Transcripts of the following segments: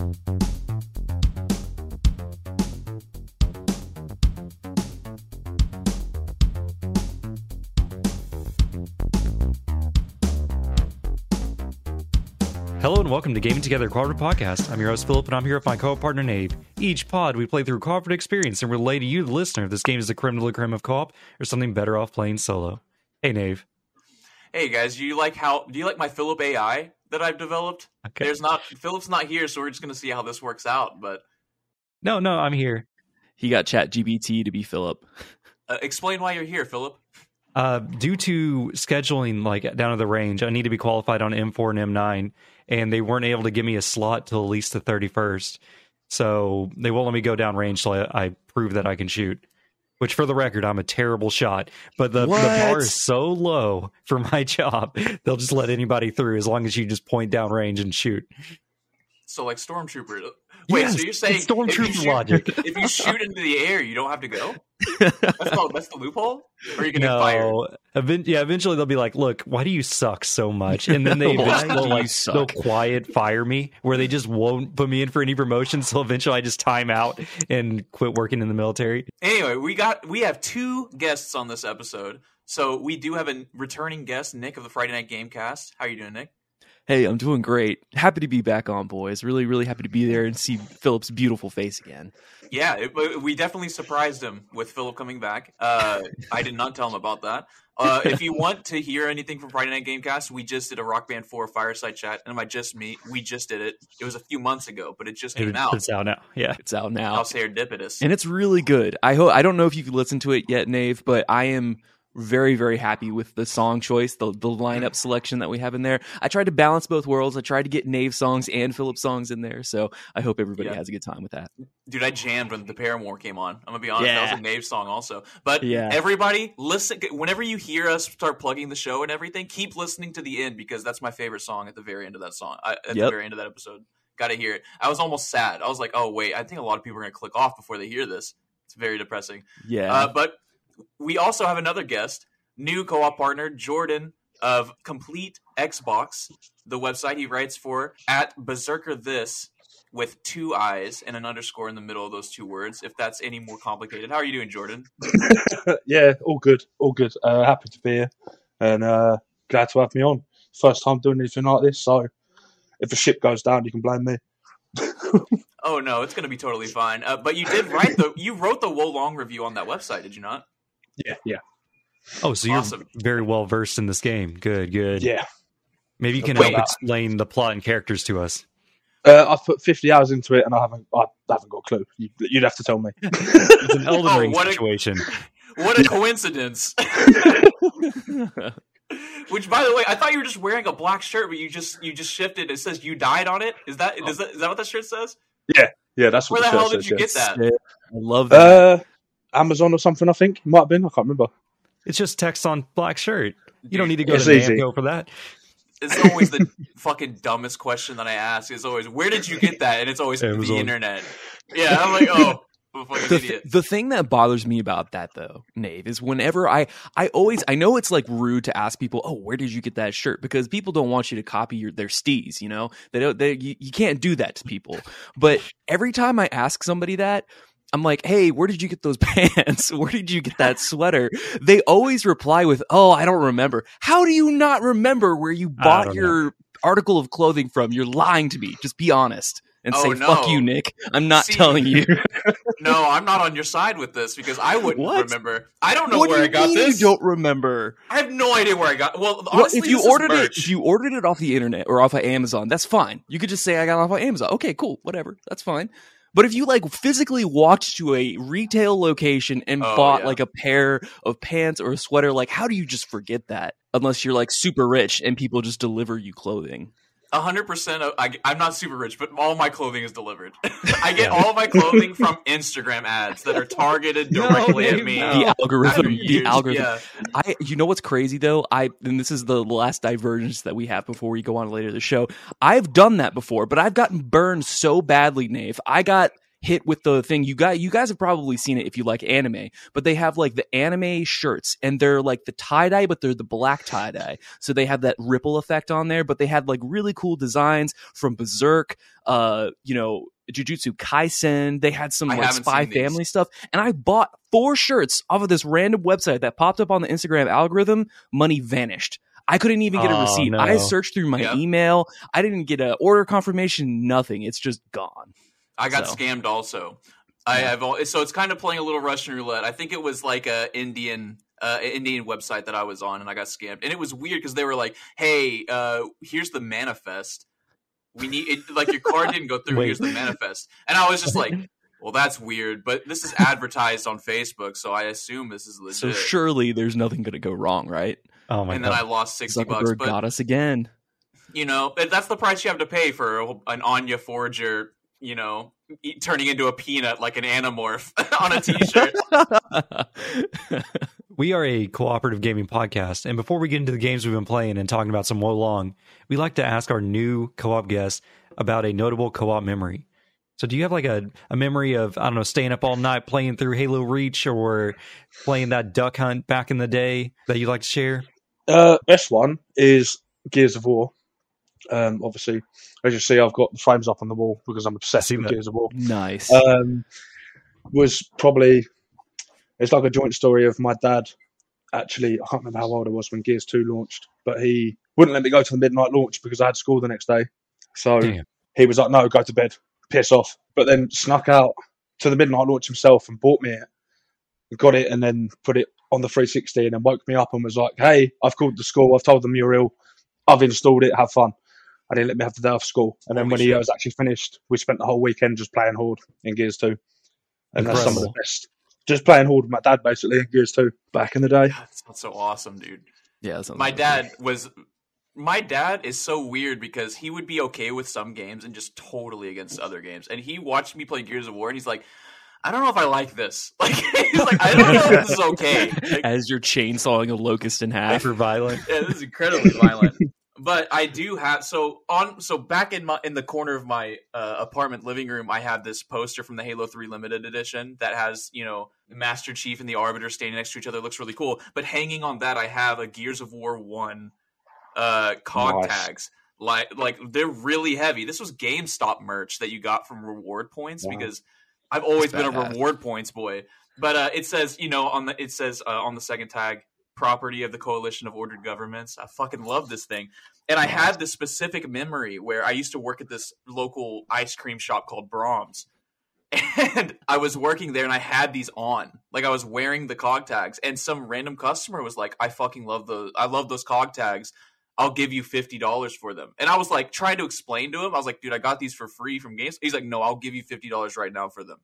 Hello and welcome to Gaming Together Cooperative Podcast. I'm your host Philip, and I'm here with my co-partner Nave. Each pod, we play through a cooperative experience and relay to you, the listener, if this game is the creme de la creme of co-op or something better off playing solo. Hey, Nave. Hey guys, do you like how do you like my Philip AI that I've developed? Okay. There's not Philip's not here, so we're just gonna see how this works out. But No, no, I'm here. He got Chat GPT to be Philip. uh, explain why you're here, Philip. Uh, due to scheduling, like down to the range, I need to be qualified on M4 and M9, and they weren't able to give me a slot till at least the 31st. So they won't let me go down range till I, I prove that I can shoot. Which, for the record, I'm a terrible shot, but the, the bar is so low for my job. They'll just let anybody through as long as you just point down range and shoot. So like stormtrooper. Wait, Yes, so you're saying stormtrooper if you shoot- logic. If you shoot into the air, you don't have to go. That's the, that's the loophole. Or are you fired? No, Even- yeah. Eventually, they'll be like, "Look, why do you suck so much?" And then they eventually will, like they'll quiet fire me, where they just won't put me in for any promotion. So eventually, I just time out and quit working in the military. Anyway, we got we have two guests on this episode. So we do have a returning guest, Nick of the Friday Night Gamecast. How are you doing, Nick? Hey, I'm doing great. Happy to be back on, boys. Really, really happy to be there and see Philip's beautiful face again. Yeah, it, we definitely surprised him with Philip coming back. Uh, I did not tell him about that. Uh, if you want to hear anything from Friday Night Gamecast, we just did a Rock Band 4 fireside chat. And by just me, we just did it. It was a few months ago, but it just came It- out. It's out now. Yeah. It's out now. How serendipitous. And it's really good. I hope I don't know if you could listen to it yet, Nave, but I am very, very happy with the song choice, the the lineup selection that we have in there. I tried to balance both worlds. I tried to get Nave songs and Philip songs in there. So I hope everybody Yeah. has a good time with that. Dude, I jammed when the Paramore came on. I'm gonna be honest, that was a Nave song also. But Yeah. everybody, listen. Whenever you hear us start plugging the show and everything, keep listening to the end because that's my favorite song at the very end of that song. I, at the very end of that episode, got to hear it. I was almost sad. I was like, oh wait, I think a lot of people are gonna click off before they hear this. It's very depressing. Yeah. Uh, but we also have another guest, new co-op partner Jordan of Complete Xbox, the website he writes for at Berserker This with two eyes and an underscore in the middle of those two words. If that's any more complicated, how are you doing, Jordan? yeah, all good, all good. Uh, happy to be here, and uh, glad to have me on. First time doing anything like this, so if the ship goes down, you can blame me. Oh no, it's gonna be totally fine. Uh, but you did write the you wrote the Wo Long review on that website, did you not? Yeah, yeah, Oh, so you're Awesome. very well versed in this game. Good, good. yeah. Maybe you can Wait. help explain the plot and characters to us. Uh, I've put fifty hours into it, and I haven't, I haven't got a clue. You, you'd have to tell me. It's an Elden Oh, Ring what a- situation. What a coincidence! Which, by the way, I thought you were just wearing a black shirt, but you just you just shifted. It says you died on it. Is that is that, is that what that shirt says? yeah, yeah. that's Where what the hell shirt did you says, get that? I love that. Uh, Amazon or something, I think. Might have been. I can't remember. It's just text on black shirt. You don't need to go It's to easy. Namco for that. It's always the fucking dumbest question that I ask. Is always where did you get that? And it's always Amazon. the internet. Yeah, I'm like, oh, I'm a fucking the, th- the thing that bothers me about that though nave is whenever i i always i know it's like rude to ask people oh where did you get that shirt because people don't want you to copy your their steez you know they don't they you, you can't do that to people but every time i ask somebody that I'm like, hey, where did you get those pants? Where did you get that sweater? They always reply with, oh, I don't remember. How do you not remember where you bought don't your article of clothing from? You're lying to me. Just be honest and Oh, say, fuck you, Nick. I'm not See- telling you. No, I'm not on your side with this because I wouldn't What? remember. I don't know what where do I you got mean this. you don't remember? I have no idea where I got. Well, Well, honestly, if you this is ordered it, if you ordered it off the internet or off of Amazon, that's fine. You could just say I got it off of Amazon. Okay, cool, whatever, that's fine. But if you like physically walked to a retail location and Oh, bought yeah. like a pair of pants or a sweater, like how do you just forget that? Unless you're like super rich and people just deliver you clothing. A hundred percent. of- I, I'm not super rich, but all my clothing is delivered. I get all my clothing from Instagram ads that are targeted No, directly at me. no. The algorithm, of the huge, algorithm. Yeah. I you know what's crazy though? I and this is the last divergence that we have before we go on later in the show. I've done that before, but I've gotten burned so badly, Nave. I got hit with the thing. You got you guys have probably seen it if you like anime, but they have like the anime shirts and they're like the tie dye, but they're the black tie dye. So they have that ripple effect on there. But they had like really cool designs from Berserk, uh, you know, Jujutsu Kaisen. They had some I like haven't Spy. Family stuff, and I bought four shirts off of this random website that popped up on the Instagram algorithm. Money vanished. I couldn't even get a Oh, receipt. no. I searched through my Yep. email. I didn't get an order confirmation. Nothing. It's just gone. I got So. scammed also. I have al- so it's kind of playing a little Russian roulette. I think it was like a Indian uh, Indian website that I was on, and I got scammed. And it was weird because they were like, "Hey, uh, here's the manifest. We need it, like your card didn't go through. Wait. Here's the manifest." And I was just like, "Well, that's weird." But this is advertised on Facebook, so I assume this is legit. So surely there's nothing going to go wrong, right? Oh my and then I lost sixty bucks. But got us again. you know that's the price you have to pay for an Anya Forger. You know, e- turning into a peanut like an anamorph on a t-shirt. We are a cooperative gaming podcast, and before we get into the games we've been playing and talking about some Wolong, we like to ask our new co-op guests about a notable co-op memory. So, do you have like a, a memory of I don't know staying up all night playing through Halo Reach or playing that duck hunt back in the day that you'd like to share? Uh, best one is Gears of War. Um, obviously, as you see, I've got the frames up on the wall because I'm obsessed with. Gears of War. nice. Um, was probably it's like a joint story of my dad. Actually, I can't remember how old I was when Gears Two launched, but he wouldn't let me go to the midnight launch because I had school the next day. So Damn. he was like, "No, go to bed, piss off." But then snuck out to the midnight launch himself and bought me it, got it, and then put it on the 360, and then woke me up and was like, "Hey, I've called the school. I've told them you're ill. I've installed it. Have fun." I didn't let me have the day off school. And then Holy when he was actually finished, we spent the whole weekend just playing Horde in Gears 2. And that's some of the best. Just playing Horde with my dad, basically, in Gears 2 back in the day. God, that sounds so awesome, dude. yeah, My amazing. dad was. My dad is so weird because he would be okay with some games and just totally against other games. And he watched me play Gears of War, and he's like, "I don't know if I like this. Like, he's like, I don't know if this is okay. Like, as you're chainsawing a locust in half. Hyper violent. yeah, this is incredibly violent. But I do have so on so back in my in the corner of my uh, apartment living room, I have this poster from the Halo Three limited edition that has you know Master Chief and the Arbiter standing next to each other. It looks really cool. But hanging on that, I have a Gears of War One uh, cog Nice. tags. Like like they're really heavy. This was GameStop merch that you got from reward points Wow. because I've always That's been a reward points boy. But uh, it says you know on the it says uh, on the second tag property of the coalition of ordered governments. I fucking love this thing. And I had this specific memory where I used to work at this local ice cream shop called Braum's. And I was working there and I had these on. Like I was wearing the cog tags and some random customer was like, I fucking love those I love those cog tags. I'll give you fifty dollars for them. And I was like trying to explain to him. I was like, dude, I got these for free from Games. He's like, no, I'll give you fifty dollars right now for them.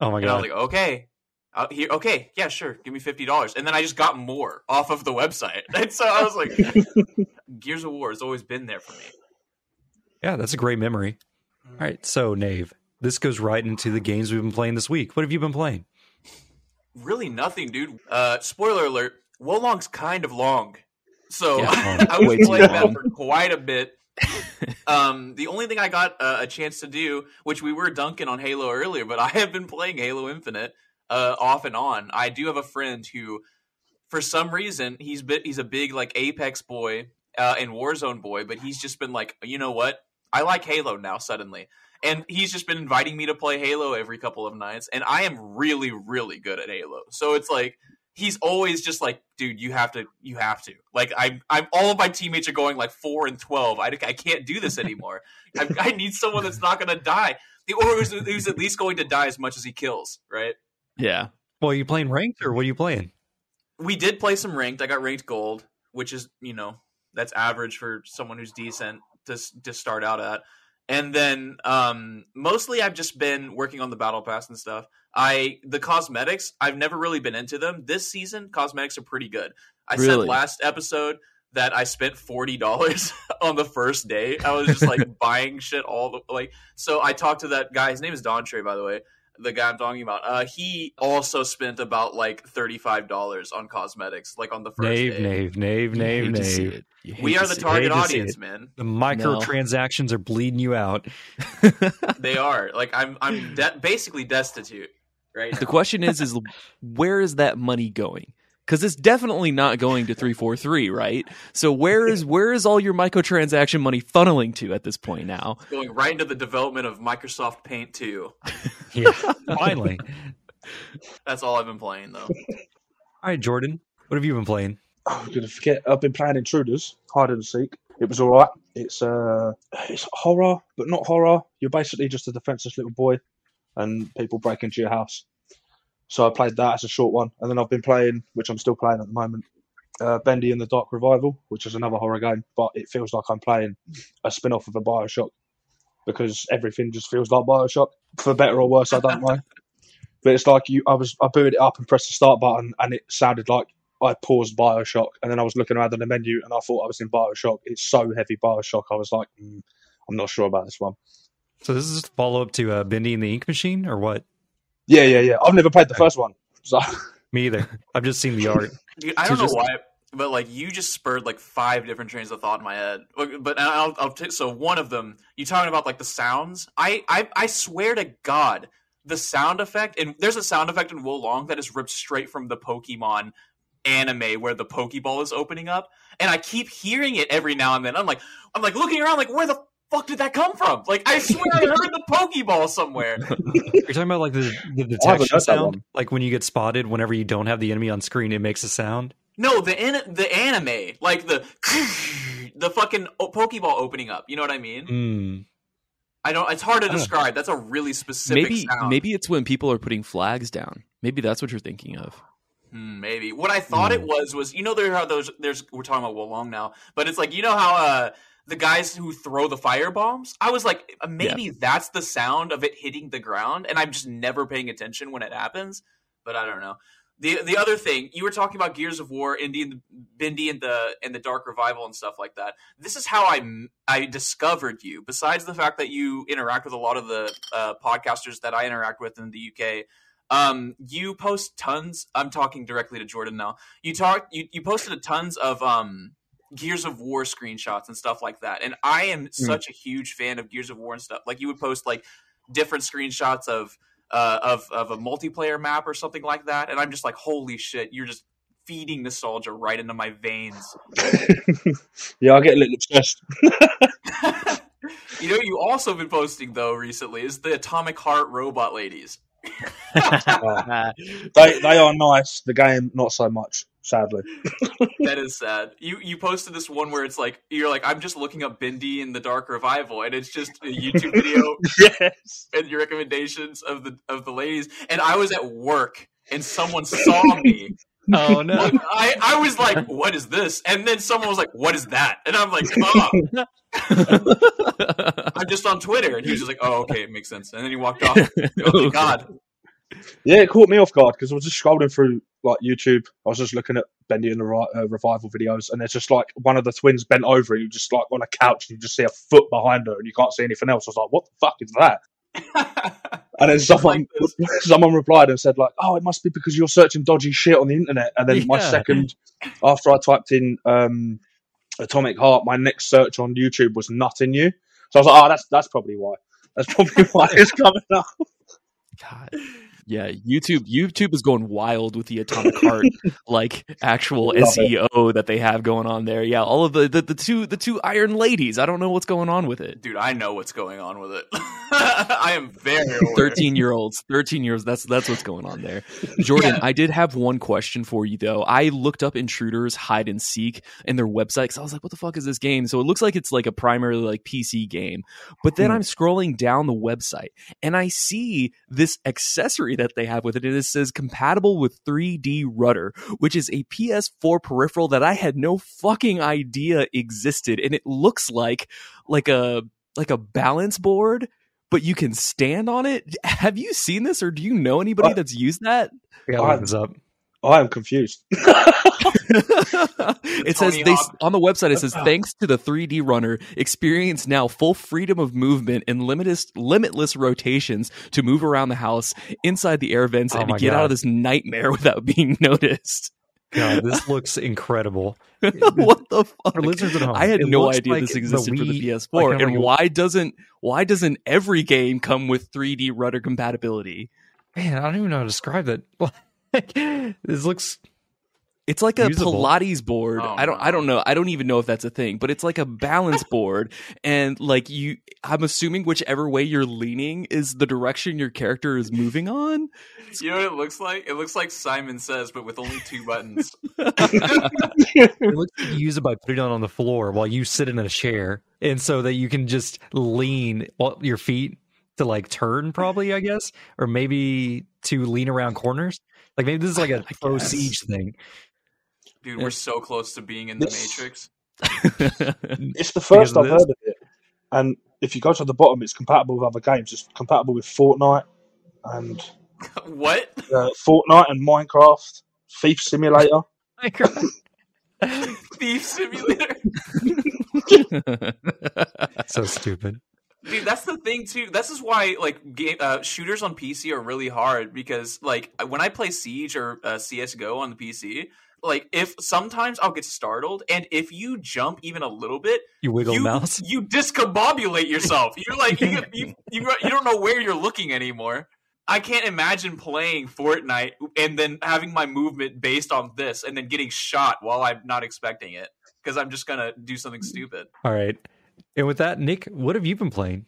Oh my And I was like, okay. Uh, here, okay, yeah, sure. Give me fifty dollars, and then I just got more off of the website, and so I was like, Gears of War has always been there for me. yeah, that's a great memory. All right, so Nave, this goes right into the games we've been playing this week. What have you been playing? Really, nothing, dude. Uh, spoiler alert: Wo Long's kind of long, so Yeah, I was too playing that for quite a bit. um, the only thing I got uh, a chance to do, which we were dunking on Halo earlier, but I have been playing Halo Infinite uh, off and on. I do have a friend who, for some reason, he's he's a big like Apex boy uh, and Warzone boy, but he's just been like, you know what? I like Halo now suddenly. And he's just been inviting me to play Halo every couple of nights, and I am really, really good at Halo. So it's like he's always just like, dude, you have to, you have to. Like I'm, I'm all of my teammates are going like four and twelve. I, I can't do this anymore. I, I need someone that's not going to die, or who's, who's at least going to die as much as he kills. Right? Yeah. Well, are you playing ranked or what are you playing? We did play some ranked. I got ranked gold, which is you know that's average for someone who's decent to s- to start out at. And then um, mostly I've just been working on the battle pass and stuff. I the cosmetics I've never really been into them. This season cosmetics are pretty good. I said last episode that I spent forty dollars on the first day. I was just like buying shit all the like. So I talked to that guy. His name is Don Trey, by the way. The guy I'm talking about, uh, he also spent about like thirty five dollars on cosmetics, like on the first Nave, day. nave, nave, You nave, hate nave. it. You hate We are the target Hate to see audience, man. The microtransactions are bleeding you out. They are like I'm I'm de- basically destitute right The question is, is where is that money going? Because it's definitely not going to three four three, right? So where is where is all your microtransaction money funneling to at this point now? going right into the development of Microsoft Paint 2. Yeah, finally. That's all I've been playing though. All right, Jordan, what have you been playing? Oh, I'm gonna forget. I've been playing Intruders, hide and seek. It was all right. It's uh, it's horror, but not horror. You're basically just a defenseless little boy, and people break into your house. So I played that as a short one, and then I've been playing, which I'm still playing at the moment, uh, Bendy and the Dark Revival, which is another horror game, but it feels like I'm playing a spin-off of a Bioshock because everything just feels like Bioshock, for better or worse. I don't know. But it's like you, I was, I booted it up and pressed the start button, and it sounded like I paused Bioshock, and then I was looking around on the menu, and I thought I was in Bioshock. It's so heavy Bioshock. I was like, mm, I'm not sure about this one. So this is a follow up to uh, Bendy and the Ink Machine, or what? Yeah, yeah, yeah. I've never played the first one, so Me either. I've just seen the art. Dude, I don't know just- why, but like you just spurred like five different trains of thought in my head. But but I'll, I'll take so one of them. You talking about like the sounds? I I I swear to God, the sound effect and there's a sound effect in Wo Long that is ripped straight from the Pokemon anime where the Pokeball is opening up, and I keep hearing it every now and then. I'm like I'm like looking around like where the fuck did that come from? Like I swear I heard the Pokeball somewhere. You're talking about like the, the detection that sound, like when you get spotted. Whenever you don't have the enemy on screen, it makes a sound. No, the an- the anime, like the the fucking Pokeball opening up. You know what I mean? Mm. I don't. It's hard to describe. That's a really specific Maybe sound. maybe it's when people are putting flags down. Maybe that's what you're thinking of. Hmm, maybe. What I thought Hmm. it was was you know there are those. There's we're talking about Wo Long now, but it's like you know how uh the guys who throw the fire bombs. I was like uh, maybe that's the sound of it hitting the ground, and I'm just never paying attention when it happens. But I don't know. The the other thing you were talking about Gears of War, Indian Bendy and the and the Dark Revival and stuff like that. This is how I I discovered you. Besides the fact that you interact with a lot of the uh, podcasters that I interact with in the UK, um, you post tons. I'm talking directly to Jordan now. You talk. You, you posted a tons of um Gears of War screenshots and stuff like that. And I am such a huge fan of Gears of War and stuff. Like you would post like different screenshots of uh of of a multiplayer map or something like that. And I'm just like, holy shit, you're just feeding nostalgia right into my veins. yeah, I get a little obsessed. you know, you also been posting though recently is the Atomic Heart robot ladies. They they are nice. The game, not so much. Sadly, that is sad. You you posted this one where it's like you're like I'm just looking up Bendy in the Dark Revival, and it's just a YouTube video yes. and your recommendations of the of the ladies. And I was at work, and someone saw me. Oh no! Like, I I was like, "What is this?" And then someone was like, "What is that?" And I'm like, "Oh, I'm just on Twitter." And he was just like, "Oh, okay, it makes sense." And then he walked off. Oh my god! Yeah, it caught me off guard because I was just scrolling through like YouTube. I was just looking at Bendy and the uh, revival videos, and it's just like one of the twins bent over, and you just like on a couch, and you just see a foot behind her, and you can't see anything else. I was like, "What the fuck is that?" And then someone someone replied and said like, "Oh, it must be because you're searching dodgy shit on the internet." And then my second, after I typed in um, Atomic Heart, my next search on YouTube was "nutting you." So I was like, "Oh, that's that's probably why. That's probably why it's coming up." God. Yeah, YouTube YouTube is going wild with the Atomic Heart like actual Love it. SEO that they have going on there. Yeah, all of the, the the two the two Iron Ladies. I don't know what's going on with it. Dude, I know what's going on with it. I am very aware. 13 year olds 13 years that's that's what's going on there jordan Yeah. i did have one question for you though i looked up intruders hide and seek in their website because i was like what the fuck is this game so it looks like it's like a primarily like pc game but then Hmm. i'm scrolling down the website and i see this accessory that they have with it and it says compatible with 3d rudder which is a ps4 peripheral that i had no fucking idea existed and it looks like like a like a balance board but you can stand on it. Have you seen this, or do you know anybody Uh, that's used that? I gotta look this up. I am confused. it says Tony they on the website. It says thanks to the 3D rudder, experience now full freedom of movement and limitless limitless rotations to move around the house inside the air vents Oh and to my get out of this nightmare without being noticed. God, this looks incredible. what the fuck? For listeners at home, I had it no idea like this the existed for the PS4. like and you- why doesn't why doesn't every game come with 3D rudder compatibility? Man, I don't even know how to describe that. Like, this looks It's like a Usable. Pilates board. Oh, I don't I don't know. I don't even know if that's a thing, but it's like a balance board and like you I'm assuming whichever way you're leaning is the direction your character is moving on. You know what it looks like? It looks like Simon Says, but with only two buttons. it looks like you use it by putting it on the floor while you sit in a chair, and so that you can just lean your feet to like turn, probably I guess, or maybe to lean around corners. Like maybe this is like a pro siege thing. Dude, we're so close to being in the This- Matrix. It's the first of I've this? heard of it. And if you go to the bottom, it's compatible with other games. It's compatible with Fortnite and what? uh, Fortnite and Minecraft, Thief Simulator. Thief Simulator? so stupid. Dude, that's the thing too. This is why like game uh, shooters on PC are really hard because like when I play Siege or uh, CS:GO on the PC, like if sometimes I'll get startled, and if you jump even a little bit, You wiggle you mouse. you discombobulate yourself. You're like you, you you you don't know where you're looking anymore. I can't imagine playing Fortnite and then having my movement based on this, and then getting shot while I'm not expecting it because I'm just gonna do something stupid. All right. And with that, Nick, what have you been playing?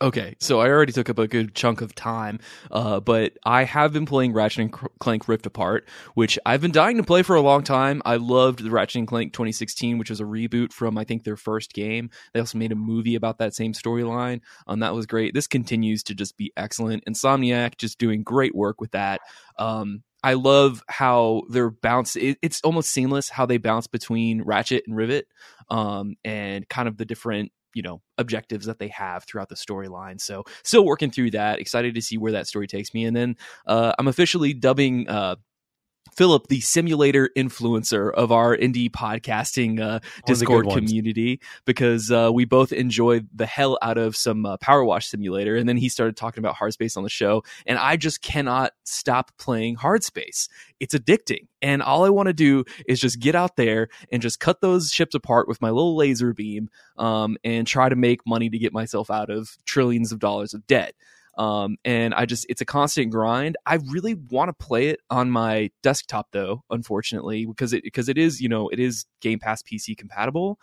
Okay, so I already took up a good chunk of time, uh, but I have been playing Ratchet and Clank Rift Apart, which I've been dying to play for a long time. I loved the Ratchet and Clank 2016, which was a reboot from I think their first game. They also made a movie about that same storyline, um, that was great. This continues to just be excellent. Insomniac just doing great work with that. Um, I love how they're bounce. It, it's almost seamless how they bounce between Ratchet and Rivet, um, and kind of the different you know objectives that they have throughout the storyline so still working through that excited to see where that story takes me and then uh, i'm officially dubbing uh, Philip, the simulator influencer of our indie podcasting uh, One of the Discord community, because uh, we both enjoyed the hell out of some uh, Power Wash Simulator, and then he started talking about Hard Space on the show, and I just cannot stop playing Hard Space. It's addicting, and all I want to do is just get out there and just cut those ships apart with my little laser beam, um, and try to make money to get myself out of trillions of dollars of debt um, and I just it's a constant grind. I really want to play it on my desktop though, unfortunately, because it because it is you know it is Game Pass PC compatible.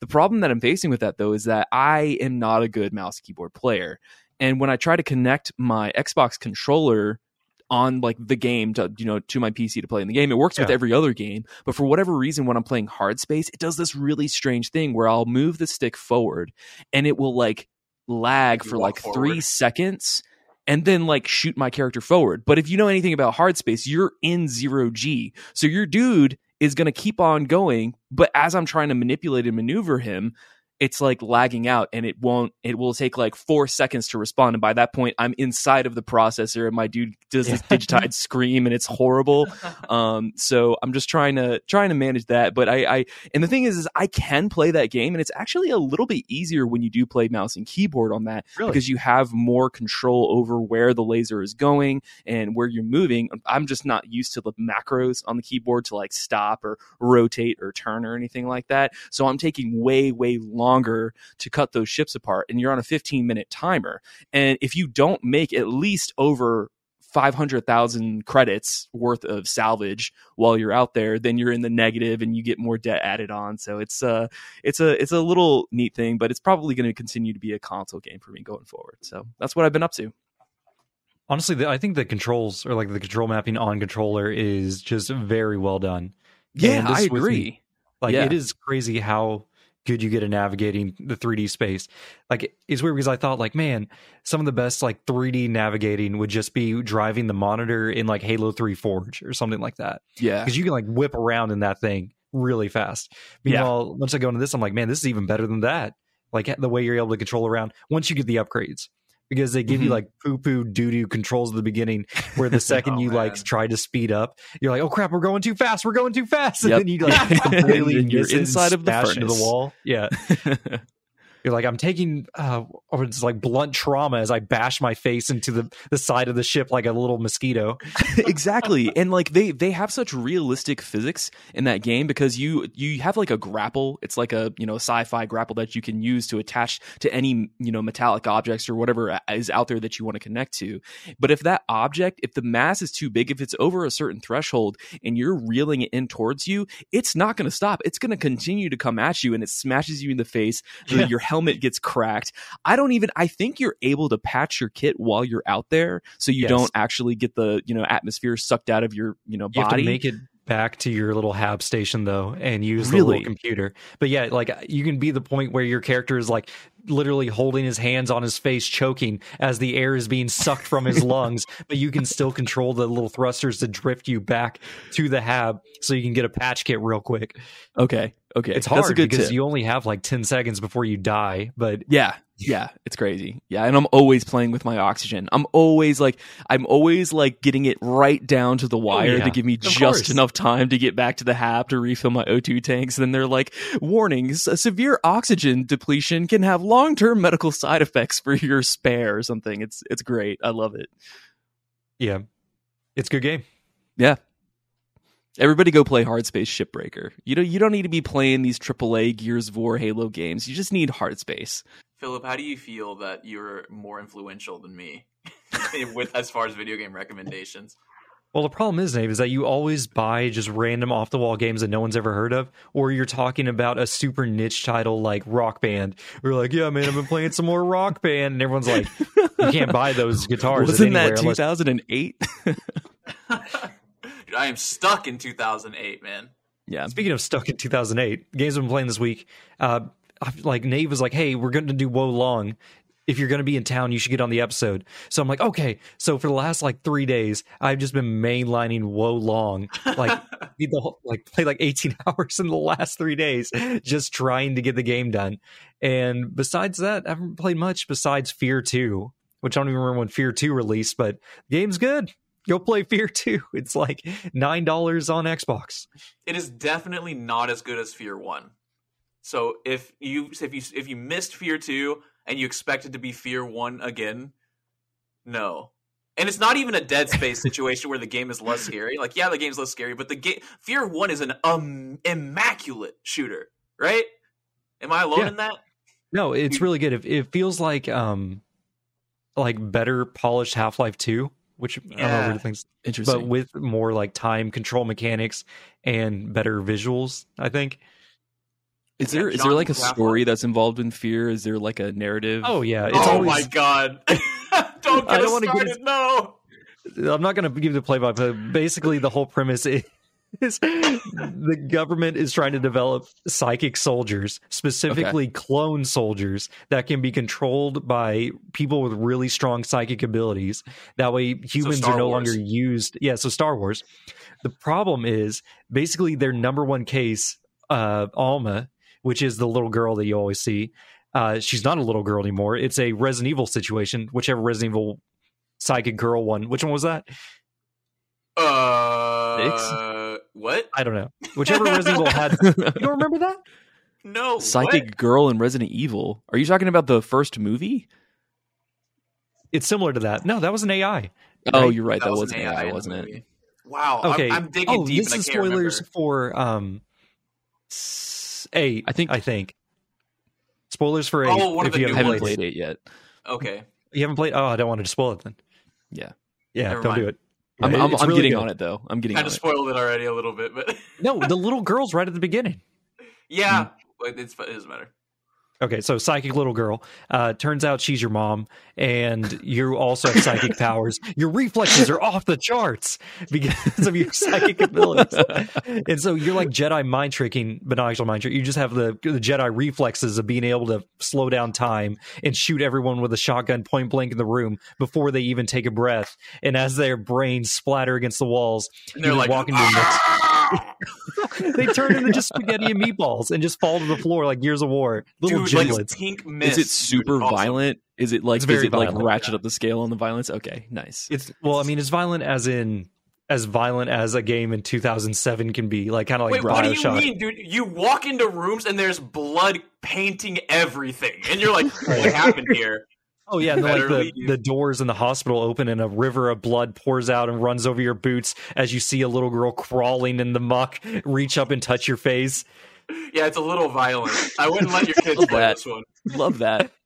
The problem that I'm facing with that though is that I am not a good mouse keyboard player, and when I try to connect my Xbox controller on like the game to you know to my PC to play in the game. It works with every other game, but for whatever reason when I'm playing Hard Space, it does this really strange thing where I'll move the stick forward and it will like lag You for like forward. 3 seconds and then like shoot my character forward. But if you know anything about hard space, you're in 0G. So your dude is going to keep on going, but as I'm trying to manipulate and maneuver him, it's like lagging out and it won't it will take like 4 seconds to respond and by that point I'm inside of the processor and my dude does this digitized scream and it's horrible. Um so I'm just trying to trying to manage that, but I I and the thing is is I can play that game and it's actually a little bit easier when you do play mouse and keyboard on that Really? because you have more control over where the laser is going and where you're moving. I'm just not used to the macros on the keyboard to like stop or rotate or turn or anything like that. So I'm taking way, way longer to cut those ships apart. And you're on a 15 minute timer. And if you don't make at least over 500,000 credits worth of salvage while you're out there, then you're in the negative and you get more debt added on. So it's uh it's a it's a little neat thing, but it's probably going to continue to be a console game for me going forward. So that's what I've been up to. Honestly, the, I think the controls or like the control mapping on controller is just very well done. Yeah, I agree. Like Yeah. it is crazy how good you get at navigating the 3D space. Like it's weird because I thought like, man, some of the best like 3D navigating would just be driving the monitor in like Halo 3 Forge or something like that. Yeah. Because you can like whip around in that thing really fast. Yeah. Once I go into this, I'm like, man, this is even better than that. Like the way you're able to control around once you get the upgrades. Because they give you Mhm. like poo poo doo doo controls at the beginning, where the second Oh, you like try to speed up, you're like, oh crap, we're going too fast, we're going too fast, and Yep. then you like completely And you're and inside of the into the wall. Yeah, you're like, I'm taking, uh, or it's like blunt trauma as I bash my face into the the side of the ship like a little mosquito. exactly and like they they have such realistic physics in that game because you you have like a grapple it's like a you know sci-fi grapple that you can use to attach to any you know metallic objects or whatever is out there that you want to connect to but if that object if the mass is too big if it's over a certain threshold and you're reeling it in towards you it's not going to stop it's going to continue to come at you and it smashes you in the face the- Yeah. your helmet gets cracked I don't even I think you're able to patch your kit while you're out there so you Yes. don't actually get the, you know, atmosphere sucked out of your, you know, You have body. to make it back to your little hab station though, and use the little computer. But yeah, like you can be the point where your character is like literally holding his hands on his face, choking as the air is being sucked from his lungs. But you can still control the little thrusters to drift you back to the hab, so you can get a patch kit real quick. okay. Okay. It's hard That's a good because tip. you only have like ten seconds before you die. But yeah. Yeah. It's crazy. Yeah. And I'm always playing with my oxygen. I'm always like, I'm always like getting it right down to the oh, wire Oh, yeah. to give me Of just course. enough time to get back to the hab to refill my O2 tanks. then they're like, warnings, a severe oxygen depletion can have long term medical side effects for your spare or something. It's, it's great. I love it. yeah, it's a good game. Yeah. Everybody go play Hard Space Shipbreaker. You don't you don't need to be playing these AAA Gears of War Halo games. You just need Hard Space. Philip, how do you feel that you're more influential than me with as far as video game recommendations? Well, the problem is, Dave, is that you always buy just random off the wall games that no one's ever heard of, or you're talking about a super niche title like Rock Band. We're like, yeah, man, I've been playing some more Rock Band, and everyone's like, you can't buy those guitars Wasn't that 2008? Dude, I am stuck in 2008, man. yeah. Speaking of stuck in 2008, games I've been playing this week, uh, like Nave was like, "Hey, we're going to do Wo Long. If you're going to be in town, you should get on the episode." So I'm like, "Okay." So for the last like three days, I've just been mainlining Wo Long, like the whole, like play like 18 hours in the last three days, just trying to get the game done. And besides that, I haven't played much besides Fear 2, which I don't even remember when Fear 2 released, but the game's good. Go play Fear 2. It's like nine dollars on Xbox. it is definitely not as good as Fear One. So if you if you if you missed Fear Two and you expect it to be Fear One again, no. And it's not even a Dead Space situation where the game is less scary. Like, yeah, the game's less scary, but the game Fear One is an um, immaculate shooter, right? Am I alone Yeah. in that? No, it's really good. It, it feels like um like better polished Half Life Two, which I don't know Yeah. what things, Interesting. but with more like time control mechanics and better visuals. I think. is there Yeah, is there like a story that's involved in Fear? Is there like a narrative? Oh yeah, it's oh always. my god! don't I get don't us wanna get started. us- No. I'm not going to give the play by play. Basically, the whole premise is. the government is trying to develop psychic soldiers, specifically clone soldiers that can be controlled by people with really strong psychic abilities. That way, humans Star are no Wars. longer used. Yeah, so Star Wars. The problem is basically their number one case, uh, Alma, which is the little girl that you always see. Uh, she's not a little girl anymore. It's a Resident Evil situation, whichever Resident Evil psychic girl one. Which one was that? Uh, what? I don't know. Whichever Resident Evil had. You don't remember that? No. Psychic what? girl in Resident Evil. Are you talking about the first movie? It's similar to that. No, that was an AI. Oh, Right? you're right. That, was was an an AI, wasn't it? Wow. Okay. I'm, I'm digging oh, deep this and I is can't spoilers remember. for um eight. I think- I think spoilers for eight. Oh, one of if the you new I haven't haven't played, played it. it yet. Okay. You haven't played. Oh, I don't want to spoil it then. Yeah. Yeah, Never don't do it. I'm, I'm, I'm really getting good. on it though. I'm getting Kind on just it. spoiled it already a little bit, but No, the little girl's right at the beginning. yeah, Mm. but it's, it doesn't matter. Okay, so psychic little girl. Uh, turns out she's your mom, and you also have psychic powers. Your reflexes are off the charts because of your psychic abilities. and so you're like Jedi mind tricking, but not actual mind trick. You just have the, the Jedi reflexes of being able to slow down time and shoot everyone with a shotgun point blank in the room before they even take a breath. And as their brains splatter against the walls, And they're like, walk into a next. They turn into just spaghetti and meatballs and just fall to the floor like Gears of War. Little Dude, like giblets. pink mist. Is it super awesome. violent? Is it like It's does very it like ratchet yeah. up the scale on the violence? Okay, nice. It's well, I mean, it's violent as in as violent as a game in 2007 can be, like kind of like Wait, what do you Bioshock. mean, dude? You walk into rooms and there's blood painting everything, and you're like, "What happened here?" Oh yeah, and then, like the, the doors in the hospital open and a river of blood pours out and runs over your boots as you see a little girl crawling in the muck reach up and touch your face. Yeah, it's a little violent. I wouldn't let your kids Love play that. this one. Love that.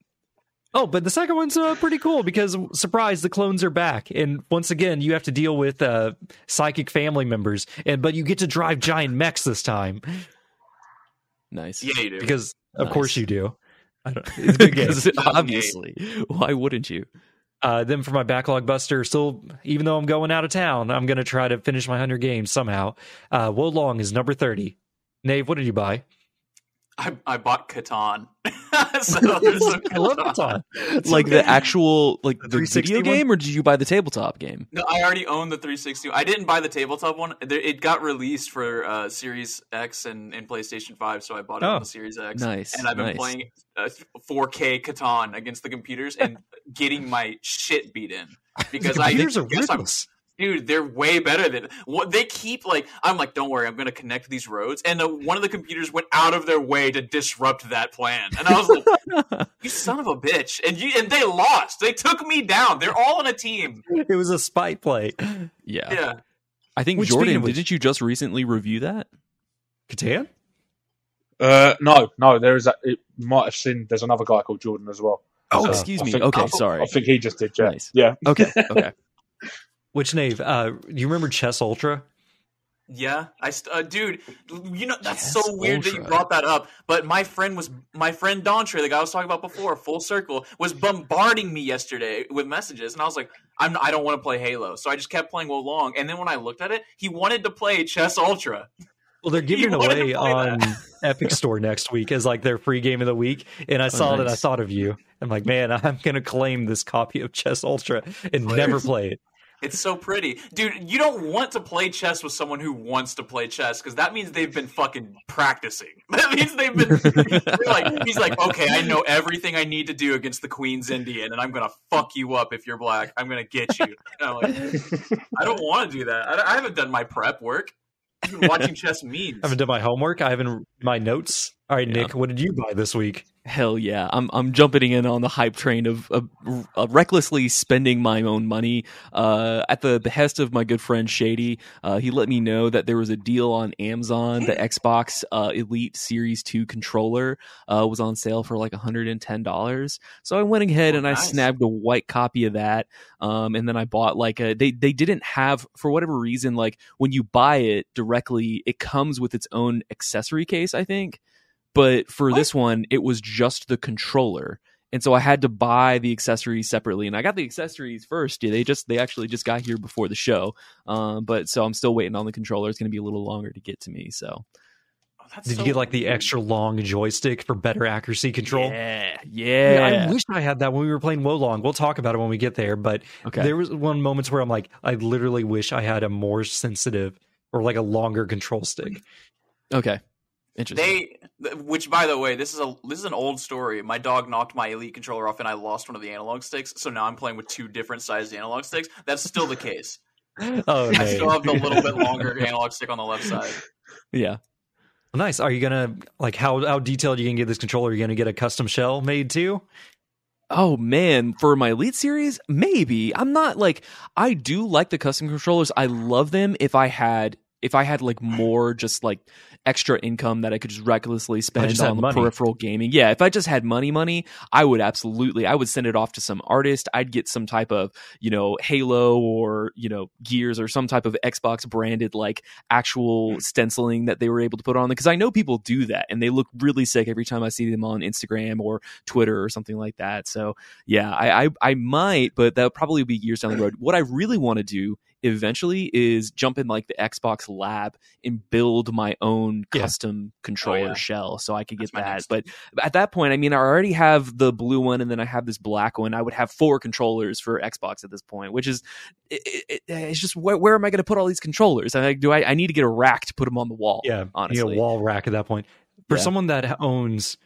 Oh, but the second one's uh, pretty cool because surprise, the clones are back, and once again you have to deal with uh, psychic family members, and but you get to drive giant mechs this time Nice. Yeah, you do. because of Nice. course you do. I don't, it's a good game. Because obviously, why wouldn't you? Uh, then for my backlog buster, still even though I'm going out of town, I'm going to try to finish my hundred games somehow. Uh, Wo Long is number thirty. Nave, what did you buy? I, I bought Catan. so there's some I love Catan. It's like okay. the actual like The the 360 video one? game, or did you buy the tabletop game? No, I already own the 360. I didn't buy the tabletop one. It got released for uh, Series X and, and PlayStation 5, so I bought it Oh, on the Series X. Nice. And I've been nice. playing uh, 4K Catan against the computers and getting my shit beat in because I computers are guess I'm ruthless. Dude they're way better than what they keep like i'm like don't worry i'm going to connect these roads and uh, one of the computers went out of their way to disrupt that plan and i was like you son of a bitch and you and they lost they took me down they're all on a team It was a spite play. Yeah. yeah I think Which, Jordan, of which- didn't you just recently review that? Catan? Uh, no, no, there is. A, it might have seen. There's another guy called Jordan as well. Oh, So, excuse me. think- okay, I- sorry. I think he just did. Yeah, Nice. yeah. Okay, okay. Which Nave? Uh, you remember Chess Ultra? yeah i st- uh, dude you know that's Yes, so weird that you brought that up but my friend was my friend Dontre, the guy I was talking about before, full circle, was bombarding me yesterday with messages, and I was like, "I'm I don't want to play Halo," so I just kept playing Wo Long. And then when I looked at it, he wanted to play Chess Ultra. Well, they're giving it You wanted to away on Epic Store next week as like their free game of the week. And I saw it and I nice. thought of you. I'm like, man, I'm gonna claim this copy of Chess Ultra and never play it. It's so pretty, dude. You don't want to play chess with someone who wants to play chess because that means they've been fucking practicing. That means they've been like. He's like, okay, I know everything I need to do against the Queen's Indian, and I'm gonna fuck you up if you're black. I'm gonna get you. Like, I don't want to do that. I, I haven't done my prep work. I've been watching chess memes. I haven't done my homework. I haven't my notes. All right, Yeah. Nick, what did you buy this week? Hell yeah, I'm I'm jumping in on the hype train of, of, of recklessly spending my own money. Uh, at the behest of my good friend Shady, uh, he let me know that there was a deal on Amazon. The Xbox uh, Elite Series Two controller uh, was on sale for like 110 dollars. So I went ahead Oh, and I nice. snagged a white copy of that. Um, and then I bought like a they they didn't have for whatever reason like when you buy it directly, it comes with its own accessory case. I think but for this one it was just the controller. And so i had to buy the accessories separately. And i got the accessories first. Yeah, they just they actually just got here before the show. Um, but so i'm still waiting on the controller. It's going to be a little longer to get to me so. Oh, that's Did so you get like the extra long joystick for better accuracy control? yeah Yeah, yeah, I wish I had that when we were playing Wo Long. We'll talk about it when we get there. But okay. there was one moments where I'm like, I literally wish I had a more sensitive or like a longer control stick. okay interesting They, which by the way, this is a this is an old story. My dog knocked my elite controller off, and I lost one of the analog sticks. So now I'm playing with two different sized analog sticks. That's still the case. Oh, I still have the little bit longer analog stick on the left side. yeah nice. Are you gonna like how how detailed are you can get this controller? Are you gonna get a custom shell made too? Oh man, for my Elite series, maybe. I'm not like I do like the custom controllers. I love them if I had if I had like more just like extra income that I could just recklessly spend just on money. peripheral gaming. Yeah, if I just had money money, I would absolutely I would send it off to some artist. I'd get some type of, you know, Halo or, you know, Gears or some type of Xbox branded like actual hmm. stenciling that they were able to put on because I know people do that and they look really sick every time I see them on Instagram or Twitter or something like that. So yeah, I, I I might, but that'll probably be years down the road. What I really want to do eventually is jump in like the Xbox lab and build my own Yeah. custom oh, controller yeah. shell so I could get my that. But at that point, I mean, I already have the blue one and then I have this black one. I would have four controllers for Xbox at this point, which is it, it, it's just where, where am I going to put all these controllers? I like, do I, I need to get a rack to put them on the wall? Yeah, honestly. a wall rack at that point. For Yeah. someone that owns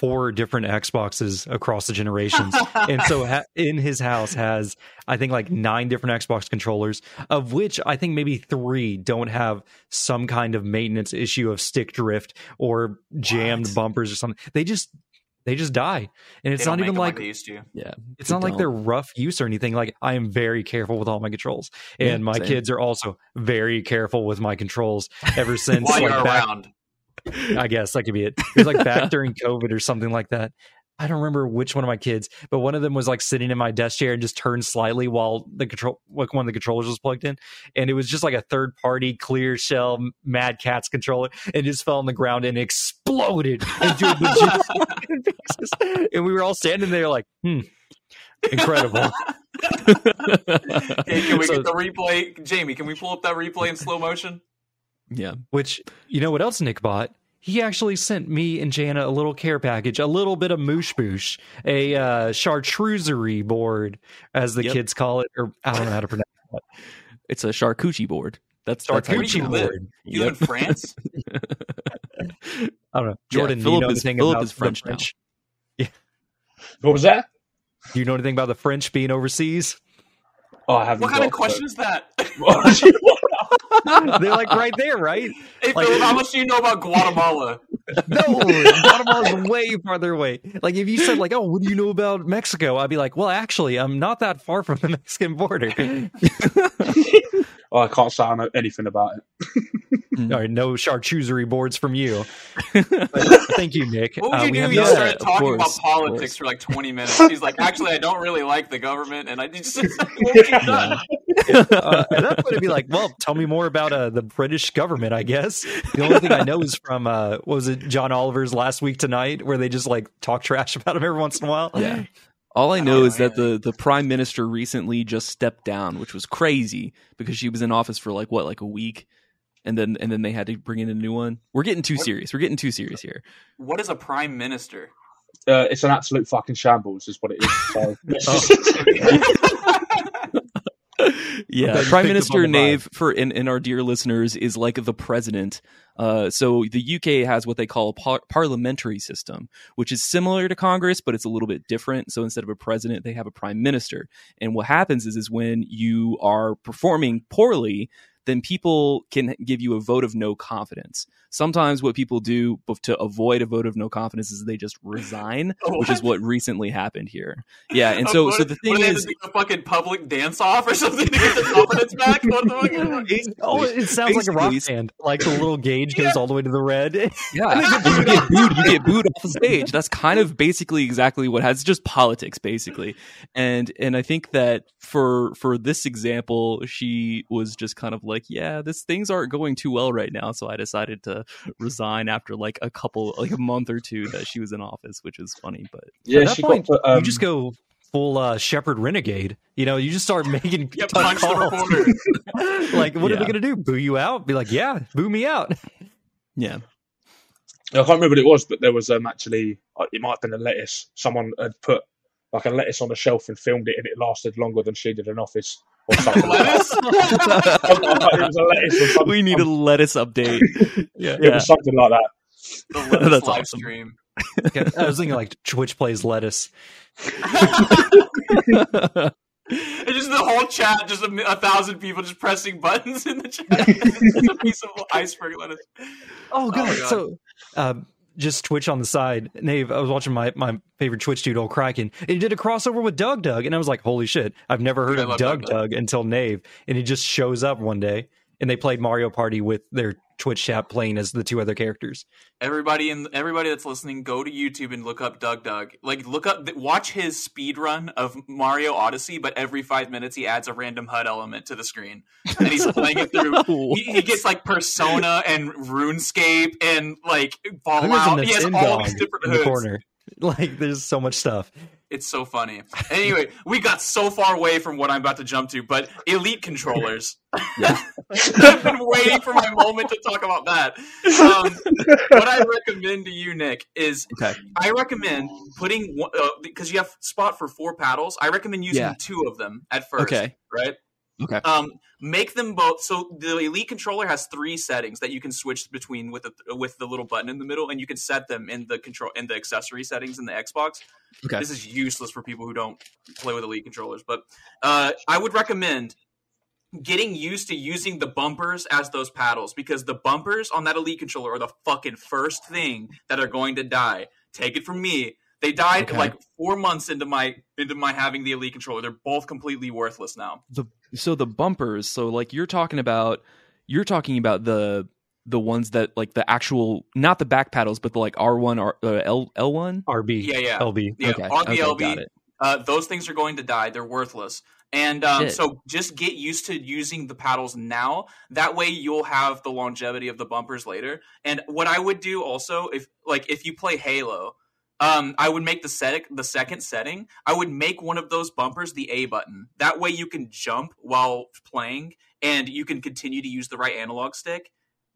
four different Xboxes across the generations, and so ha- in his house has I think like nine different Xbox controllers, of which I think maybe three don't have some kind of maintenance issue of stick drift or jammed What? bumpers or something. They just they just die, and it's don't even make 'em like they used to. Yeah. it's not like don't. they're rough use or anything. Like I am very careful with all my controls, Yeah, and my same. kids are also very careful with my controls. Ever since While like you're back around. I guess that could be it. It was like back during COVID or something like that. I don't remember which one of my kids, but one of them was like sitting in my desk chair and just turned slightly while the control, like one of the controllers was plugged in, and it was just like a third party clear shell Mad Catz controller, and just fell on the ground and exploded into a pieces. And we were all standing there like, hmm, incredible. Hey, can we So- get the replay? Jamie, can we pull up that replay in slow motion? Yeah. Which you know what else Nick bought? He actually sent me and Jana a little care package, a little bit of moosh boosh, a uh, chartreusierie board, as the Yep. kids call it, or I don't know how to pronounce it. It's a charcuterie board. That's that's how you Charcuterie pronounce board. You in France? I don't know. Yeah, Jordan, you Philip know is- anything Philip about is French the now. French? What was that? Do you know anything about the French being overseas? Oh, I haven't. What kind of got question is that? They're like right there, right? Hey, Like- Philip, how much do you know about Guatemala? No, Guatemala's way farther away. Like if you said like, "Oh, what do you know about Mexico?" I'd be like, "Well, actually, I'm not that far from the Mexican border." oh, I can't say I know anything about it. All right, no charcuterie boards from you. But thank you, Nick. What would Uh, you we do? have You started of talking about course, of politics for like 20 minutes. He's like, actually, I don't really like the government, and I just won't get done. Uh, at that point, it'd be like, well, tell me more about uh, the British government. I guess the only thing I know is from uh, what was it, John Oliver's last week tonight, where they just like talk trash about him every once in a while. Yeah. All I I know don't is know that the, the prime minister recently just stepped down, which was crazy because she was in office for like what, like a week, and then and then they had to bring in a new one. We're getting too What- serious. We're getting too serious here. What is a prime minister? Uh, it's an absolute fucking shambles, is what it is. So, yeah, Prime Minister. Nave for in, in our dear listeners is like the president. Uh, so the UK has what they call a par- parliamentary system, which is similar to Congress, but it's a little bit different. So instead of a president, they have a prime minister. And what happens is, is when you are performing poorly, then people can give you a vote of no confidence. Sometimes what people do to avoid a vote of no confidence is they just resign, which is what recently happened here. Yeah, and so What- so the thing they is, a fucking public dance off or something to get the confidence back. What the fuck? It, oh, it sounds like a rock Basically- band. Like the little gauge goes all the way to the red. Yeah, and you get booed. You get booed off the stage. That's kind of basically exactly what has just politics, basically. And and I think that for for this example, she was just kind of like, yeah, this things aren't going too well right now, so I decided to resign after like a couple, like a month or two that she was in office, which is funny. But yeah, that she point, got. Um, you just go full uh, Shepard Renegade. You know, you just start making Yeah, tough punch the calls. reporter. like, what are they going to do? Boo you out? Be like, yeah, boo me out. yeah, I can't remember what it was, but there was um, actually uh, it might have been a lettuce. Someone had put like a lettuce on a shelf and filmed it, and it lasted longer than she did in office or something. Lettuce? it was a lettuce or we need a lettuce update. Yeah, It was something like that. The lettuce That's live awesome. stream. I was thinking like Twitch plays lettuce. It's just the whole chat, just a, a thousand people just pressing buttons in the chat. It's a piece of iceberg lettuce. Oh god! God. So, um, just Twitch on the side. Nave, I was watching my my favorite Twitch dude, old Kraken, and he did a crossover with Doug Doug, and I was like, holy shit! I've never heard I of love Doug Doug Doug until Nave, and he just shows up one day, and they played Mario Party with their Twitch chat playing as the two other characters. Everybody in everybody that's listening, go to YouTube and look up Doug Doug. Like, look up, watch his speed run of Mario Odyssey. But every five minutes, he adds a random HUD element to the screen, and he's playing it through. He, he gets like Persona and RuneScape and like I think there's Fallout. He has all these different in the corner. Like, there's so much stuff. It's so funny. Anyway, we got so far away from what I'm about to jump to, but elite controllers. Yeah. I've been waiting for my moment to talk about that. Um, what I recommend to you, Nick, is Okay. I recommend putting uh, because you have spot for four paddles. I recommend using Yeah. two of them at first. Okay. right? Okay. Um, make them both. So the Elite controller has three settings that you can switch between with the with the little button in the middle, and you can set them in the control in the accessory settings in the Xbox. Okay. This is useless for people who don't play with Elite controllers, but uh, I would recommend getting used to using the bumpers as those paddles because the bumpers on that Elite controller are the fucking first thing that are going to die. Take it from me. They died Okay. like four months into my into my having the Elite controller. They're both completely worthless now. So the bumpers, so like you're talking about you're talking about the the ones that like the actual not the back paddles but the like R1 or uh, L L1? RB, Yeah, yeah. LB. Yeah, okay. on the okay, LB, uh, those things are going to die. They're worthless. And um, so just get used to using the paddles now. That way you'll have the longevity of the bumpers later. And what I would do also, if like if you play Halo, um, I would make the set the second setting. I would make one of those bumpers the A button. That way you can jump while playing, and you can continue to use the right analog stick.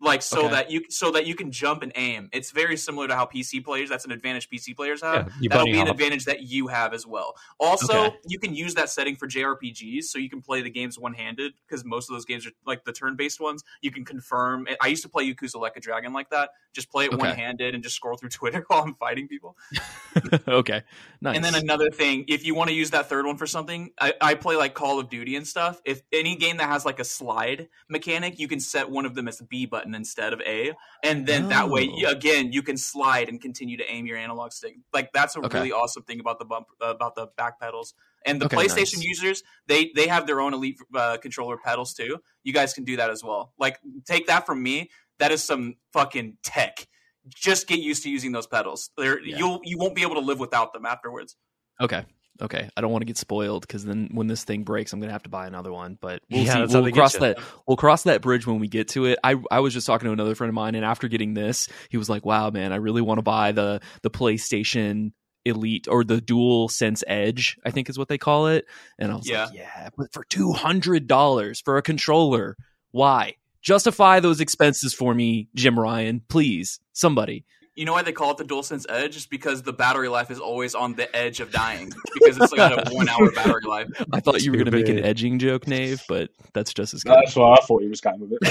Like so Okay. that you so that you can jump and aim. It's very similar to how PC players. That's an advantage PC players have Yeah, that'll be an advantage that you have as well. Also, Okay. you can use that setting for JRPGs, so you can play the games one handed because most of those games are like the turn based ones. You can confirm. I used to play Yakuza Like a Dragon like that. Just play it Okay. one handed and just scroll through Twitter while I'm fighting people. okay. Nice. And then another thing, if you want to use that third one for something, I, I play like Call of Duty and stuff. If any game that has like a slide mechanic, you can set one of them as the B button instead of A, and then that way, Oh. again, you can slide and continue to aim your analog stick. Like that's a Okay. really awesome thing about the bump uh, about the back pedals. And the Okay, PlayStation nice. users, they they have their own Elite uh, controller pedals too. You guys can do that as well. Like take that from me. That is some fucking tech. Just get used to using those pedals. They're, Yeah. You'll you won't be able to live without them afterwards. Okay. Okay. I don't want to get spoiled because then when this thing breaks, I'm gonna have to buy another one. But we'll Yeah, see. We'll cross that. We'll cross that bridge when we get to it. I I was just talking to another friend of mine, and after getting this, he was like, "Wow, man, I really want to buy the the PlayStation Elite or the DualSense Edge. I think is what they call it." And I was Yeah. like, "Yeah, but for two hundred dollars for a controller, why?" Justify those expenses for me, Jim Ryan, please. Somebody. You know why they call it the DualSense Edge? Is because the battery life is always on the edge of dying because it's like a one hour battery life. I thought you were going to make an edging joke, Nave, but that's just as good. That's why I thought he was going with it.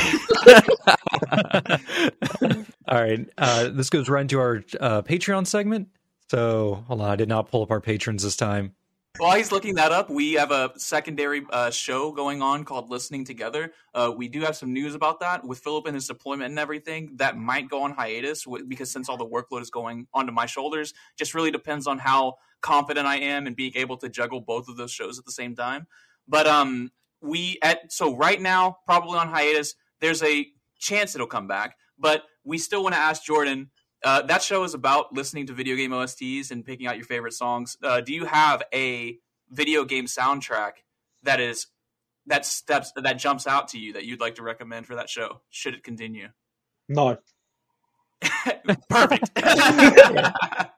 All right. Uh, this goes right into our uh, Patreon segment. So hold on, I did not pull up our patrons this time. While he's looking that up, we have a secondary uh, show going on called Listening Together. Uh, we do have some news about that with Philip and his deployment and everything. That might go on hiatus because since all the workload is going onto my shoulders, just really depends on how confident I am in being able to juggle both of those shows at the same time. But um, we at so right now probably on hiatus. There's a chance it'll come back, but we still want to ask Jordan. Uh, that show is about listening to video game OSTs and picking out your favorite songs. Uh, do you have a video game soundtrack that is that steps that jumps out to you that you'd like to recommend for that show? Should it continue? No. Perfect.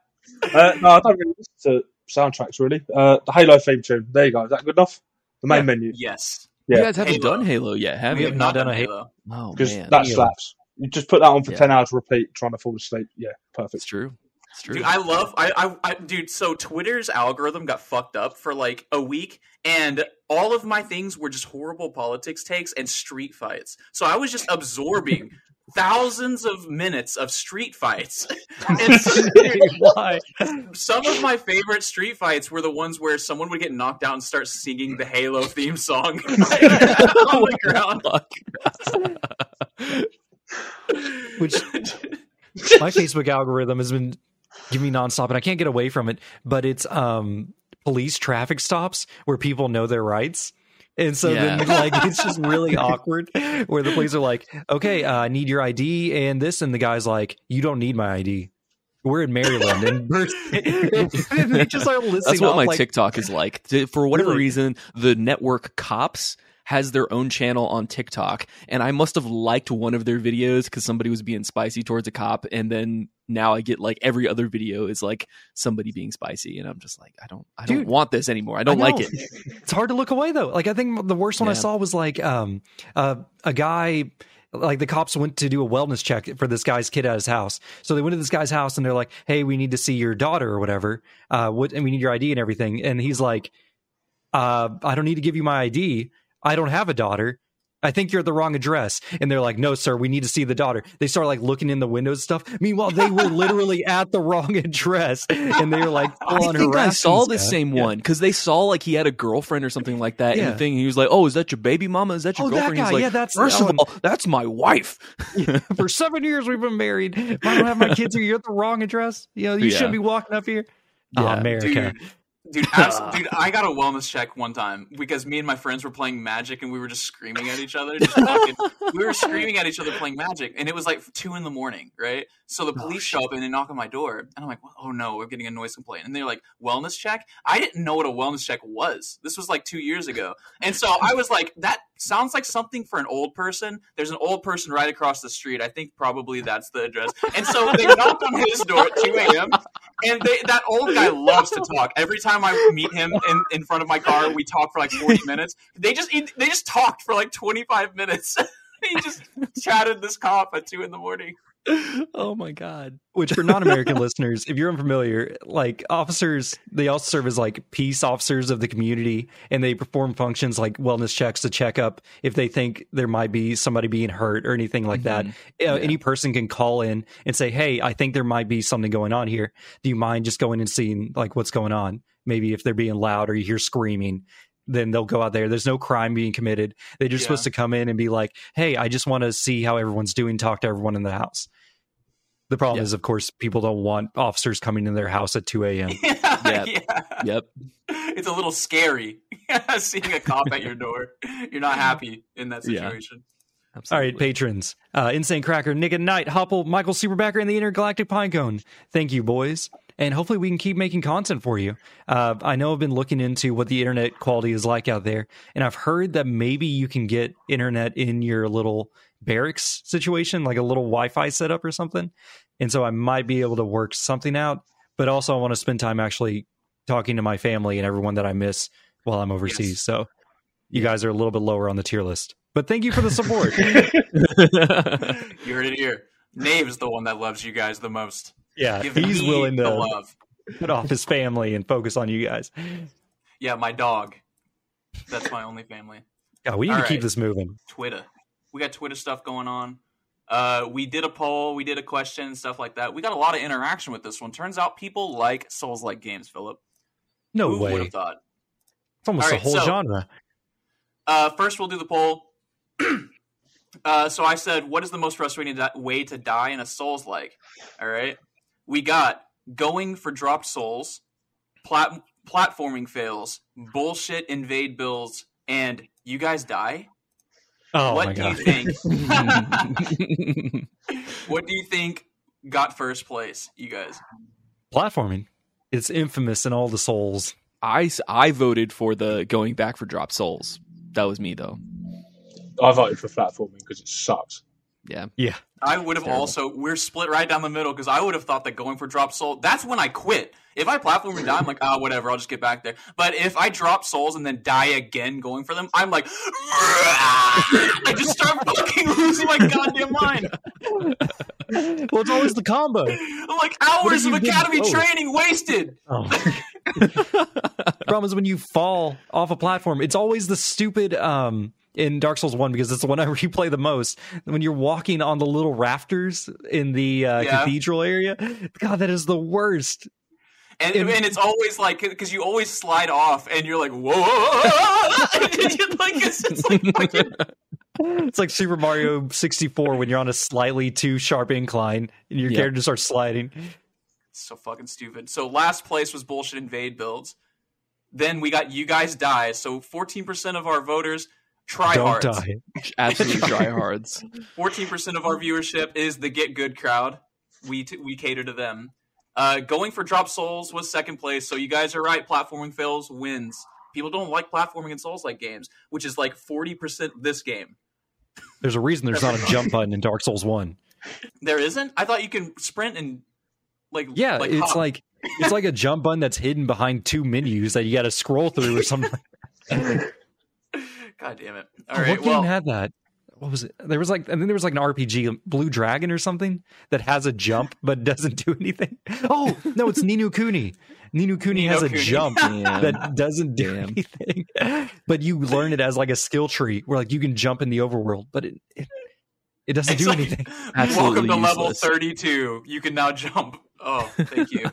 Uh, no, I don't really listen to soundtracks, really. Uh, the Halo theme tune. There you go. Is that good enough? The main menu. yes. Yeah. You Yeah. guys haven't Halo. done Halo yet, have We you? have not done a Halo. Oh Because man, that slaps. You just put that on for Yeah. 10 hours repeat, trying to fall asleep. Yeah, perfect. it's perfect. true. It's true. Dude, I love I, I I dude, so Twitter's algorithm got fucked up for like a week and all of my things were just horrible politics takes and street fights. So I was just absorbing thousands of minutes of street fights. so, Why? some of my favorite street fights were the ones where someone would get knocked out and start singing the Halo theme song on the ground. Which my Facebook algorithm has been giving me nonstop, and I can't get away from it. But it's um, police traffic stops where people know their rights. And so then, like, it's just really awkward where the police are like, okay, uh, I need your ID and this. And the guy's like, you don't need my ID. We're in Maryland. And we're- they just are listing That's what off, my like, TikTok is like. For whatever Really? reason, the network cops has their own channel on TikTok, and I must have liked one of their videos because somebody was being spicy towards a cop, and then now I get like every other video is like somebody being spicy, and I'm just like, I don't, I don't want this anymore. I don't I like it. It's hard to look away though. Like I think the worst one I saw was like um uh, a guy like the cops went to do a wellness check for this guy's kid at his house. So they went to this guy's house and they're like, "Hey, we need to see your daughter or whatever. Uh what and we need your ID and everything." And he's like, "Uh I don't need to give you my ID. I don't have a daughter." I think you're at the wrong address. And they're like, no, sir, we need to see the daughter. They start like looking in the windows and stuff. Meanwhile, they were literally at the wrong address. And they were like, I on think I saw the same Yeah. one because they saw like he had a girlfriend or something like that Yeah. the thing. And he was like, "Oh, is that your baby mama? Is that your Oh, that guy. He's like, Yeah, that's- first of all, that's my wife." for seven years we've been married. If I don't have my kids here, you're at the wrong address. You know, you Yeah. shouldn't be walking up here. Oh, Yeah. America. Dude, dude, abs- dude, I got a wellness check one time because me and my friends were playing Magic and we were just screaming at each other. Just fucking, we were screaming at each other playing Magic, and it was like two in the morning, right? So the oh, police show up and they knock on my door, and I'm like, "Oh no, we're getting a noise complaint." And they're like, "Wellness check." I didn't know what a wellness check was. This was like two years ago, and so I was like, "That sounds like something for an old person." There's an old person right across the street. I think probably that's the address. And so they knocked on his door at 2 a.m. And they, that old guy loves to talk. Every time I meet him in, in front of my car, we talk for like 40 minutes. They just they just talked for like 25 minutes. he just chatted this cop at two in the morning. oh my god! Which for non-American listeners, if you're unfamiliar, like officers, they also serve as like peace officers of the community, and they perform functions like wellness checks to check up if they think there might be somebody being hurt or anything like that. Mhm. Uh, Yeah. Any person can call in and say, "Hey, I think there might be something going on here. Do you mind just going and seeing like what's going on? Maybe if they're being loud or you hear screaming." Then they'll go out there. There's no crime being committed. They're just Yeah. supposed to come in and be like, "Hey, I just want to see how everyone's doing. Talk to everyone in the house." The problem Yeah. is, of course, people don't want officers coming in their house at 2 a.m. yeah, Yep. yeah. Yep. It's a little scary seeing a cop at your door. You're not happy in that situation. All Absolutely. right, patrons. Uh, Insane Cracker, Nick and Knight, Hopple, Michael Superbacker, and the Intergalactic Pinecone. Thank you, boys. And hopefully we can keep making content for you. Uh, I know I've been looking into what the internet quality is like out there, and I've heard that maybe you can get internet in your little barracks situation, like a little Wi-Fi setup or something. And so I might be able to work something out. But also, I want to spend time actually talking to my family and everyone that I miss while I'm overseas. Yes. So you guys are a little bit lower on the tier list. But thank you for the support. You heard it here. Nave is the one that loves you guys the most. Yeah, Give he's willing to love. put off his family and focus on you guys. Yeah, my dog. That's my only family. Yeah, we need All to keep this moving. Twitter. We got Twitter stuff going on. Uh, we did a poll, we did a question, and stuff like that. We got a lot of interaction with this one. Turns out people like Souls like games, Philip. No Who would way. have thought? It's almost All a whole so- genre. Uh, first, we'll do the poll. uh, so I said, "What is the most frustrating di- way to die in a Souls like?" All right, we got going for dropped souls, plat- platforming fails, bullshit invade builds, and you guys die. Oh what my do god. you think? what do you think got first place, you guys? Platforming. It's infamous in all the souls. I, I voted for the going back for drop souls. That was me though. I voted for platforming because it sucks. Yeah. Yeah. I would have also we're split right down the middle because I would have thought that going for drop soul that's when I quit. If I platform and die, I'm like, ah, whatever, I'll just get back there. But if I drop souls and then die again going for them, I'm like, I just start fucking losing my goddamn mind. well, it's always the combo. I'm like hours of academy both? training wasted. Oh. the problem is when you fall off a platform, it's always the stupid um in Dark Souls 1 because it's the one I replay the most. When you're walking on the little rafters in the uh, Yeah. cathedral area, God, that is the worst. And, And- and it's always like because you always slide off and you're like, whoa, and you're like it's, it's like fucking It's like Super Mario 64 when you're on a slightly too sharp incline and your Yeah. character starts sliding. so fucking stupid. So last place was bullshit invade builds. Then we got you guys die. So 14% of our voters try Don't hard. die. Absolute tryhards. 14% of our viewership is the get good crowd. We t- we cater to them. Uh, going for drop souls was second place. So you guys are right. Platforming fails wins. People don't like platforming and Souls like games, which is like forty percent this game. There's a reason there's not a jump button in Dark Souls One. There isn't. I thought you can sprint and like Yeah, like it's hop. like it's like a jump button that's hidden behind two menus that you got to scroll through or something. God damn it! Oh, All what right, game well, had that? What was it? There was like, and then there was like an RPG, Blue Dragon or something, that has a jump but doesn't do anything. Oh no, it's Ni no Kuni. Ni no Kuni Ni has a Kuni. jump Damn. that doesn't do Damn. anything, but you learn it as like a skill tree where like you can jump in the overworld, but it it, it doesn't it's do like, anything. Absolutely Welcome to level thirty-two. You can now jump. Oh, thank you,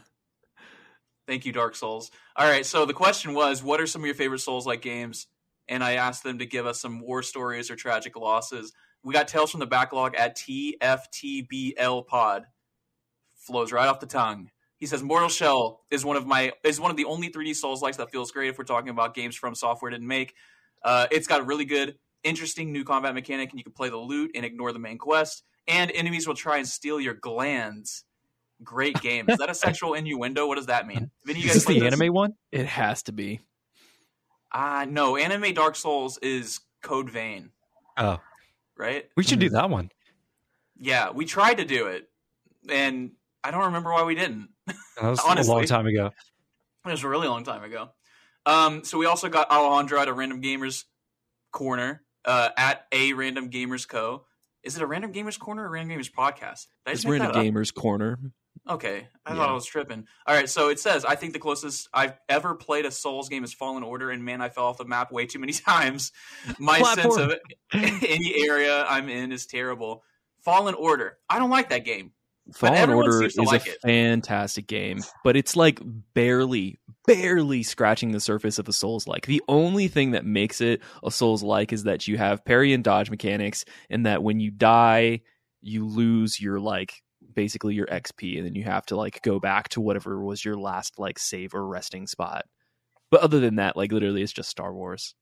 thank you, Dark Souls. All right, so the question was, what are some of your favorite Souls-like games? And I asked them to give us some war stories or tragic losses. We got Tales from the Backlog at TFTBL Pod. Flows right off the tongue. He says Mortal Shell is one of my is one of the only 3D Souls likes that feels great if we're talking about games from software didn't make. Uh, it's got a really good, interesting new combat mechanic, and you can play the loot and ignore the main quest. And enemies will try and steal your glands. Great game. Is that a sexual innuendo? What does that mean? Vinny, you Is this the anime one? It has to be. Ah, no. Anime Dark Souls is Code Vein, Oh, right? we should do that one. Yeah, we tried to do it, and I don't remember why we didn't. That was a long time ago. It was a really long time ago. Um, so we also got Alejandro at a Random Gamers Corner uh, at a Random Gamers Co. Is it a Random Gamers Corner or Random Gamers Podcast? Did I It's just Random that up? Gamers Corner. Okay, I Yeah. thought I was tripping. All right, so it says I think the closest I've ever played a Souls game is Fallen Order, and man, I fell off the map way too many times. My sense of any area I'm in is terrible. Fallen Order, I don't like that game. Fallen Order is like a it. fantastic game, but it's like barely, barely scratching the surface of a Souls like. The only thing that makes it a Souls like is that you have parry and dodge mechanics, and that when you die, you lose your like basically your XP, and then you have to like go back to whatever was your last like save or resting spot. But other than that, like literally, it's just Star Wars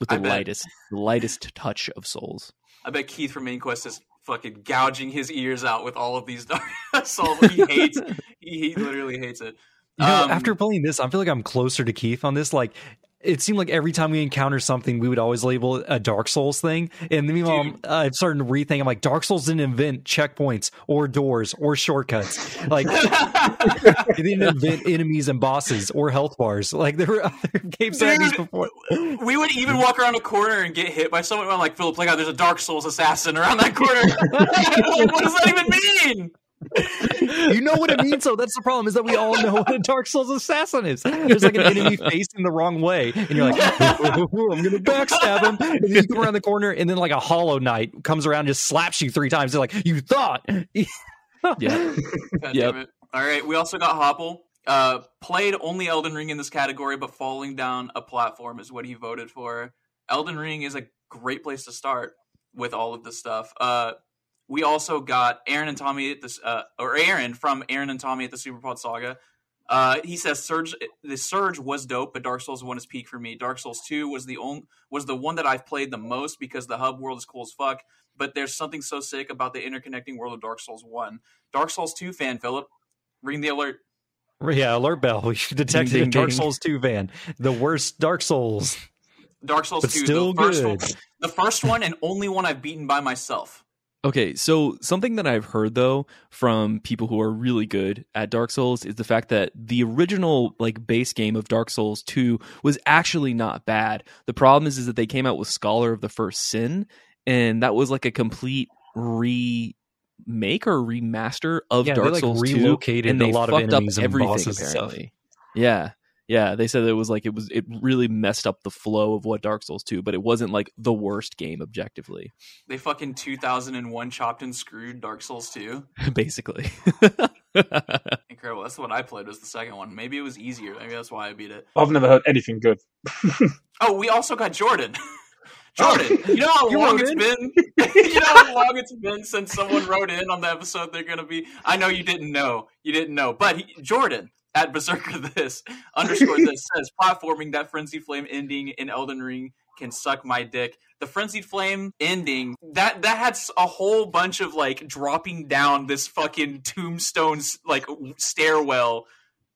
with the lightest, lightest touch of Souls. I bet Keith from Main Quest is fucking gouging his ears out with all of these Dark Souls. He hates. he, he literally hates it. You know, Um, after playing this, I feel like I'm closer to Keith on this. Like, it seemed like every time we encounter something, we would always label it a Dark Souls thing. And then meanwhile, Dude. I'm starting to rethink. I'm like, Dark Souls didn't invent checkpoints or doors or shortcuts. Like, it didn't invent enemies and bosses or health bars. Like, there were other games had before. we would even walk around a corner and get hit by someone. I'm like, Philip, look out! Oh, there's a Dark Souls assassin around that corner. What does that even mean? You know what it means, though. That's the problem is that we all know what a Dark Souls assassin is. There's like an enemy facing the wrong way, and you're like, I'm going to backstab him. And then you come around the corner, and then like a Hollow Knight comes around and just slaps you three times. They're like, you thought. Yeah, God Yep. damn it. All right, we also got Hopple. Uh, played only Elden Ring in this category, but falling down a platform is what he voted for. Elden Ring is a great place to start with all of this stuff. Uh, we also got Aaron and Tommy at this, uh, or Aaron from Aaron and Tommy at the Superpod Saga. Uh, he says Surge, the Surge was dope, but Dark Souls One is peak for me. Dark Souls Two was the only was the one that I've played the most because the hub world is cool as fuck. But there's something so sick about the interconnecting world of Dark Souls One. Dark Souls 2 fan, Philip. Ring the alert. Yeah, alert bell. We detected Ding, a Dark ding. Souls 2 fan, The worst Dark Souls, Dark Souls but 2. still the first good. one, the first one and only one I've beaten by myself. Okay, so something that I've heard though from people who are really good at Dark Souls is the fact that the original like base game of Dark Souls 2 was actually not bad. The problem is is that they came out with Scholar of the First Sin and that was like a complete remake or remaster of Yeah, Dark like, Souls 2 relocated and a they lot of fucked up enemies and everything and stuff. Yeah. Yeah, they said it was like it was it really messed up the flow of what Dark Souls 2, but it wasn't like the worst game objectively, They fucking 2001 chopped and screwed Dark Souls 2. basically. Incredible. That's the one I played was the second one. Maybe it was easier. Maybe that's why I beat it. I've never heard anything good. Oh, we also got Jordan. Oh. Jordan, you know how You long wrote it's in? been? you know how long it's been since someone wrote in on the episode they're going to be? I know you didn't know. You didn't know. But he, Jordan at Berserker this underscore this says platforming that frenzy Flame ending in Elden Ring can suck my dick. The Frenzied Flame ending that that had a whole bunch of like dropping down this fucking tombstone like stairwell.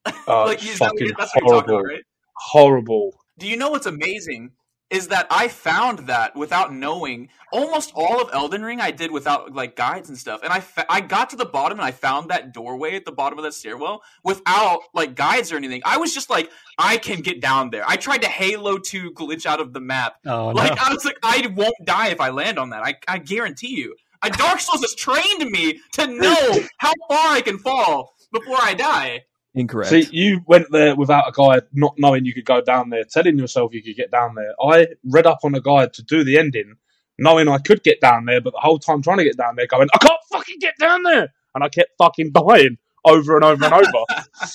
Uh, like is that what fucking that's what you're talking horrible, about, right? horrible. Do you know what's amazing? Is that I found that without knowing almost all of Elden Ring I did without like guides and stuff, and I fa- I got to the bottom and I found that doorway at the bottom of that stairwell without like guides or anything. I was just like, I can get down there. I tried to Halo 2 glitch out of the map. Oh Like no. I was like, I won't die if I land on that. I I guarantee you. Dark Souls has trained me to know how far I can fall before I die. Incorrect. See, you went there without a guide, not knowing you could go down there, telling yourself you could get down there. I read up on a guide to do the ending, knowing I could get down there, but the whole time trying to get down there, going, I can't fucking get down there, and I kept fucking dying over and over and over.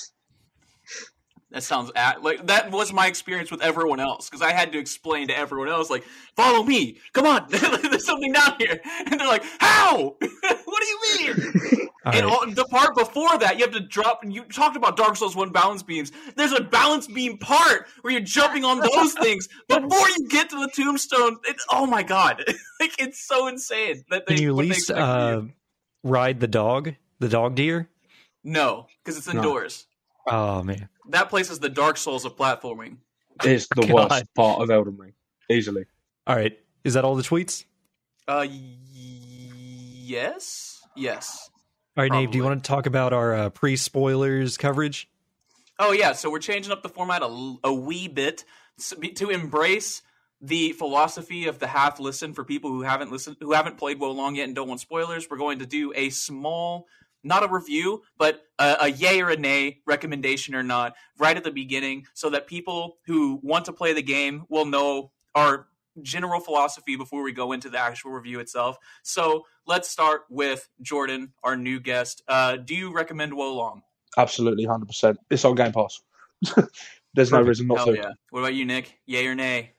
That sounds at, like that was my experience with everyone else because I had to explain to everyone else like, follow me, come on, there's something down here, and they're like, how? what do you mean? All and right. all, the part before that, you have to drop. And you talked about Dark Souls One balance beams. There's a balance beam part where you're jumping on those things before you get to the tombstone. It, oh my god, like it's so insane that they. Can you at what they least uh, you. ride the dog, the dog deer? no, because it's No. indoors. Oh man. That place is the Dark Souls of platforming. It's the God. worst part of Elden Ring, easily. All right. Is that all the tweets? Uh, y- yes, yes. All right, Nave. Do you want to talk about our uh, pre-spoilers coverage? Oh yeah, so we're changing up the format a, a wee bit to embrace the philosophy of the half listen for people who haven't listened, who haven't played Wo Long yet and don't want spoilers. We're going to do a small, not a review, but a, a yay or a nay recommendation or not right at the beginning, so that people who want to play the game will know our general philosophy before we go into the actual review itself. So let's start with Jordan, our new guest. Uh, do you recommend Wo Long? Absolutely, 100%. It's on Game Pass. There's no reason not Hell to. yeah. What about you, Nick? Yay or nay?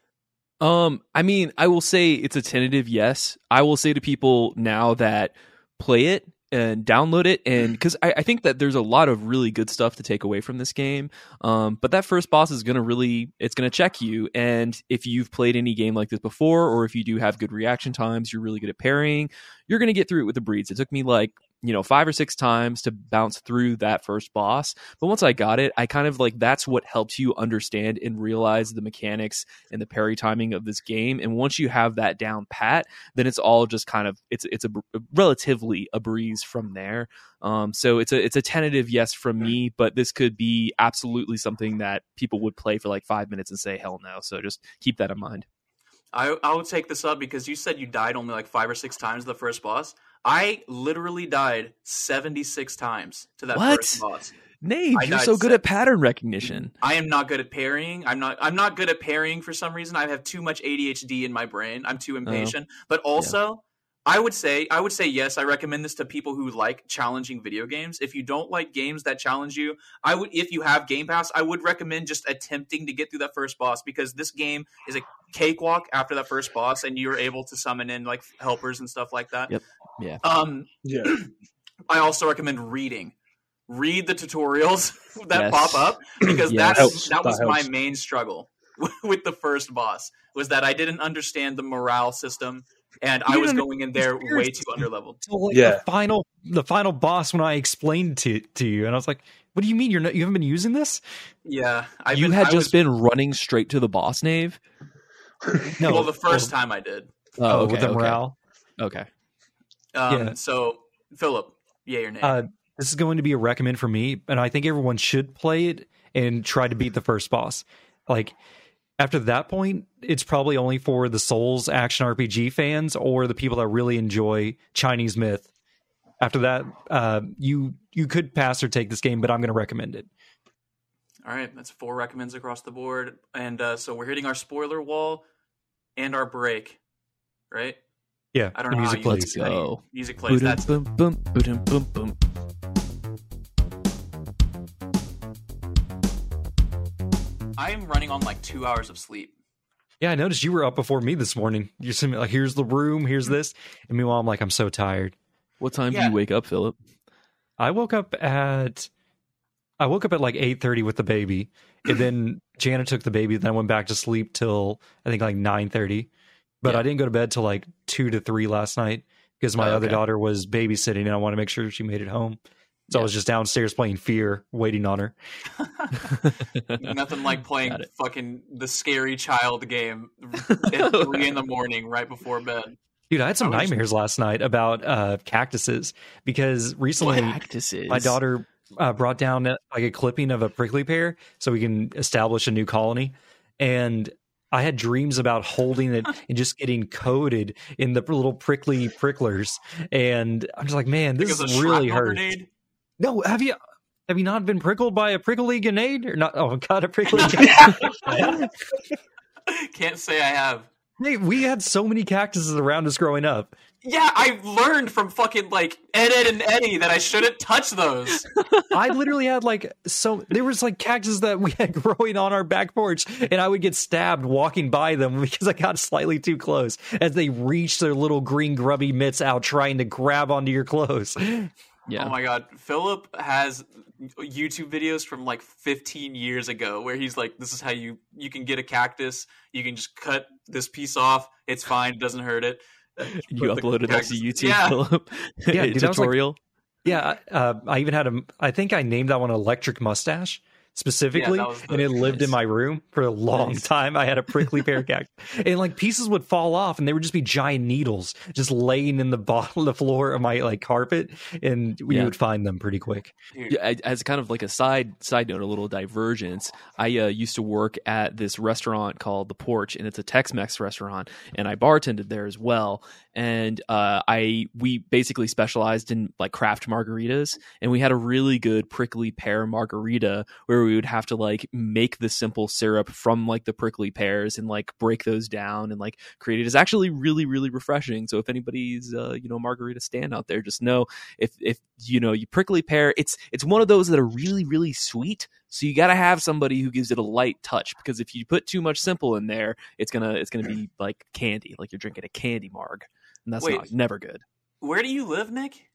Um, I mean, I will say it's a tentative yes. I will say to people now that play it and download it, and because I, I think that there's a lot of really good stuff to take away from this game. Um, but that first boss is gonna really, it's gonna check you. And if you've played any game like this before, or if you do have good reaction times, you're really good at parrying. You're gonna get through it with the breeds. It took me like you know five or six times to bounce through that first boss. But once i got it i kind of like that's what helps you understand and realize the mechanics and the parry timing of this game. And once you have that down pat then it's all just kind of it's it's a, br- relatively a breeze from there. Um so it's a it's a tentative yes from me but this could be absolutely something that people would play for like five minutes and say hell no. So just keep that in mind. I I will take this up because you said you died only like five or six times the first boss. I literally died seventy six times to that What? first boss. Nate, I you're so good at pattern recognition I am not good at parrying. I'm not. I'm not good at parrying for some reason. I have too much ADHD in my brain. I'm too oh. impatient. but also, I would say I would say yes. I recommend this to people who like challenging video games. If you don't like games that challenge you, I would. If you have Game Pass, I would recommend just attempting to get through that first boss because this game is a cakewalk after that first boss, and you're able to summon in like helpers and stuff like that. Yep. Yeah. Um, Yeah. I also recommend reading. Read the tutorials that Yes. pop up because Yes. that's Helps. that That was my main struggle with the first boss was that I didn't understand the morale system and I was going in there way too system. underleveled. So, like, Yeah. the final the final boss when I explained to to you, and I was like, "What do you mean you're not? You haven't been using this?" Yeah, I've you been, had I just was, been running straight to the boss nave No, well the first time I did. Oh, okay, with the okay. morale. okay Um, Yeah. So Philip, yeah, your name. Uh, this is going to be a recommend for me, and I think everyone should play it and try to beat the first boss. Like after that point, it's probably only for the Souls action RPG fans or the people that really enjoy Chinese myth. After that, uh, you you could pass or take this game, but I'm going to recommend it. All right, that's four recommends across the board, and uh, so we're hitting our spoiler wall and our break, right? Yeah, I don't the know how music you- plays. let's go Music plays. Boom, boom, boom, boom, boom, boom. I am running on like two hours of sleep. Yeah, I noticed you were up before me this morning. You're sitting like, here's the room, here's this, and meanwhile, I'm like, I'm so tired. What time do you wake up, Philip? I woke up at I woke up at like eight thirty with the baby, and then Jana took the baby. Then I went back to sleep till I think like nine thirty. But Yeah. I didn't go to bed till like two to three last night because my Oh, other daughter was babysitting, and I want to make sure she made it home. So I was just downstairs playing Fear, waiting on her. Nothing like playing fucking the scary child game at three in the morning right before bed. Dude, I had some I was- nightmares last night about uh, cactuses because recently Cactuses. my daughter uh, brought down uh, like a clipping of a prickly pear so we can establish a new colony. And I had dreams about holding it and just getting coated in the little prickly pricklers. And I'm just like, man, this is really shrapnel hurts. grenade? No, have you have you not been prickled by a prickly grenade or not? Oh God, a prickly grenade. Can't say I have. hey, we had so many cactuses around us growing up. Yeah, I learned from fucking like Ed, Ed, and Eddie that I shouldn't touch those. I literally had like so there was like cactuses that we had growing on our back porch, and I would get stabbed walking by them because I got slightly too close as they reached their little green grubby mitts out trying to grab onto your clothes. Yeah. Oh my god, Philip has YouTube videos from like 15 years ago where he's like, "This is how you you can get a cactus. You can just cut this piece off. It's fine. It doesn't hurt it." you uploaded that to YouTube, Yeah. Philip. Yeah, dude, that was like- tutorial. Yeah, uh, I even had a. I think I named that one Electric Mustache specifically, that was the- and it lived in my room for a long Nice. time. I had a prickly pear cactus, and like pieces would fall off, and they would just be giant needles just laying in the bottom of the floor of my like carpet, and we Yeah. would find them pretty quick. Yeah, as kind of like a side side note, a little divergence. I uh, used to work at this restaurant called The Porch, and it's a Tex-Mex restaurant, and I bartended there as well. And uh, I we basically specialized in like craft margaritas, and we had a really good prickly pear margarita where we would have to like make the simple syrup from like the prickly pears and like break those down and like create it. It's actually really really refreshing. So if anybody's uh, you know margarita stand out there, just know if if you know you prickly pear it's it's one of those that are really really sweet so you got to have somebody who gives it a light touch because if you put too much simple in there it's gonna it's gonna be like candy like you're drinking a candy marg and that's Wait. not never good where do you live, Nick?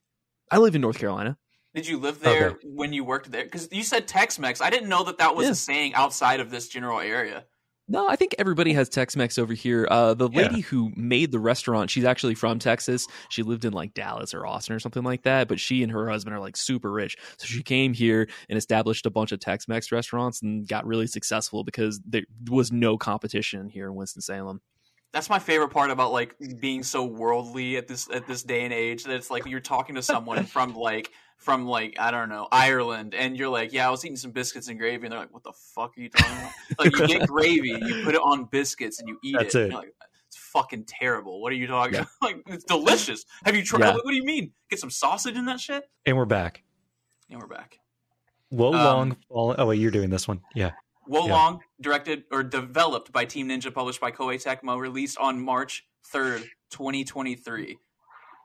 i live in north carolina Did you live there Okay. when you worked there? Because you said Tex-Mex. I didn't know that that was Yeah. a saying outside of this general area. no i think everybody has tex-mex over here uh, the Yeah. lady who made the restaurant she's actually from texas she lived in like dallas or austin or something like that but she and her husband are like super rich so she came here and established a bunch of tex-mex restaurants and got really successful because there was no competition here in winston-salem That's my favorite part about like being so worldly at this at this day and age. That it's like you're talking to someone from like from like I don't know Ireland, and you're like, yeah, I was eating some biscuits and gravy, and they're like, what the fuck are you talking about? like you get gravy, you put it on biscuits, and you eat That's it. it. Like, it's fucking terrible. What are you talking Yeah. about? like it's delicious. Have you tried? Yeah. What do you mean? Get some sausage in that shit? And we're back. And we're back. Wo Um, Long. Fall- oh wait, you're doing this one. Yeah. Wo Long, directed or developed by Team Ninja, published by Koei Tecmo, released on March 3rd, 2023.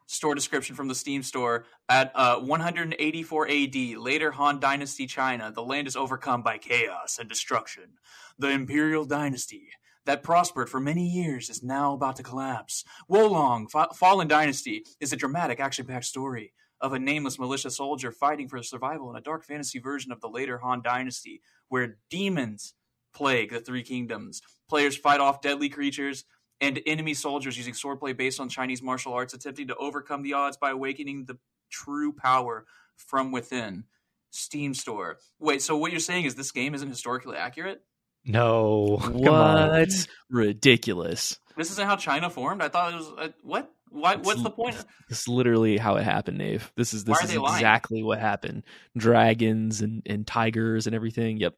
Store description from the Steam store at uh, 184 AD, later Han Dynasty China. The land is overcome by chaos and destruction. The Imperial Dynasty that prospered for many years is now about to collapse. Wo Long, Fa- Fallen Dynasty, is a dramatic, action-packed story of a nameless militia soldier fighting for survival in a dark fantasy version of the later Han Dynasty, where demons plague the three kingdoms. Players fight off deadly creatures and enemy soldiers using swordplay based on Chinese martial arts, attempting to overcome the odds by awakening the true power from within. Steam store. Wait, so what you're saying is this game isn't historically accurate? No. Come on. What? Ridiculous. This isn't how China formed. I thought it was uh, what? Why? What's the point? This is literally how it happened, Nave. This is this is they lying? exactly what happened. Dragons and, and tigers and everything. Yep.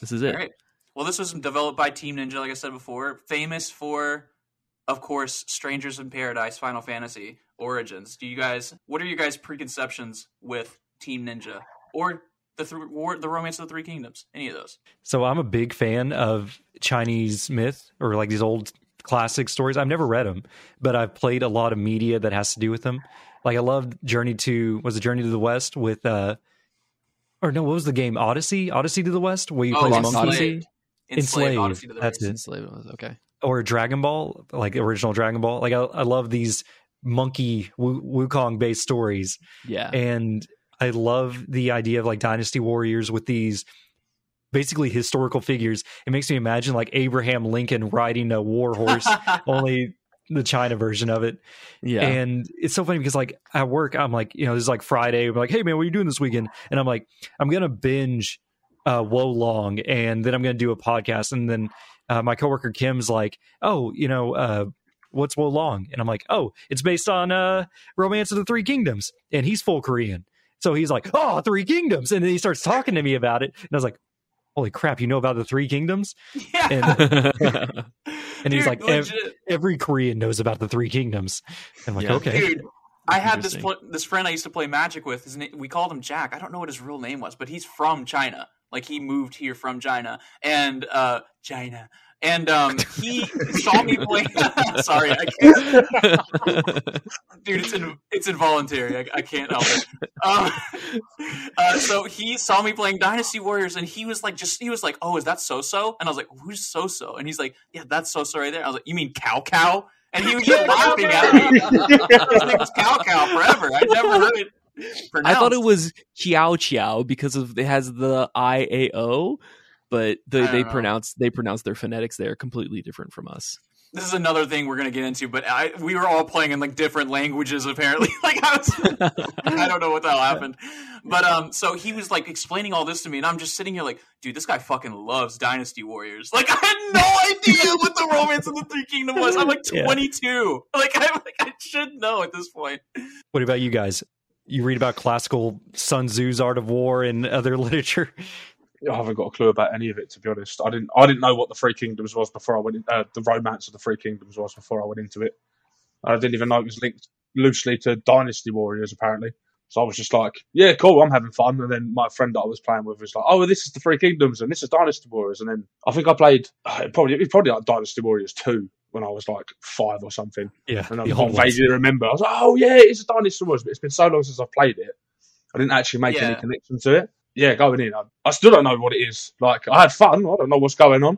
This is it. All right. Well, this was developed by Team Ninja, like I said before, famous for, of course, Strangers in Paradise, Final Fantasy Origins. Do you guys? What are your guys' preconceptions with Team Ninja or the th- war, the Romance of the Three Kingdoms? Any of those? So I'm a big fan of Chinese myth or like these old classic stories. I've never read them, but I've played a lot of media that has to do with them. Like I loved Journey to was it Journey to the West with uh or no, what was the game? Odyssey? Odyssey to the West? Where you Oh, play as Odyssey? monkey? Enslaved. Enslaved. Enslaved. Odyssey to the That's Race. it. Enslaved Okay. Or Dragon Ball, like original Dragon Ball. Like I, I love these monkey Wu- Wukong based stories. Yeah. and I love the idea of like dynasty warriors with these basically historical figures. It makes me imagine like Abraham Lincoln riding a war horse, only the China version of it. Yeah. And it's so funny because like at work, I'm like, you know, this is like Friday. I'm like, hey man, what are you doing this weekend? And I'm like, I'm gonna binge uh Wo Long and then I'm gonna do a podcast. And then uh, my coworker Kim's like, oh, you know, uh what's Wo Long? And I'm like, oh, it's based on uh Romance of the Three Kingdoms. And he's full Korean. So he's like, oh, Three Kingdoms. And then he starts talking to me about it. And I was like, holy crap, you know about the Three Kingdoms? Yeah. And and he's Dude, like, ev- every Korean knows about the Three Kingdoms. I'm like, Yeah. okay. Dude, I had this pl- this friend I used to play Magic with. His name, we called him Jack. I don't know what his real name was, but he's from China. Like he moved here from China and uh China. And um he saw me play. Sorry, I can't. Dude, it's in, it's involuntary. I, I can't help it. Um, uh, so he saw me playing Dynasty Warriors, and he was like, just he was like, "Oh, is that So So?" And I was like, "Who's So So?" And he's like, "Yeah, that's So So right there." I was like, "You mean Cow Cow?" And he was just laughing at me. His name was Cow Cow forever. I never heard it. I thought it was Chiao Chiao because of it has the I A O, but the, they know. pronounce they pronounce their phonetics there completely different from us. This is another thing we're gonna get into, but I we were all playing in like different languages apparently. like I was, I don't know what the hell happened, but um, so he was like explaining all this to me, and I'm just sitting here like, dude, this guy fucking loves Dynasty Warriors. Like I had no idea what the Romance of the Three Kingdom was. I'm like Yeah. 22. Like I like I should know at this point. What about you guys? You read about classical Sun Tzu's Art of War and other literature. I haven't got a clue about any of it to be honest. I didn't. I didn't know what the Three Kingdoms was before I went. In, uh, the romance of the Three Kingdoms was before I went into it. I didn't even know it was linked loosely to Dynasty Warriors apparently. So I was just like, yeah, cool, I'm having fun. And then my friend that I was playing with was like, oh, well, this is the Three Kingdoms and this is Dynasty Warriors. And then I think I played uh, probably it was probably like Dynasty Warriors two when I was like five or something. Yeah, And I can't vaguely remember. I was like, oh yeah, it's a Dynasty Warriors, but it's been so long since I've played it. I didn't actually make any connection to it. Yeah, going in, I, I still don't know what it is. Like, I had fun. I don't know what's going on.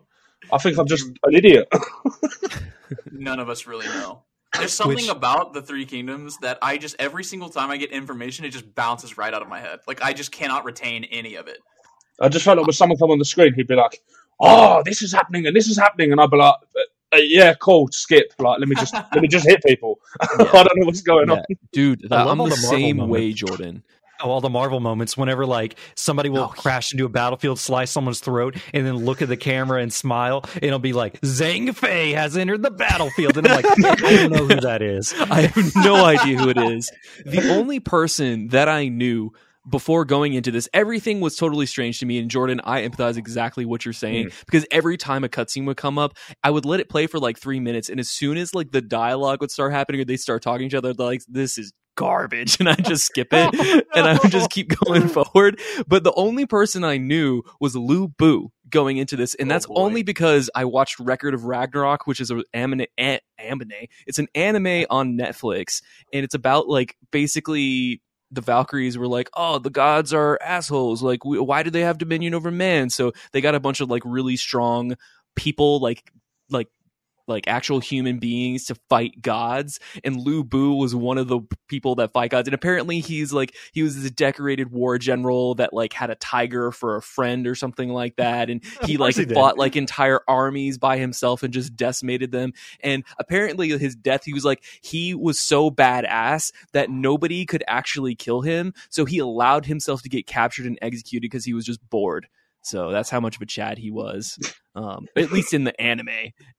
I think I'm just an idiot. None of us really know. There's something Which- about the Three Kingdoms that I just every single time I get information, it just bounces right out of my head. Like I just cannot retain any of it. I just felt like when someone come on the screen, he'd be like, "Oh, this is happening and this is happening," and I'd be like, uh, "Yeah, cool, skip. Like, let me just let me just hit people. I don't know what's going Yeah. on." Dude, I love I'm the, the same moments. way, Jordan. All the Marvel moments whenever like somebody will Oh, crash into a battlefield, slice someone's throat, and then look at the camera and smile, and it'll be like Zhang Fei has entered the battlefield, and I'm like, I don't know who that is. I have no idea who it is. The only person that I knew before going into this, everything was totally strange to me. And Jordan, I empathize exactly what you're saying mm. because every time a cutscene would come up, I would let it play for like three minutes, and as soon as like the dialogue would start happening or they start talking to each other, like, "This is." Garbage, and I just skip it, and I would just keep going forward. But the only person I knew was Lu Bu going into this, and Oh, that's boy. only because I watched Record of Ragnarok, which is an anime. An, anime. It's an anime on Netflix, and it's about like basically the Valkyries were like, "Oh, the gods are assholes. Like, we, why do they have dominion over man?" So they got a bunch of like really strong people, like like like actual human beings to fight gods and Lu Bu was one of the people that fight gods and apparently he's like he was this decorated war general that like had a tiger for a friend or something like that and he like he did. fought like entire armies by himself and just decimated them and apparently his death he was like he was so badass that nobody could actually kill him so he allowed himself to get captured and executed because he was just bored so that's how much of a chad he was um, at least in the anime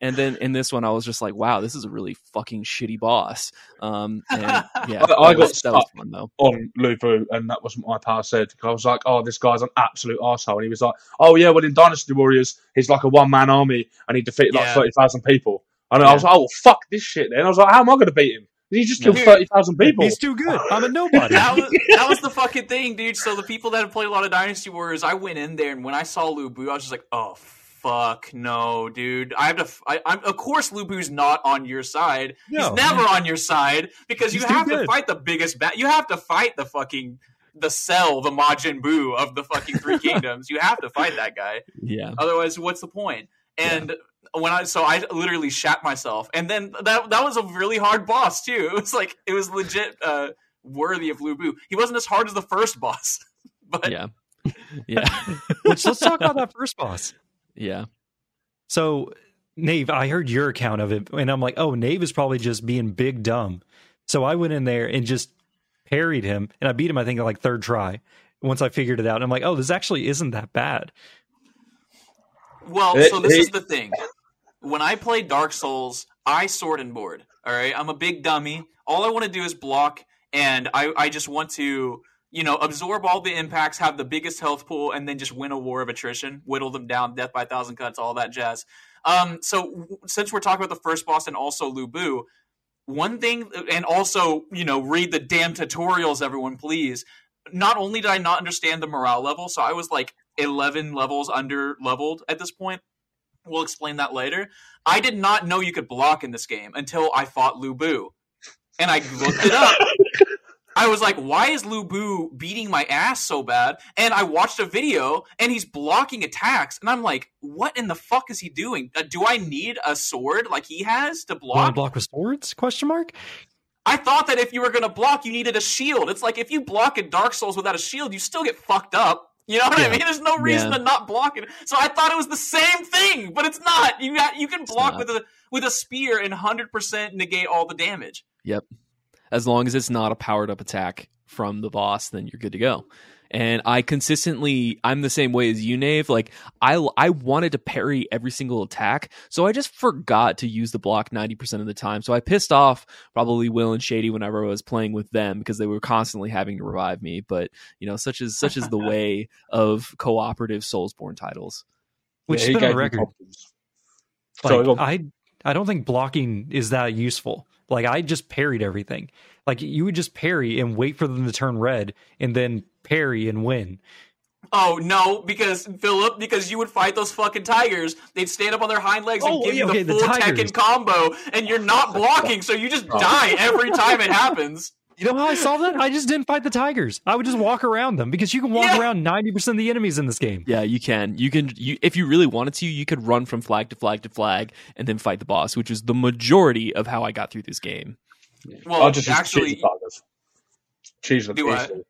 and then in this one i was just like wow this is a really fucking shitty boss um, and yeah I- I got was, was stuck. fun though on Lubu, and that wasn't what my power said. I was like, "Oh, this guy's an absolute asshole," and he was like, "Oh yeah, well in Dynasty Warriors, he's like a one man army, and he defeated like Yeah. thirty thousand people." And I was like, "Oh, well, fuck this shit." Then I was like, "How am I going to beat him? He just killed Yeah. thirty thousand people." He's too good. I'm a nobody. that was that was the fucking thing, dude. So the people that have played a lot of Dynasty Warriors, I went in there and when I saw Lubu, I was just like, oh fuck no, dude. I have to. f- I, am of course Lubu's not on your side. No. He's never on your side because you He's too have to fight the biggest bat. You have to fight the fucking the cell, the Majin Buu of the fucking Three Kingdoms. You have to fight that guy. yeah Otherwise, what's the point? And when I so I literally shat myself, and then that that was a really hard boss too. It was like it was legit uh, worthy of Lu Bu. He wasn't as hard as the first boss, but yeah yeah Which let's talk about that first boss. yeah So Nave, I heard your account of it, and I'm like, oh, Nave is probably just being big dumb. So I went in there and just parried him, and I beat him. I think like third try. Once I figured it out, I'm like, oh, this actually isn't that bad. Well, so this is the thing. When I play Dark Souls, I sword and board. All right, I'm a big dummy. All I want to do is block, and I, I just want to, you know, absorb all the impacts, have the biggest health pool, and then just win a war of attrition, whittle them down, death by thousand cuts, all that jazz. Um, so since we're talking about the first boss and also Lubu, one thing, and also, you know, read the damn tutorials, everyone, please. Not only did I not understand the morale level, so I was like 11 levels under leveled at this point. We'll explain that later. I did not know you could block in this game until I fought Lubu. And I looked it up. I was like, why is Lubu beating my ass so bad? And I watched a video and he's blocking attacks. And I'm like, what in the fuck is he doing? Uh, do I need a sword like he has to Want to block? block with swords? Question mark. I thought that if you were going to block, you needed a shield. It's like if you block in Dark Souls without a shield, you still get fucked up. You know what I mean? There's no reason Yeah. to not block it. So I thought it was the same thing, but it's not. You got you can block with a with a spear and 100% negate all the damage. Yep. As long as it's not a powered up attack from the boss then you're good to go and i consistently i'm the same way as you nave like i i wanted to parry every single attack so i just forgot to use the block 90% of the time so i pissed off probably will and shady whenever i was playing with them because they were constantly having to revive me but you know such is such is the way of cooperative soulsborne titles Which Yeah, has been on gave the me record. problems. Sorry, Like, go. I I don't think blocking is that useful. Like I just parried everything. Like you would just parry and wait for them to turn red, and then parry and win. Oh no, because Philip, because you would fight those fucking tigers, they'd stand up on their hind legs and Oh, give you okay, the the full tigers. Tekken combo, and you're not blocking, so you just Oh. die every time it happens. You know how I solved that? I just didn't fight the tigers. I would just walk around them because you can walk Yeah. around ninety percent of the enemies in this game. yeah you can you can you if you really wanted to you could run from flag to flag to flag and then fight the boss which is the majority of how i got through this game Well, I just use actually, cheese buggers. Cheese them Do I? easily.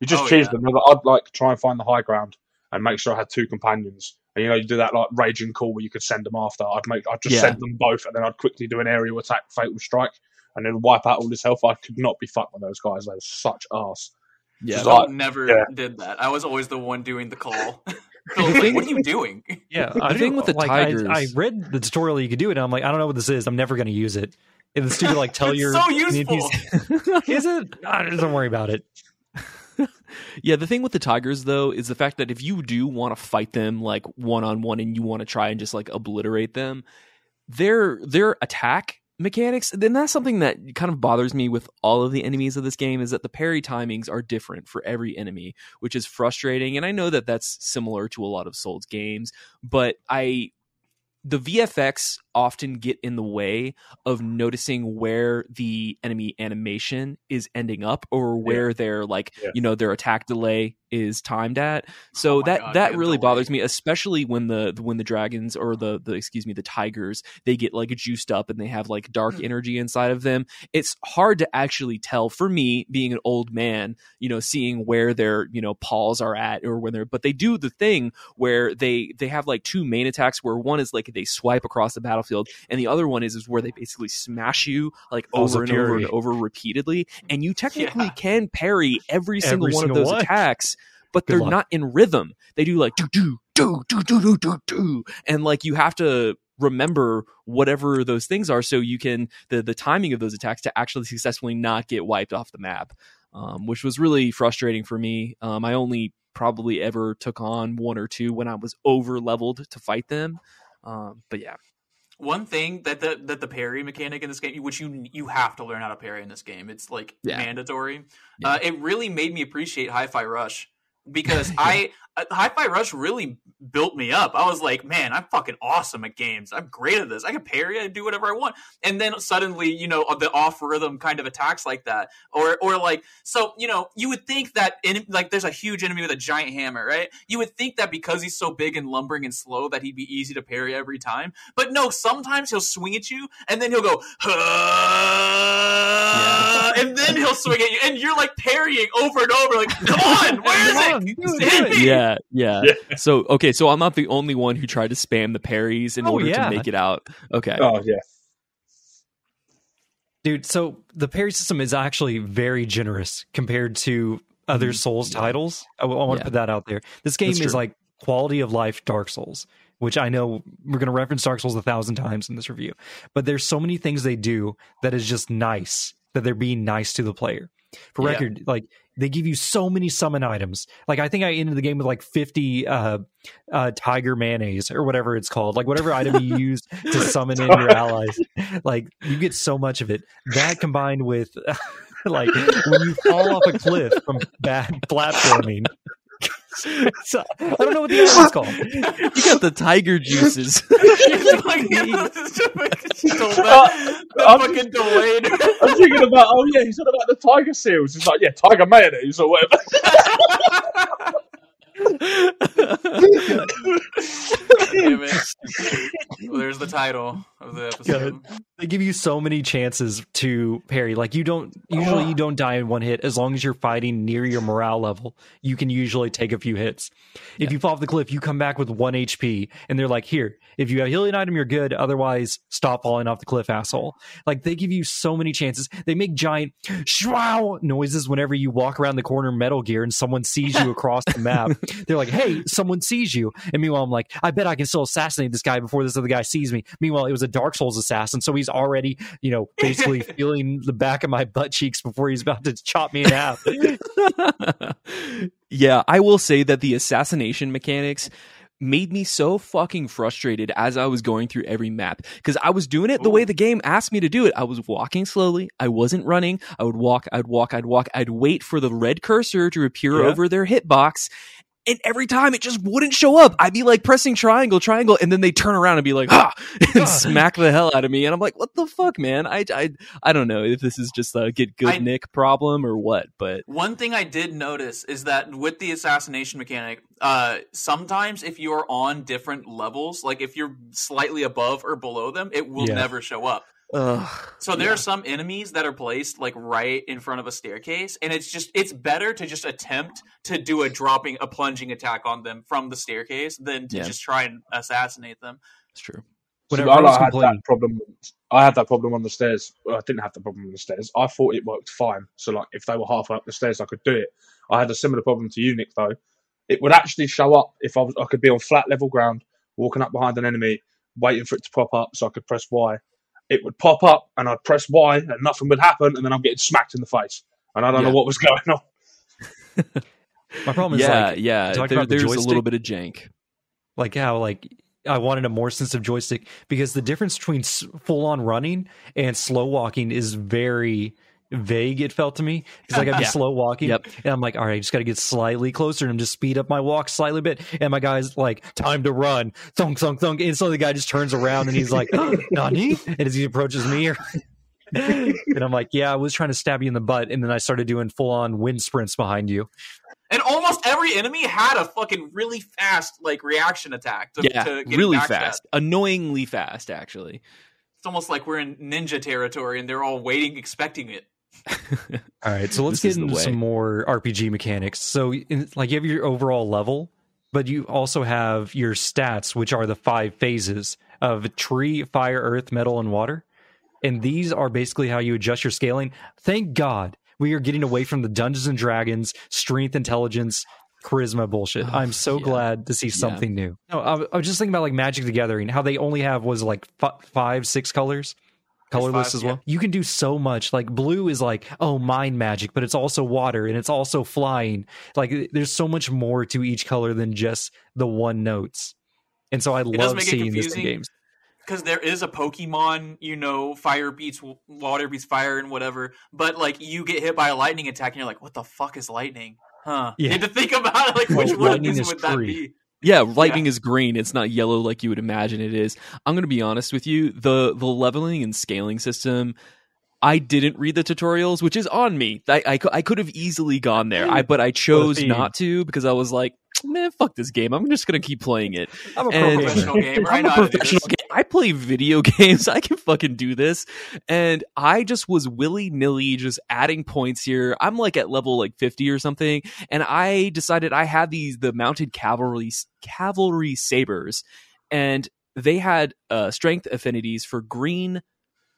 You just Oh, cheese yeah. them. I'd like try and find the high ground and make sure I had two companions. And you know, you do that like raging call where you could send them after. I'd make, I'd just Yeah. send them both, and then I'd quickly do an aerial attack, fatal strike, and then wipe out all his health. I could not be fucked with those guys. They were such ass. yeah Just I never yeah. did that. I was always the one doing the call. The like, what are you doing? Yeah, The I thing with the like, I- tigers- I, read the tutorial you could do it. And I'm like, I don't know what this is. I'm never going to use it. And the stupid like tell It's your so useful. Is it? Ah, don't worry about it. Yeah, the thing with the Tigers though is the fact that if you do want to fight them like one on one and you want to try and just like obliterate them, their their attack mechanics, then that's something that kind of bothers me with all of the enemies of this game is that the parry timings are different for every enemy, which is frustrating. And I know that that's similar to a lot of Souls games, but I the VFX often get in the way of noticing where the enemy animation is ending up or where their like Yeah. you know their attack delay is timed at so Oh that God, that yeah, really delay. bothers me especially when the when the dragons or the the excuse me the tigers they get like juiced up and they have like dark Hmm. energy inside of them it's hard to actually tell for me being an old man you know seeing where their you know paws are at or when they're but they do the thing where they they have like two main attacks where one is like they swipe across the battlefield and the other one is is where they basically smash you like over and over and over repeatedly and you technically Yeah. can parry every single Every one single of those one. attacks but Good they're luck. not in rhythm they do like do do do do do do do do and like you have to remember whatever those things are so you can the the timing of those attacks to actually successfully not get wiped off the map um, which was really frustrating for me um, i only probably ever took on one or two when i was over leveled to fight them um, but yeah One thing that the that the parry mechanic in this game, which you you have to learn how to parry in this game, it's like Yeah. mandatory. Yeah. Uh, it really made me appreciate Hi-Fi Rush because I Uh, Hi-Fi Rush really built me up. I was like, man, I'm fucking awesome at games. I'm great at this. I can parry and do whatever I want. And then suddenly, you know, the off rhythm kind of attacks like that, or or like so, you know, you would think that in like there's a huge enemy with a giant hammer, right? You would think that because he's so big and lumbering and slow that he'd be easy to parry every time. But no, sometimes he'll swing at you and then he'll go, "Huh," and then he'll swing at you, and you're like parrying over and over. Like, come on, where is it? Hit me. yeah, yeah, Yeah. So okay, so I'm not the only one who tried to spam the parries in Oh, order yeah. to make it out. Okay. Oh yeah. Dude, so the parry system is actually very generous compared to other Mhm. Souls Yeah. titles. I, want to Yeah. put that out there. This game That's is true. like quality of life Dark Souls, which I know we're going to reference Dark Souls a thousand times in this review, but there's so many things they do that is just nice that they're being nice to the player. For Yeah. record, like they give you so many summon items. Like I think I ended the game with like 50 uh, uh, tiger mayonnaise or whatever it's called. Like whatever item you use to summon in your allies. Like you get so much of it. That combined with like when you fall off a cliff from bad platforming. So, I don't know what the item's called. You got the tiger juices. He's like, the, the I'm- fucking delayed. I'm thinking about oh yeah, he's on about the tiger seals. It's like yeah, tiger mayonnaise or whatever. Damn it. Well, there's the title of the episode. They give you so many chances to parry. Like you don't usually you don't die in one hit as long as you're fighting near your morale level. You can usually take a few hits. If you fall off the cliff, you come back with one HP, and they're like, "Here, if you have a healing item, you're good. Otherwise, stop falling off the cliff, asshole." Like they give you so many chances. They make giant shwow noises whenever you walk around the corner Metal Gear and someone sees you across the map. They're like, "Hey, someone sees you," and meanwhile, I'm like, "I bet I can still assassinate this guy before this other guy sees me." Meanwhile, it was a Dark Souls assassin, so he's already, you know, basically feeling the back of my butt cheeks before he's about to chop me in half. yeah, I will say that the assassination mechanics made me so fucking frustrated as I was going through every map because I was doing it the way the game asked me to do it. I was walking slowly. I wasn't running. I would walk, I'd walk, I'd walk. I'd wait for the red cursor to appear Yeah. over their hitbox. And every time it just wouldn't show up. I'd be like pressing triangle, triangle, and then they turn around and be like, ha, and smack the hell out of me. And I'm like, what the fuck, man? I, I, I don't know if this is just a get good I- Nick problem or what, but One thing I did notice is that with the assassination mechanic, uh, sometimes if you're on different levels, like if you're slightly above or below them, it will Yeah. never show up. Ugh. So there Yeah. are some enemies that are placed like right in front of a staircase, and it's just it's better to just attempt to do a dropping a plunging attack on them from the staircase than to Yeah. just try and assassinate them. It's true. Whenever I I was like, had that problem. I had that problem on the stairs. Well, I didn't have the problem on the stairs. I thought it worked fine. So like, if they were halfway up the stairs, I could do it. I had a similar problem to you, Nick. Though, it would actually show up if I was. I could be on flat level ground, walking up behind an enemy, waiting for it to pop up, so I could press Y. It would pop up, and I'd press Y, and nothing would happen, and then I'm getting smacked in the face, and I don't Yeah. know what was going on. My problem is yeah, like yeah. There, about the there's a little bit of jank. like how like I wanted a more sensitive joystick because the difference between full on running and slow walking is very vague. It felt to me because like I'm Yeah. slow walking, Yep. and I'm like, all right, I just got to get slightly closer and I'm just speed up my walk slightly bit. And my guy's like, time to run, thunk thunk thunk. And so the guy just turns around and he's like, Nani? And as he approaches me, and I'm like, yeah, I was trying to stab you in the butt, and then I started doing full on wind sprints behind you. And almost every enemy had a fucking really fast like reaction attack. To, Yeah, to getting really backstabbed. fast, annoyingly fast, actually. It's almost like we're in ninja territory and they're all waiting, expecting it. All right, so let's get into some more RPG mechanics. So, in, like, you have your overall level, but you also have your stats, which are the five phases of tree, fire, earth, metal, and water. And these are basically how you adjust your scaling. Thank God we are getting away from the Dungeons and Dragons strength, intelligence, charisma bullshit. Oh, I'm so yeah. glad to see something new. No, I, I was just thinking about like Magic the Gathering, how they only have was like f- five, six colors colorless five, as yeah. well. You can do so much. Like blue is like, oh, mind magic, but it's also water and it's also flying. Like there's so much more to each color than just the one notes. And so I does love seeing this in games. because there is a Pokemon, you know, fire beats water beats fire and whatever. But like you get hit by a lightning attack and you're like, what the fuck is lightning? Huh? Yeah. You had to think about it, like Well, which one of is would that be? Yeah, lightning is green. It's not yellow like you would imagine it is. I'm going to be honest with you. The the leveling and scaling system I didn't read the tutorials, which is on me. I, I, I could have easily gone there, I but I chose not to because I was like, man, fuck this game. I'm just gonna keep playing it. I'm a And- Professional gamer. I I'm a how to do professional game. I play video games. I can fucking do this. And I just was willy nilly just adding points here. I'm like at level like 50 or something. And I decided I had these, the mounted cavalry, cavalry sabers. And they had uh, strength affinities for green,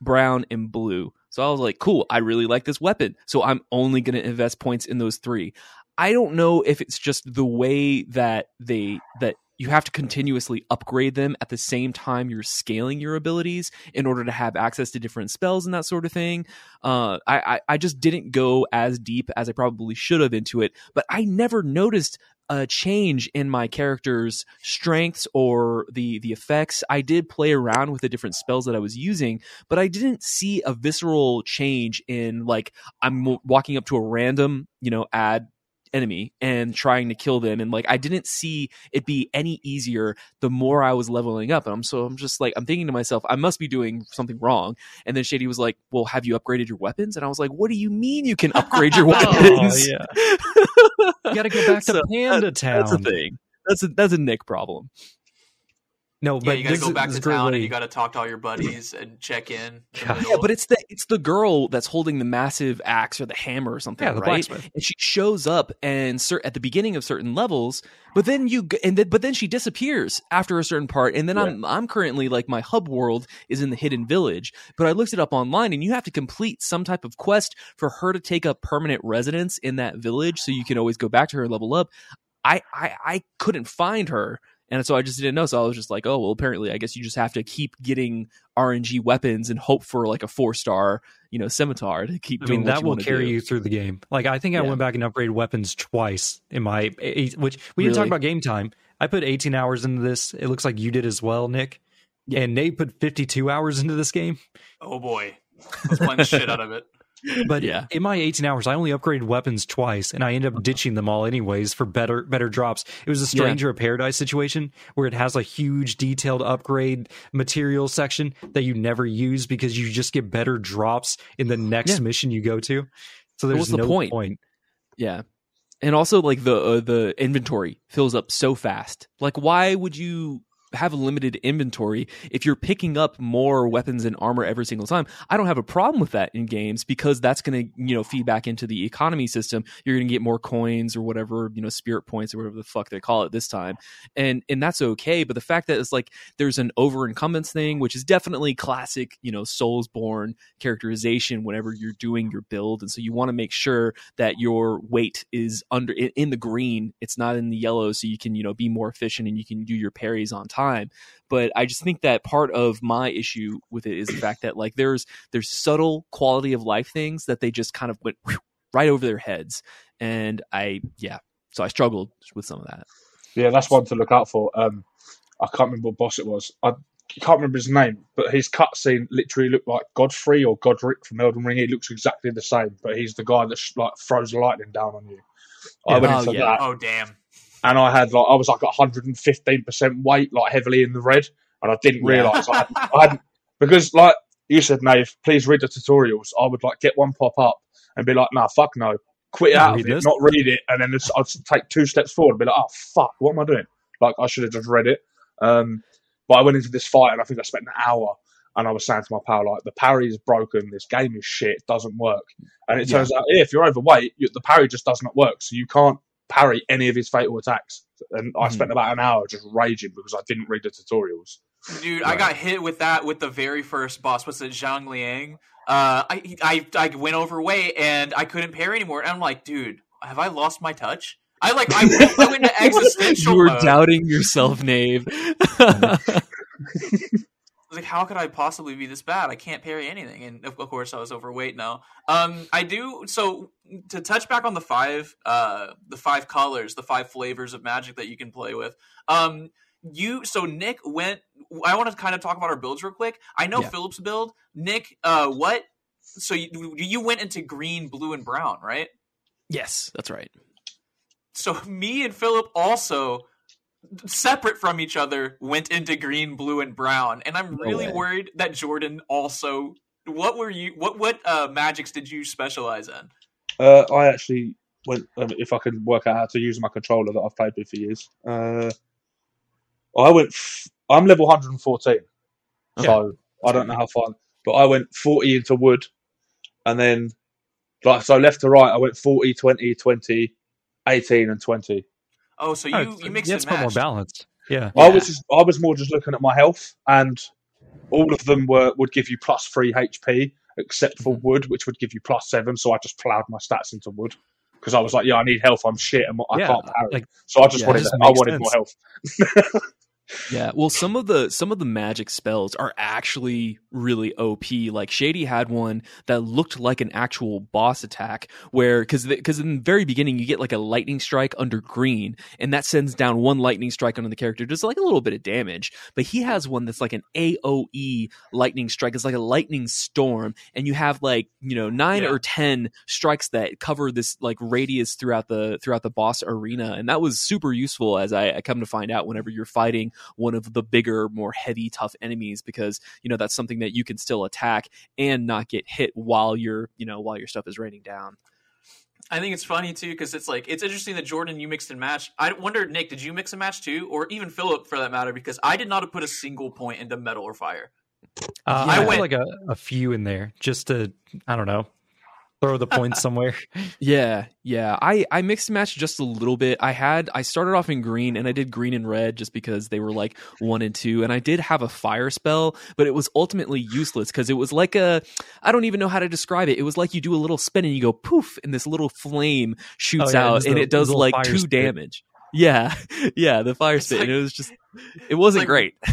brown, and blue. So I was like, cool, I really like this weapon. So I'm only going to invest points in those three. I don't know if it's just the way that they that you have to continuously upgrade them at the same time you're scaling your abilities in order to have access to different spells and that sort of thing. Uh, I, I just didn't go as deep as I probably should have into it, but I never noticed a change in my character's strengths or the the effects. I did play around with the different spells that I was using, but I didn't see a visceral change in like I'm walking up to a random, you know, ad enemy and trying to kill them. And like I didn't see it be any easier the more I was leveling up. And I'm so I'm just like I'm thinking to myself I must be doing something wrong. And then Shady was like well have you upgraded your weapons? And I was like what do you mean you can upgrade your oh, weapons? Oh, yeah. You got to go back to So, Panda Town. that's a thing. That's a that's a Nick problem No, Yeah, but you gotta this go back to town way- and you gotta talk to all your buddies and check in. in the God. middle. yeah but it's the it's the girl that's holding the massive axe or the hammer or something Yeah, the right blacksmith. and she shows up and cer- at the beginning of certain levels but then you g- and then but then she disappears after a certain part and then i'm i'm currently like my hub world is in the hidden village but i looked it up online and you have to complete some type of quest for her to take up permanent residence in that village so you can always go back to her and level up i i, I couldn't find her and so I just didn't know. So I was just like, oh, well, apparently, I guess you just have to keep getting RNG weapons and hope for like a four star, you know, scimitar to keep I doing mean, what that you will carry do. you through the game. Like, I think I Yeah. went back and upgraded weapons twice in my, eight- which we didn't talk about game time. I put 18 hours into this. It looks like you did as well, Nick. Yeah. And Nate put 52 hours into this game. oh boy, I was playing the shit out of it. But Yeah. in my 18 hours, I only upgraded weapons twice, and I ended up ditching them all anyways for better better drops. It was a Yeah. Stranger of Paradise situation where it has a huge detailed upgrade material section that you never use because you just get better drops in the next Yeah. mission you go to. So there's what's the point? point. Yeah. And also like the uh, the inventory fills up so fast. Like why would you have a limited inventory if you're picking up more weapons and armor every single time? I don't have a problem with that in games because that's going to, you know, feed back into the economy system. You're going to get more coins or whatever, you know, spirit points or whatever the fuck they call it this time. And and that's okay, but the fact that it's like there's an over encumbrance thing, which is definitely classic, you know, Soulsborne characterization whenever you're doing your build and so you want to make sure that your weight is under in, in the green it's not in the yellow so you can you know be more efficient and you can do your parries on time but i just think that part of my issue with it is the fact that like there's there's subtle quality of life things that they just kind of went whew, right over their heads and i yeah so i struggled with some of that Yeah, that's one to look out for. Um, I can't remember what boss it was. I can't remember his name, but his cutscene literally looked like Godfrey or Godric from Elden Ring. He looks exactly the same, but he's the guy that sh- like throws lightning down on you. I Yeah. went Oh, yeah. that, Oh damn! And I had like I was like 115 percent weight, like heavily in the red, and I didn't Yeah. realise I, hadn't, I hadn't because like you said, Nave, please read the tutorials. I would like get one pop up and be like, nah, fuck no, quit Not out of it, not read it, and then just, I'd take two steps forward and be like, oh fuck, what am I doing? Like I should have just read it. Um, but I went into this fight and I think I spent an hour. And I was saying to my pal, like, the parry is broken. This game is shit. It doesn't work. And it Yeah. turns out, yeah, if you're overweight, you, the parry just does not work. So you can't parry any of his fatal attacks. And I spent about an hour just raging because I didn't read the tutorials. Dude, I got hit with that with the very first boss. What's it, Zhang Liang? Uh, I, I I went overweight and I couldn't parry anymore. And I'm like, dude, have I lost my touch? I like I went, I went into existential you were mode. doubting yourself Nave I was like, how could I possibly be this bad? I can't parry anything. And of, of course, I was overweight now. Um, I do. So to touch back on the five, uh, the five colors, the five flavors of magic that you can play with. Um, you so Nick went. I want to kind of talk about our builds real quick. I know Yeah. Philip's build. Nick, uh, what? So you, you went into green, blue, and brown, right? yes that's right So me and Philip also separate from each other went into green, blue, and brown. And I'm really way. worried that Jordan also what were you? What what uh, magics did you specialize in? Uh, I actually went. Um, if I can work out how to use my controller that I've played with for years, uh, I went. F- I'm level 114, so I don't know how far, but I went 40 into wood, and then like so left to right, I went 40, 20, 20, 18, and 20. Oh, so you you uh, mixed yeah, it's more balanced. Yeah. I was just, I was more just looking at my health, and all of them were would give you plus three HP, except for mm-hmm. wood, which would give you plus seven. So I just ploughed my stats into wood because I was like, yeah, I need health. I'm shit, and I Yeah, can't parry. like- so I just Yeah, wanted, just I wanted sense. more health. Yeah, well, some of the some of the magic spells are actually really OP. Like Shady had one that looked like an actual boss attack, where because because in the very beginning you get like a lightning strike under green, and that sends down one lightning strike onto the character, just like a little bit of damage. But he has one that's like an AOE lightning strike. It's like a lightning storm, and you have like you know nine Yeah. or ten strikes that cover this like radius throughout the throughout the boss arena, and that was super useful as I, I come to find out whenever you're fighting one of the bigger, more heavy, tough enemies because you know that's something that you can still attack and not get hit while your you know while your stuff is raining down. I think it's funny too because it's like it's interesting that Jordan you mixed and matched. I wonder, Nick, did you mix and match too, or even Philip for that matter? Because I did not put a single point into metal or fire. Uh, Yeah. I I went went- like a, a few in there just to, I don't know, throw the points somewhere. Yeah, yeah. I I mixed and matched just a little bit. I had I started off in green and I did green and red just because they were like one and two, and I did have a fire spell, but it was ultimately useless because it was like a I don't even know how to describe it. It was like you do a little spin and you go poof, and this little flame shoots Oh, yeah, out was and the- it does like two spit. damage. Yeah, yeah, the fire It's spit. like- and it was just it wasn't like- great.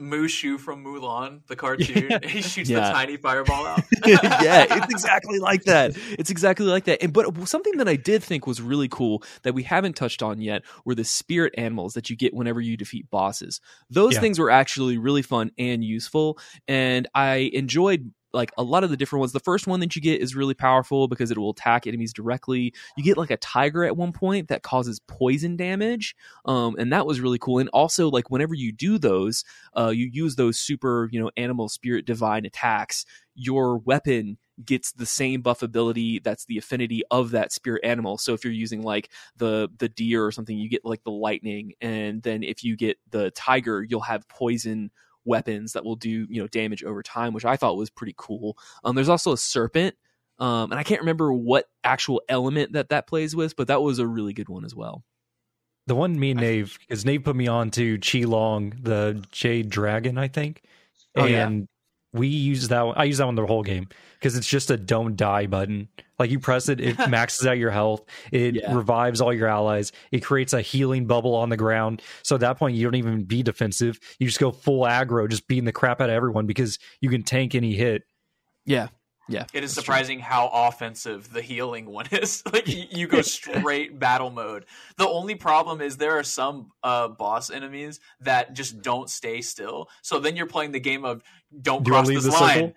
Mushu from Mulan, the cartoon, Yeah. he shoots Yeah. the tiny fireball out. yeah, it's exactly like that. It's exactly like that. And but something that I did think was really cool that we haven't touched on yet were the spirit animals that you get whenever you defeat bosses. Those Yeah. things were actually really fun and useful, and I enjoyed like a lot of the different ones. The first one that you get is really powerful because it will attack enemies directly. You get like a tiger at one point that causes poison damage, um, and that was really cool. And also, like whenever you do those, uh, you use those super, you know, animal spirit divine attacks. Your weapon gets the same buff ability that's the affinity of that spirit animal. So if you're using like the the deer or something, you get like the lightning, and then if you get the tiger, you'll have poison weapons that will do you know damage over time, which I thought was pretty cool. Um, there's also a serpent. Um, and I can't remember what actual element that that plays with, but that was a really good one as well. The one me and Nave, because Nave put me on to Chi Long, the Jade Dragon, I think. Oh, yeah. and we use that one. I use that one the whole game because it's just a don't die button. Like you press it, it maxes out your health. It Yeah. revives all your allies. It creates a healing bubble on the ground. So at that point, you don't even be defensive. You just go full aggro, just beating the crap out of everyone because you can tank any hit. Yeah, yeah. It is that's true. surprising how offensive the healing one is. like you, you go straight battle mode. The only problem is there are some uh, boss enemies that just don't stay still. So then you're playing the game of don't Do cross this line. circle?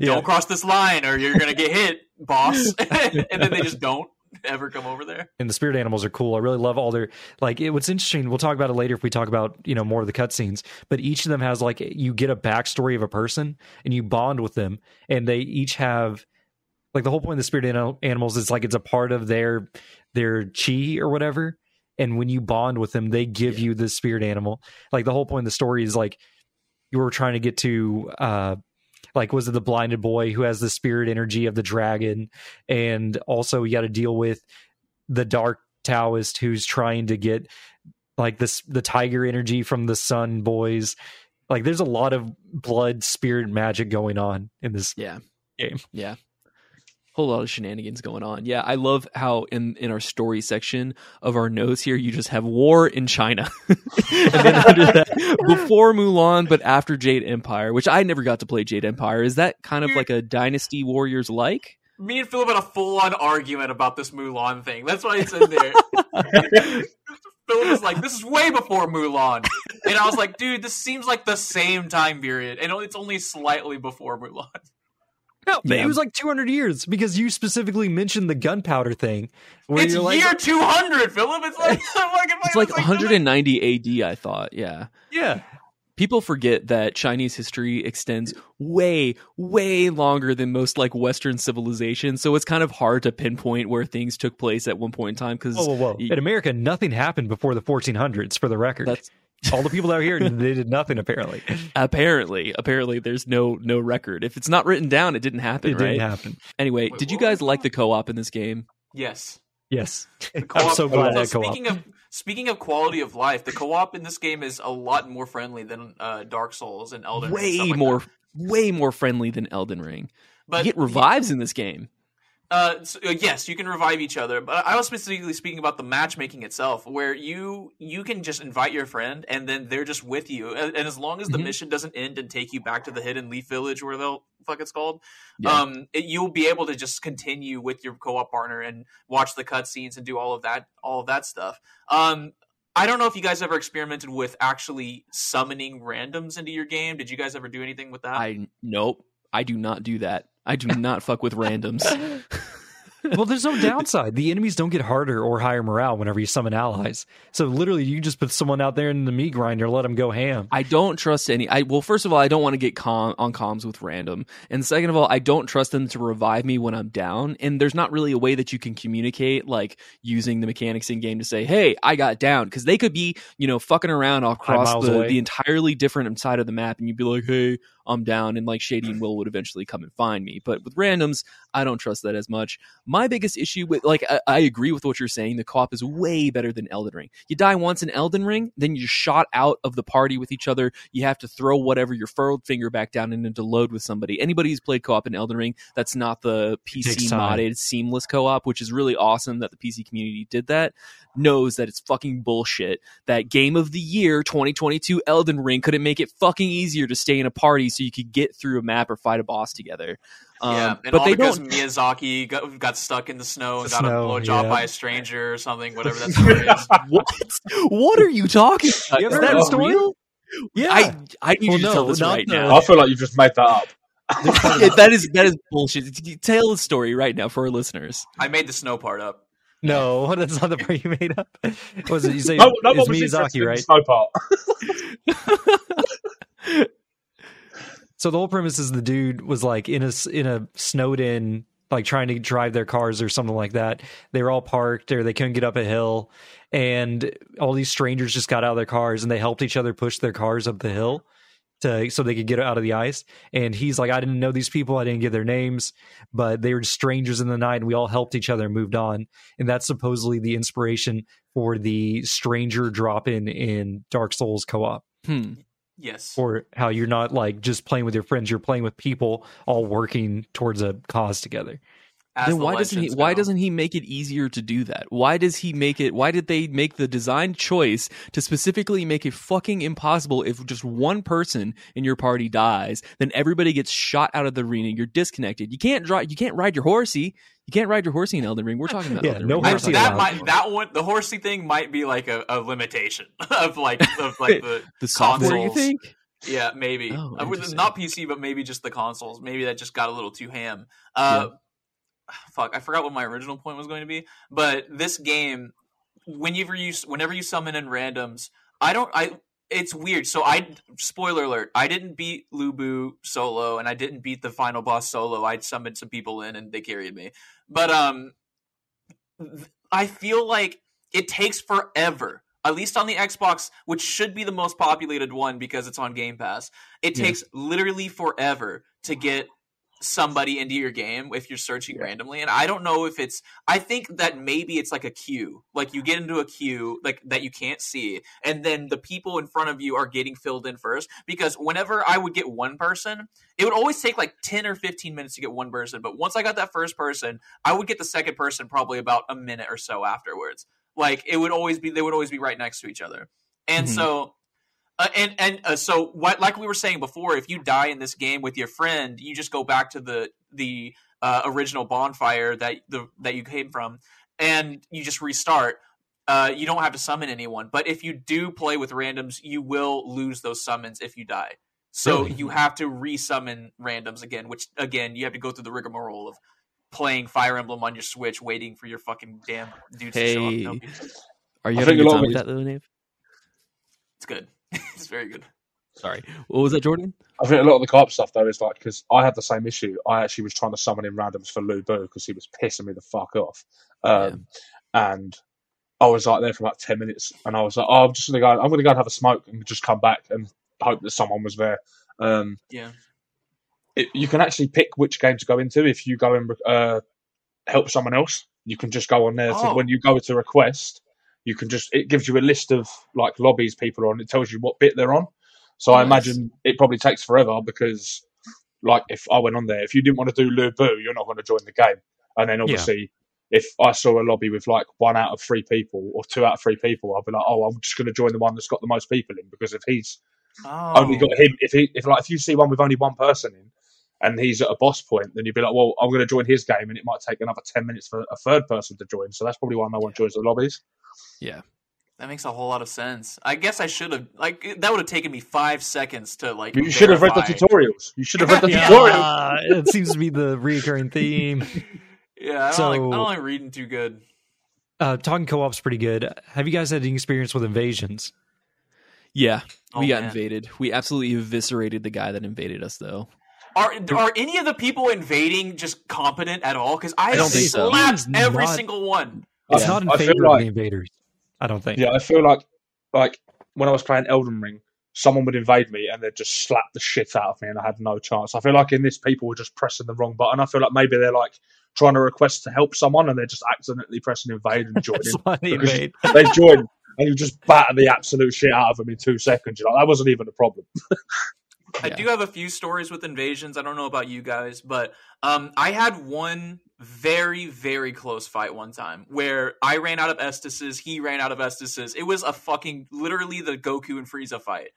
Don't cross this line or you're gonna get hit, boss. and then they just don't ever come over there. and the spirit animals are cool. I really love all their like. It, what's interesting, we'll talk about it later if we talk about you know more of the cutscenes. But each of them has like you get a backstory of a person and you bond with them, and they each have like the whole point of the spirit ani- animals is like it's a part of their their chi or whatever. And when you bond with them, they give you the spirit animal. Like the whole point of the story is like you were trying to get to uh like was it the blinded boy who has the spirit energy of the dragon and also you got to deal with the dark taoist who's trying to get like this the tiger energy from the sun boys like there's a lot of blood spirit magic going on in this Yeah. Game. Yeah. Whole lot of shenanigans going on. Yeah, I love how in in our story section of our notes here, you just have war in China, and then under that, before Mulan, but after Jade Empire, which I never got to play Jade Empire. Is that kind of like a Dynasty Warriors like? Me and Philip had a full on argument about this Mulan thing. That's why it's in there. Philip was like, "This is way before Mulan," and I was like, "Dude, this seems like the same time period, and it's only slightly before Mulan." No Yeah. it was like 200 years because you specifically mentioned the gunpowder thing where It's you're like year two hundred, Philip. It's like, I'm like, It's like 190 AD, I thought. Yeah, yeah People forget that Chinese history extends way, way longer than most like Western civilizations. So it's kind of hard to pinpoint where things took place at one point in time because Whoa, whoa, whoa! In America, nothing happened before the 1400s. For the record, that's all the people out here they did nothing apparently. apparently, apparently, there's no no record. If it's not written down, it didn't happen, It right? didn't happen. Anyway, Wait, did you guys like the co-op in this game? Yes. Yes, The I'm so glad so that co-op. speaking of speaking of quality of life, the co-op in this game is a lot more friendly than uh, Dark Souls and Elden Ring. way stuff like more, that. way more friendly than Elden Ring. But you get revives in this game. Uh, so, uh, yes, you can revive each other, but I was specifically speaking about the matchmaking itself, where you you can just invite your friend and then they're just with you, and, and as long as the Mhm. mission doesn't end and take you back to the hidden leaf village, where the fuck it's called, Yeah. um, it, you'll be able to just continue with your co-op partner and watch the cutscenes and do all of that, all of that stuff. Um, I don't know if you guys ever experimented with actually summoning randoms into your game. Did you guys ever do anything with that? I nope. I do not do that. I do not fuck with randoms. well, there's no downside. The enemies don't get harder or higher morale whenever you summon allies. So literally, you just put someone out there in the meat grinder, let them go ham. I don't trust any. I well, first of all, I don't want to get com- on comms with random, and second of all, I don't trust them to revive me when I'm down. And there's not really a way that you can communicate, like using the mechanics in game to say, "Hey, I got down," because they could be, you know, fucking around across the, away. the entirely different side of the map, and you'd be like, "Hey, I'm down," and like Shady and Will would eventually come and find me. But with randoms, I don't trust that as much. My biggest issue with, like, I, I agree with what you're saying. The co-op is way better than Elden Ring. You die once in Elden Ring, then you're shot out of the party with each other. You have to throw whatever your furrowed finger back down and into load with somebody. Anybody who's played co-op in Elden Ring, that's not the PC modded seamless co-op, which is really awesome that the PC community did that. Knows that it's fucking bullshit. That game of the year 2022 Elden Ring couldn't make it fucking easier to stay in a party so you could get through a map or fight a boss together. Um, yeah, and but all they because don't. Miyazaki got, got stuck in the snow and The got snow, a blowjob yeah. by a stranger or something, whatever that story is. What? What are you talking about? You Is that heard story? real? Yeah, I I need Well, you to no, tell this right the- now. I feel like you've just made that up. That is that is bullshit. Tell the story right now for our listeners. I made the snow part up. no, that's not the part you made up. Was it you say No, no it's Miyazaki, interested the right? snow part. So the whole premise is the dude was like in a in a snowed in like trying to drive their cars or something like that. They were all parked or they couldn't get up a hill, and all these strangers just got out of their cars and they helped each other push their cars up the hill to so they could get out of the ice. And he's like, I didn't know these people, I didn't get their names, but they were strangers in the night, and we all helped each other and moved on. And that's supposedly the inspiration for the stranger drop in in Dark Souls co op Hmm. Yes. or how you're not like just playing with your friends you're playing with people all working towards a cause together As then the why doesn't he? legends Why doesn't he make it easier to do that? Why does he make it? Why did they make the design choice to specifically make it fucking impossible? If just one person in your party dies, then everybody gets shot out of the arena. You're disconnected. You can't drive. You can't ride your horsey. You can't ride your horsey in Elden Ring. We're talking about Yeah, Elden no Ring. I, horsey talking that might that one the horsey thing might be like a, a limitation of like of like the the software. You think? yeah maybe Oh, Uh, not PC but maybe just the consoles maybe that just got a little too ham. Uh, Fuck, I forgot what my original point was going to be. But this game, whenever you whenever you summon in randoms, I don't I. It's weird. So I spoiler alert. I didn't beat Lubu solo, and I didn't beat the final boss solo. I summoned some people in, and they carried me. But um, I feel like it takes forever. At least on the Xbox, which should be the most populated one because it's on Game Pass. It Yeah. takes literally forever to get somebody into your game if you're searching Yeah. randomly and i don't know if it's i think that maybe it's like a queue like you get into a queue like that you can't see and then the people in front of you are getting filled in first because whenever i would get one person it would always take like 10 or 15 minutes to get one person but once i got that first person i would get the second person probably about a minute or so afterwards like it would always be they would always be right next to each other and Mhm. so uh, and and uh, so what like we were saying before if you die in this game with your friend you just go back to the the uh, original bonfire that the that you came from and you just restart uh, you don't have to summon anyone but if you do play with randoms you will lose those summons if you die so Really? you have to resummon randoms again which again you have to go through the rigmarole of playing fire emblem on your switch waiting for your fucking damn dudes to show up and Hey. Are you I having a a good time with that though, Nave? it's good it's very good Sorry, what was that, Jordan? I think a lot of the co-op stuff though is like because I had the same issue. I actually was trying to summon in randoms for Lu Bu because he was pissing me the fuck off, um, and I was like there for about ten minutes, and I was like, "Oh, I'm just gonna go. I'm gonna go and have a smoke and just come back and hope that someone was there." Um, Yeah. it, you can actually pick which game to go into if you go and uh, help someone else. You can just go on there. To, Oh. when you go to request, you can just it gives you a list of like lobbies people are on. It tells you what bit they're on. So I imagine it probably takes forever because, like, if I went on there, if you didn't want to do Lu Bu, you're not going to join the game. And then obviously, if I saw a lobby with like one out of three people or two out of three people, I'd be like, oh, I'm just going to join the one that's got the most people in because if he's Oh. only got him. If he, if like, if you see one with only one person in, and he's at a boss point, then you'd be like, well, I'm going to join his game, and it might take another ten minutes for a third person to join. So that's probably why no one joins the lobbies. Yeah, That makes a whole lot of sense. I guess I should have like that would have taken me five seconds to like. You should have read the tutorials. You should have read the Yeah. tutorials. it seems to be the recurring theme. Yeah, I don't, So- like, I don't like reading too good. Uh, talking co-op's pretty good. Have you guys had any experience with invasions? yeah. Oh, we got man. invaded. We absolutely eviscerated the guy that invaded us, though. Are are any of the people invading just competent at all? Because I, I don't think so. slapped every not- single one. It's Yeah. not in I favor like- of the invaders. I don't think. Yeah, I feel like like when I was playing Elden Ring, someone would invade me and they'd just slap the shit out of me, and I had no chance. I feel like in this, people were just pressing the wrong button. I feel like maybe they're like trying to request to help someone, and they're just accidentally pressing invade and joining. They Because- invade. they join and you just batter the absolute shit out of them in two seconds. You're like, that wasn't even a problem. I Yeah. do have a few stories with invasions. I don't know about you guys, but um, I had one very, very close fight one time where I ran out of Estuses, he ran out of Estuses. It was a fucking literally the Goku and Frieza fight.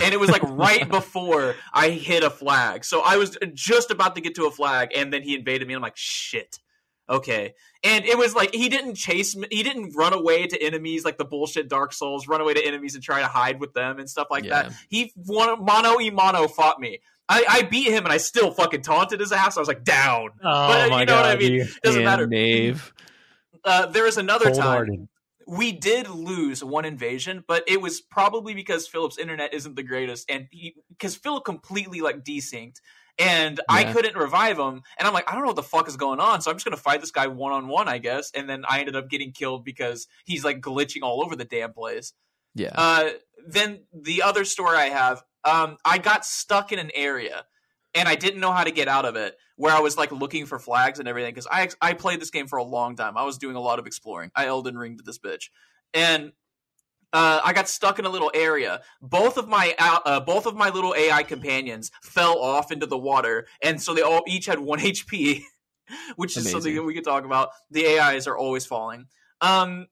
And it was like right before I hit a flag. So I was just about to get to a flag, and then he invaded me. And I'm like, shit. Okay. And it was like he didn't chase me, he didn't run away to enemies like the bullshit Dark Souls, run away to enemies and try to hide with them and stuff like Yeah. that. He one mono e mono fought me. I, I beat him and I still fucking taunted his ass. I was like down. Oh But, my you know what I mean? you Doesn't matter. Nave. Uh, there was another time we did lose one invasion, but it was probably because Philip's internet isn't the greatest, and he because Philip completely like desynced, and I couldn't revive him, and I'm like, I don't know what the fuck is going on, so I'm just gonna fight this guy one on one, I guess, and then I ended up getting killed because he's like glitching all over the damn place. Yeah. Uh, then the other story I have, um, I got stuck in an area and I didn't know how to get out of it. Where I was like looking for flags and everything because I I played this game for a long time. I was doing a lot of exploring. I Elden Ringed this bitch, and uh, I got stuck in a little area. Both of my uh, both of my little AI companions fell off into the water, and so they all each had one HP, which is something that we could talk about. The AIs are always falling. Um,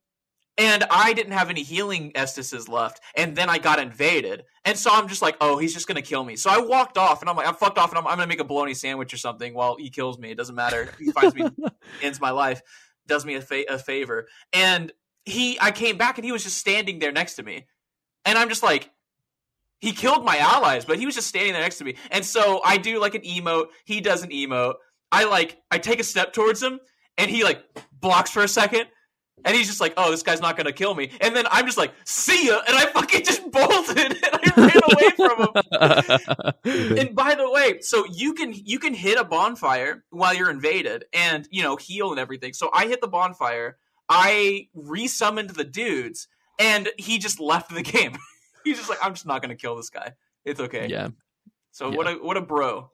and I didn't have any healing Estuses left, and then I got invaded, and so I'm just like, oh, he's just gonna kill me. So I walked off, and I'm like, I'm fucked off, and I'm, I'm gonna make a bologna sandwich or something while he kills me. It doesn't matter. He finds me, ends my life, does me a, fa- a favor, and he, I came back, and he was just standing there next to me, and I'm just like. He killed my allies, but he was just standing there next to me. And so I do like an emote. He does an emote. I like I take a step towards him, and he like blocks for a second, and he's just like, "Oh, this guy's not gonna kill me." And then I'm just like, "See ya!" And I fucking just bolted and I ran away from him. And by the way, so you can you can hit a bonfire while you're invaded, and you know heal and everything. So I hit the bonfire. I resummoned the dudes, and he just left the game. he's just like, "I'm just not gonna kill this guy. It's okay." yeah. So Yeah. what a what a bro.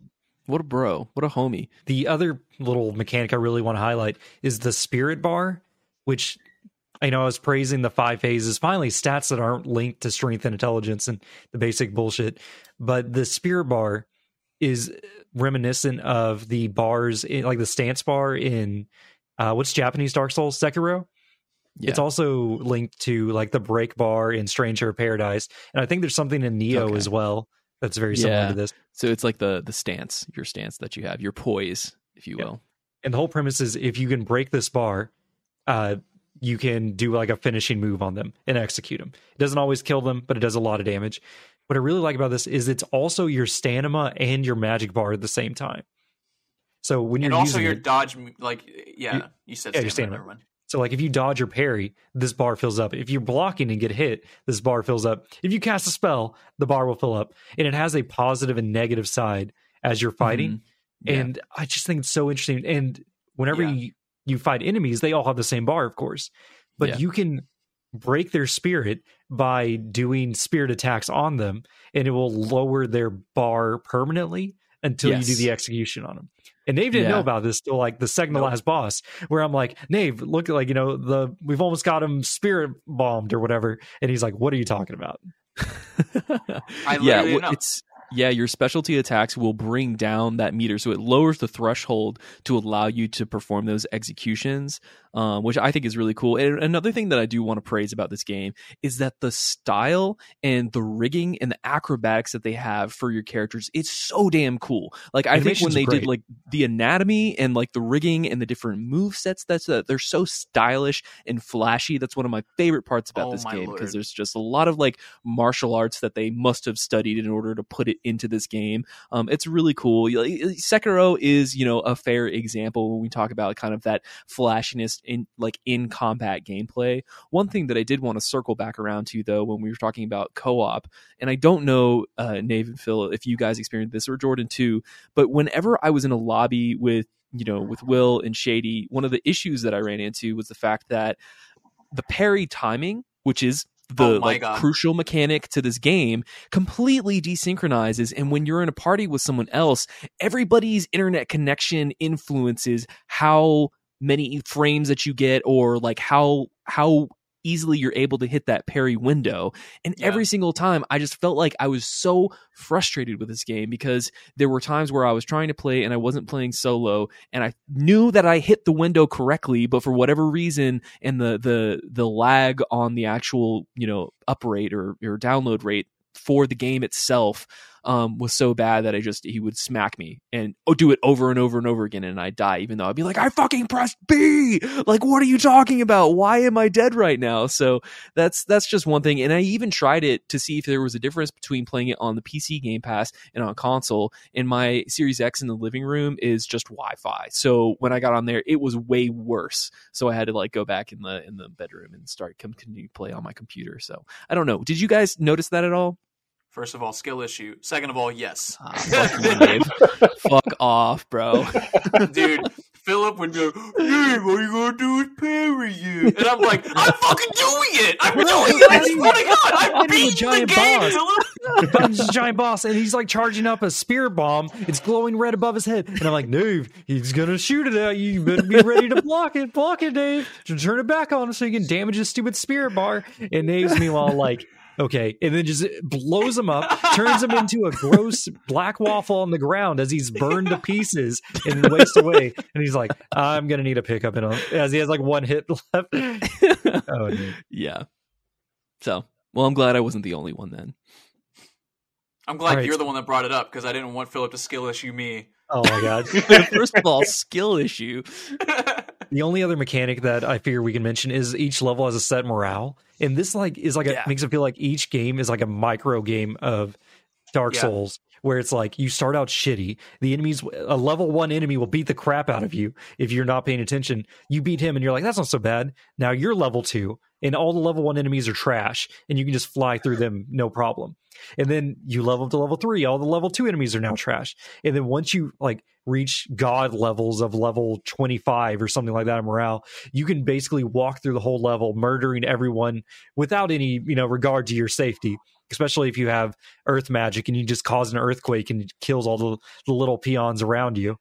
What a bro. What a homie. The other little mechanic I really want to highlight is the spirit bar, which I know I was praising the five phases, finally stats that aren't linked to strength and intelligence and the basic bullshit. But the spirit bar is reminiscent of the bars in like the stance bar in uh what's Japanese Dark Souls Sekiro. Yeah. It's also linked to like the break bar in Stranger of Paradise. And I think there's something in Nioh Okay. as well that's very similar Yeah. to this. so it's like the the stance, your stance that you have, your poise, if you Yeah. will. and the whole premise is if you can break this bar uh you can do like a finishing move on them and execute them it doesn't always kill them but it does a lot of damage what i really like about this is it's also your stamina and your magic bar at the same time so when And you're also using your it, dodge, like yeah, You- you said yeah, your stamina. stamina. Never mind. So like if you dodge or parry, this bar fills up. If you're blocking and get hit, this bar fills up. If you cast a spell, the bar will fill up. And it has a positive and negative side as you're fighting. Mhm. Yeah. And I just think it's so interesting. And whenever Yeah. you, you fight enemies, they all have the same bar, of course. But Yeah. you can break their spirit by doing spirit attacks on them, and it will lower their bar permanently until you do the execution on them. And Nave didn't know about this till like the second to last boss, where I'm like, Nave, look like you know the we've almost got him spirit bombed or whatever, and he's like, "What are you talking about?" I yeah, literally well, know. it's yeah, your specialty attacks will bring down that meter, so it lowers the threshold to allow you to perform those executions, um, which I think is really cool. And another thing that I do want to praise about this game is that the style and the rigging and the acrobatics that they have for your characters, it's so damn cool. Like I think when they great. did like the anatomy and like the rigging and the different move sets, that's uh, they're so stylish and flashy. That's one of my favorite parts about Oh, this game because there's just a lot of like martial arts that they must have studied in order to put it into this game. Um, it's really cool. Sekiro is, you know, a fair example when we talk about kind of that flashiness in like in combat gameplay. One thing that I did want to circle back around to though, when we were talking about co-op, and I don't know, uh, Nave and Phil, if you guys experienced this or Jordan too, but whenever I was in a lobby with you know with Will and Shady, one of the issues that I ran into was the fact that the parry timing, which is the Oh like God. crucial mechanic to this game completely desynchronizes and when you're in a party with someone else everybody's internet connection influences how many frames that you get or like how how easily you're able to hit that parry window and Yeah. every single time i just felt like i was so frustrated with this game because there were times where i was trying to play and i wasn't playing solo and i knew that i hit the window correctly but for whatever reason and the the the lag on the actual you know up rate or, or download rate for the game itself um, was so bad that I just he would smack me and oh, do it over and over and over again, and I'd die. Even though I'd be like, I fucking pressed B. Like, what are you talking about? Why am I dead right now? So that's that's just one thing. And I even tried it to see if there was a difference between playing it on the PC Game Pass and on console. And my Series X in the living room is just Wi-Fi. So when I got on there, it was way worse. So I had to like go back in the in the bedroom and start continue to play on my computer. So I don't know. Did you guys notice that at all? First of all, skill issue. Second of all, yes. Ah, fuck you, Fuck off, bro. Dude, Philip would go, Dave, all you gonna do is parry you. And I'm like, I'm fucking doing it! I'm doing it! I swear to God, I'm Fighting beating the giant game, boss. Philip! Finds this giant boss, and he's like charging up a spirit bomb. It's glowing red above his head, and I'm like, Dave, he's gonna shoot it at you. You better be ready to block it. Block it, Dave. To turn it back on him so you can damage his stupid spirit bar. And Dave's meanwhile like. Okay, and then just blows him up, turns him into a gross black waffle on the ground as he's burned to pieces and wastes away. And he's like, "I'm gonna need a pickup in him," uh, as he has like one hit left. Oh, yeah. So, well, I'm glad I wasn't the only one then. I'm glad All right. you're the one that brought it up because I didn't want Philip to skill issue me. oh my god. First of all, skill issue. The only other mechanic that I figure we can mention is each level has a set morale, and this like is like a, Yeah. makes it feel like each game is like a micro game of Dark Yeah. Souls, where it's like you start out shitty. The enemies, a level one enemy will beat the crap out of you if you're not paying attention. You beat him, and you're like, that's not so bad. Now you're level two, and all the level one enemies are trash, and you can just fly through them no problem. And then you level up to level three, all the level two enemies are now trash. And then once you like reach god levels of level 25 or something like that in morale, you can basically walk through the whole level murdering everyone without any, you know, regard to your safety. Especially if you have earth magic and you just cause an earthquake and it kills all the, the little peons around you.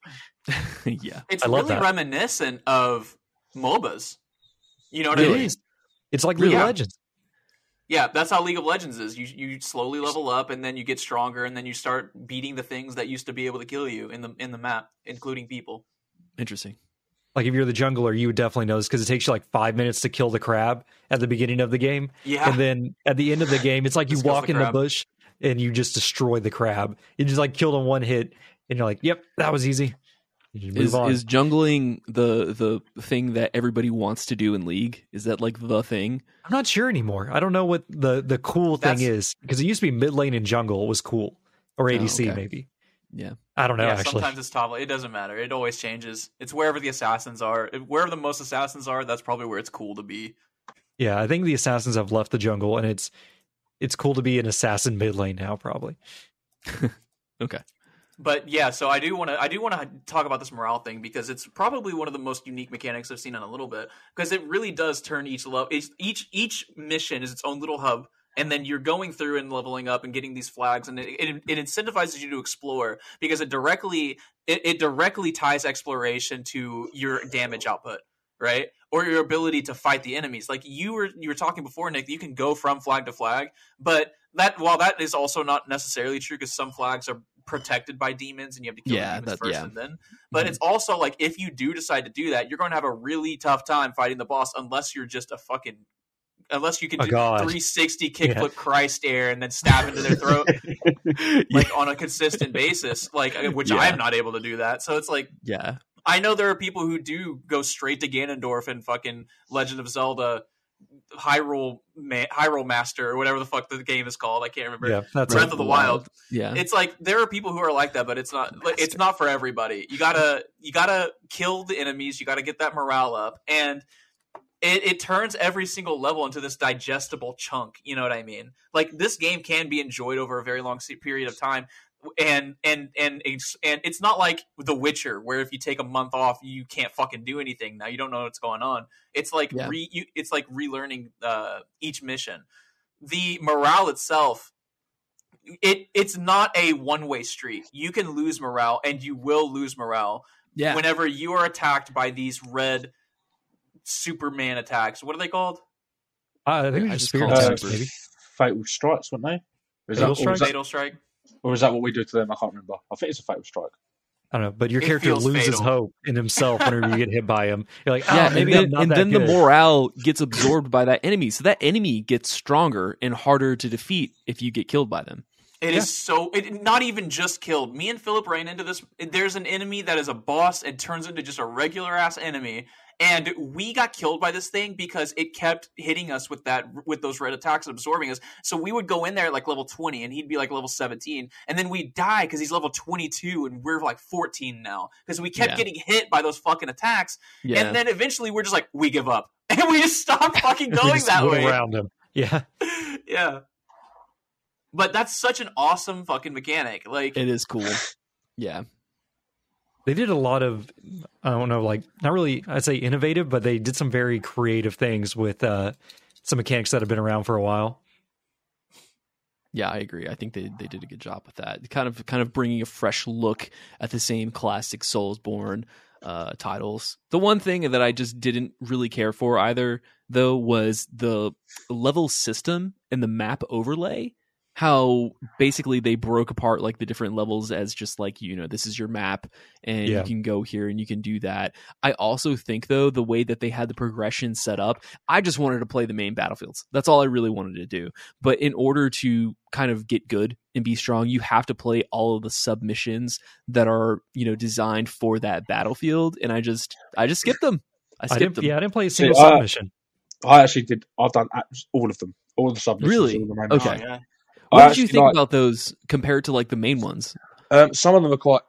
yeah. it's I love really that. reminiscent of MOBAs. You know what I mean? is. It's like League Yeah. of Legends. Yeah, that's how League of Legends is. You you slowly level up, and then you get stronger, and then you start beating the things that used to be able to kill you in the in the map, including people. Interesting. Like if you're the jungler, you would definitely know this because it takes you like five minutes to kill the crab at the beginning of the game. Yeah, And then at the end of the game, it's like you walk the in the bush and you just destroy the crab. You just like killed him one hit, and you're like, "Yep, that was easy." You just move Is is jungling the the thing that everybody wants to do in League? Is that like the thing? I'm not sure anymore. I don't know what the the cool thing is because it used to be mid lane and jungle was cool or Oh, ADC okay. maybe. Yeah. I don't know. yeah, actually, sometimes it's top. It doesn't matter. It always changes. It's wherever the assassins are. If- Wherever the most assassins are, that's probably where it's cool to be. yeah, I think the assassins have left the jungle, and it's it's cool to be an assassin mid lane now. Probably. Okay. But yeah, so I do want to I do want to talk about this morale thing because it's probably one of the most unique mechanics I've seen in a little bit because it really does turn each level each each mission is its own little hub and then you're going through and leveling up and getting these flags and it, it, it incentivizes you to explore because it directly it, it directly ties exploration to your damage output right? Or your ability to fight the enemies. Like you were you were talking before nick you can go from flag to flag but that while that is also not necessarily true because some flags are protected by demons and you have to kill Yeah, the demons that- first yeah. and then but Mhm. it's also like if you do decide to do that you're going to have a really tough time fighting the boss unless you're just a fucking unless you can Oh, do God. 360 kickflip Yeah. christ air and then stab into their throat like on a consistent basis like uh, which Yeah. i'm not able to do that so it's like Yeah. I know there are people who do go straight to Ganondorf and fucking Legend of Zelda Hyrule Ma- Hyrule Master or whatever the fuck the game is called. I can't remember. Yeah, Breath it. of the Wild. Yeah. It's like there are people who are like that, but it's not. Like, it's not for everybody. You gotta you gotta kill the enemies. You gotta get that morale up, and it, it turns every single level into this digestible chunk. You know what I mean? Like this game can be enjoyed over a very long period of time. And and and it's, and it's not like The Witcher, where if you take a month off, you can't fucking do anything. Now you don't know what's going on. It's like Yeah. re, you, it's like relearning uh, each mission. The morale itself it it's not a one way street. You can lose morale, and you will lose morale yeah. whenever you are attacked by these red Superman attacks. What are they called? Uh, I think I it's just just spirit call it attacks, super. maybe. fatal strikes, weren't they? Fatal that, or, is strikes? that, Fatal Strike. Or is that what we do to them? I can't remember. I think it's a fatal strike. I don't know, but your It character loses fatal. hope in himself whenever you get hit by him. You're like, oh, yeah, maybe and I'm then, not and that then the morale gets absorbed by that enemy. So that enemy gets stronger and harder to defeat if you get killed by them. It is Yeah. so it not even just killed. Me and Philip ran into this. There's an enemy that is a boss and turns into just a regular ass enemy, and we got killed by this thing because it kept hitting us with that with those red attacks and absorbing us. So we would go in there at like level 20, and he'd be like level 17, and then we'd die because he's level 22, and we're like 14 now because we kept Yeah. getting hit by those fucking attacks, Yeah. and then eventually we're just like we give up, and we just stopped fucking going that way around him. Yeah, yeah. But that's such an awesome fucking mechanic. Like it is cool. Yeah. They did a lot of, I don't know, like not really, I'd say innovative, but they did some very creative things with uh, some mechanics that have been around for a while. Yeah, I agree. I think they, they did a good job with that. Kind of kind of bringing a fresh look at the same classic Soulsborne uh, titles. The one thing that I just didn't really care for either, though, was the level system and the map overlay. How basically they broke apart like the different levels as just like you know this is your map and Yeah. you can go here and you can do that. I also think though the way that they had the progression set up, I just wanted to play the main battlefields. That's all I really wanted to do. But in order to kind of get good and be strong, you have to play all of the submissions that are, you know, designed for that battlefield. And I just I just skipped them. I I skipped didn't, them. yeah, I didn't play a single uh, submission. I actually did. I've done all of them, all the submissions. Really? all the main Okay. oh, yeah. What I did you think like- about those compared to like the main ones? Um, some of them are quite.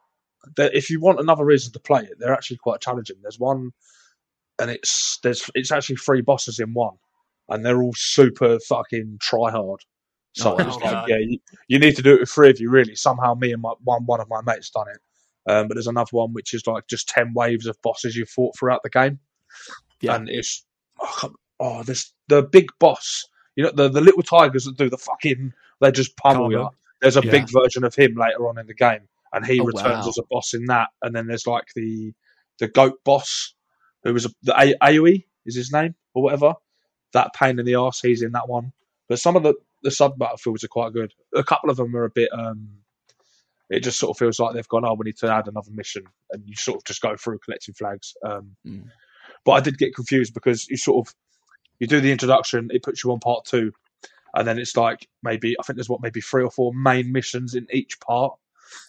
If you want another reason to play it, they're actually quite challenging. There's one, and it's there's it's actually three bosses in one, and they're all super fucking try hard. So Oh, it's like, yeah, you, you need to do it with three of you. Really, somehow me and my one one of my mates done it. Um, but there's another one which is like just ten waves of bosses you fought throughout the game, Yeah. and it's oh, I can't- oh, this the big boss. You know the the little tigers that do the fucking they just pummel you. There's a Yeah. big version of him later on in the game, and he Oh, returns wow. as a boss in that. And then there's like the the goat boss, who was a, the a- AOE is his name or whatever. That pain in the arse, he's in that one. But some of the the sub battlefields are quite good. A couple of them are a bit. um It just sort of feels like they've gone. Oh, we need to add another mission, and you sort of just go through collecting flags. Um, Mm. But I did get confused because you sort of you do the introduction, it puts you on part two, and then it's like maybe I think there's what maybe three or four main missions in each part.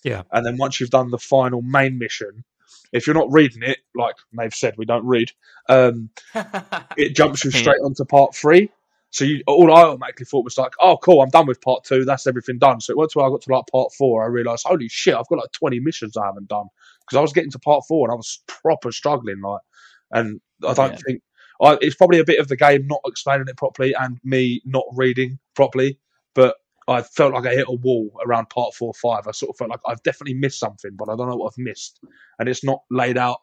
Yeah. And then once you've done the final main mission, if you're not reading it, like they've said, we don't read. Um, it jumps you straight onto part three, So you, all I automatically thought was like, oh, cool, I'm done with part two. That's everything done. So it went to I got to like part four. I realized, holy shit, I've got like 20 missions I haven't done because I was getting to part four and I was proper struggling. Like, and I don't Yeah. think I, it's probably a bit of the game not explaining it properly and me not reading properly. But I felt like I hit a wall around part four, five. I sort of felt like I've definitely missed something, but I don't know what I've missed, and it's not laid out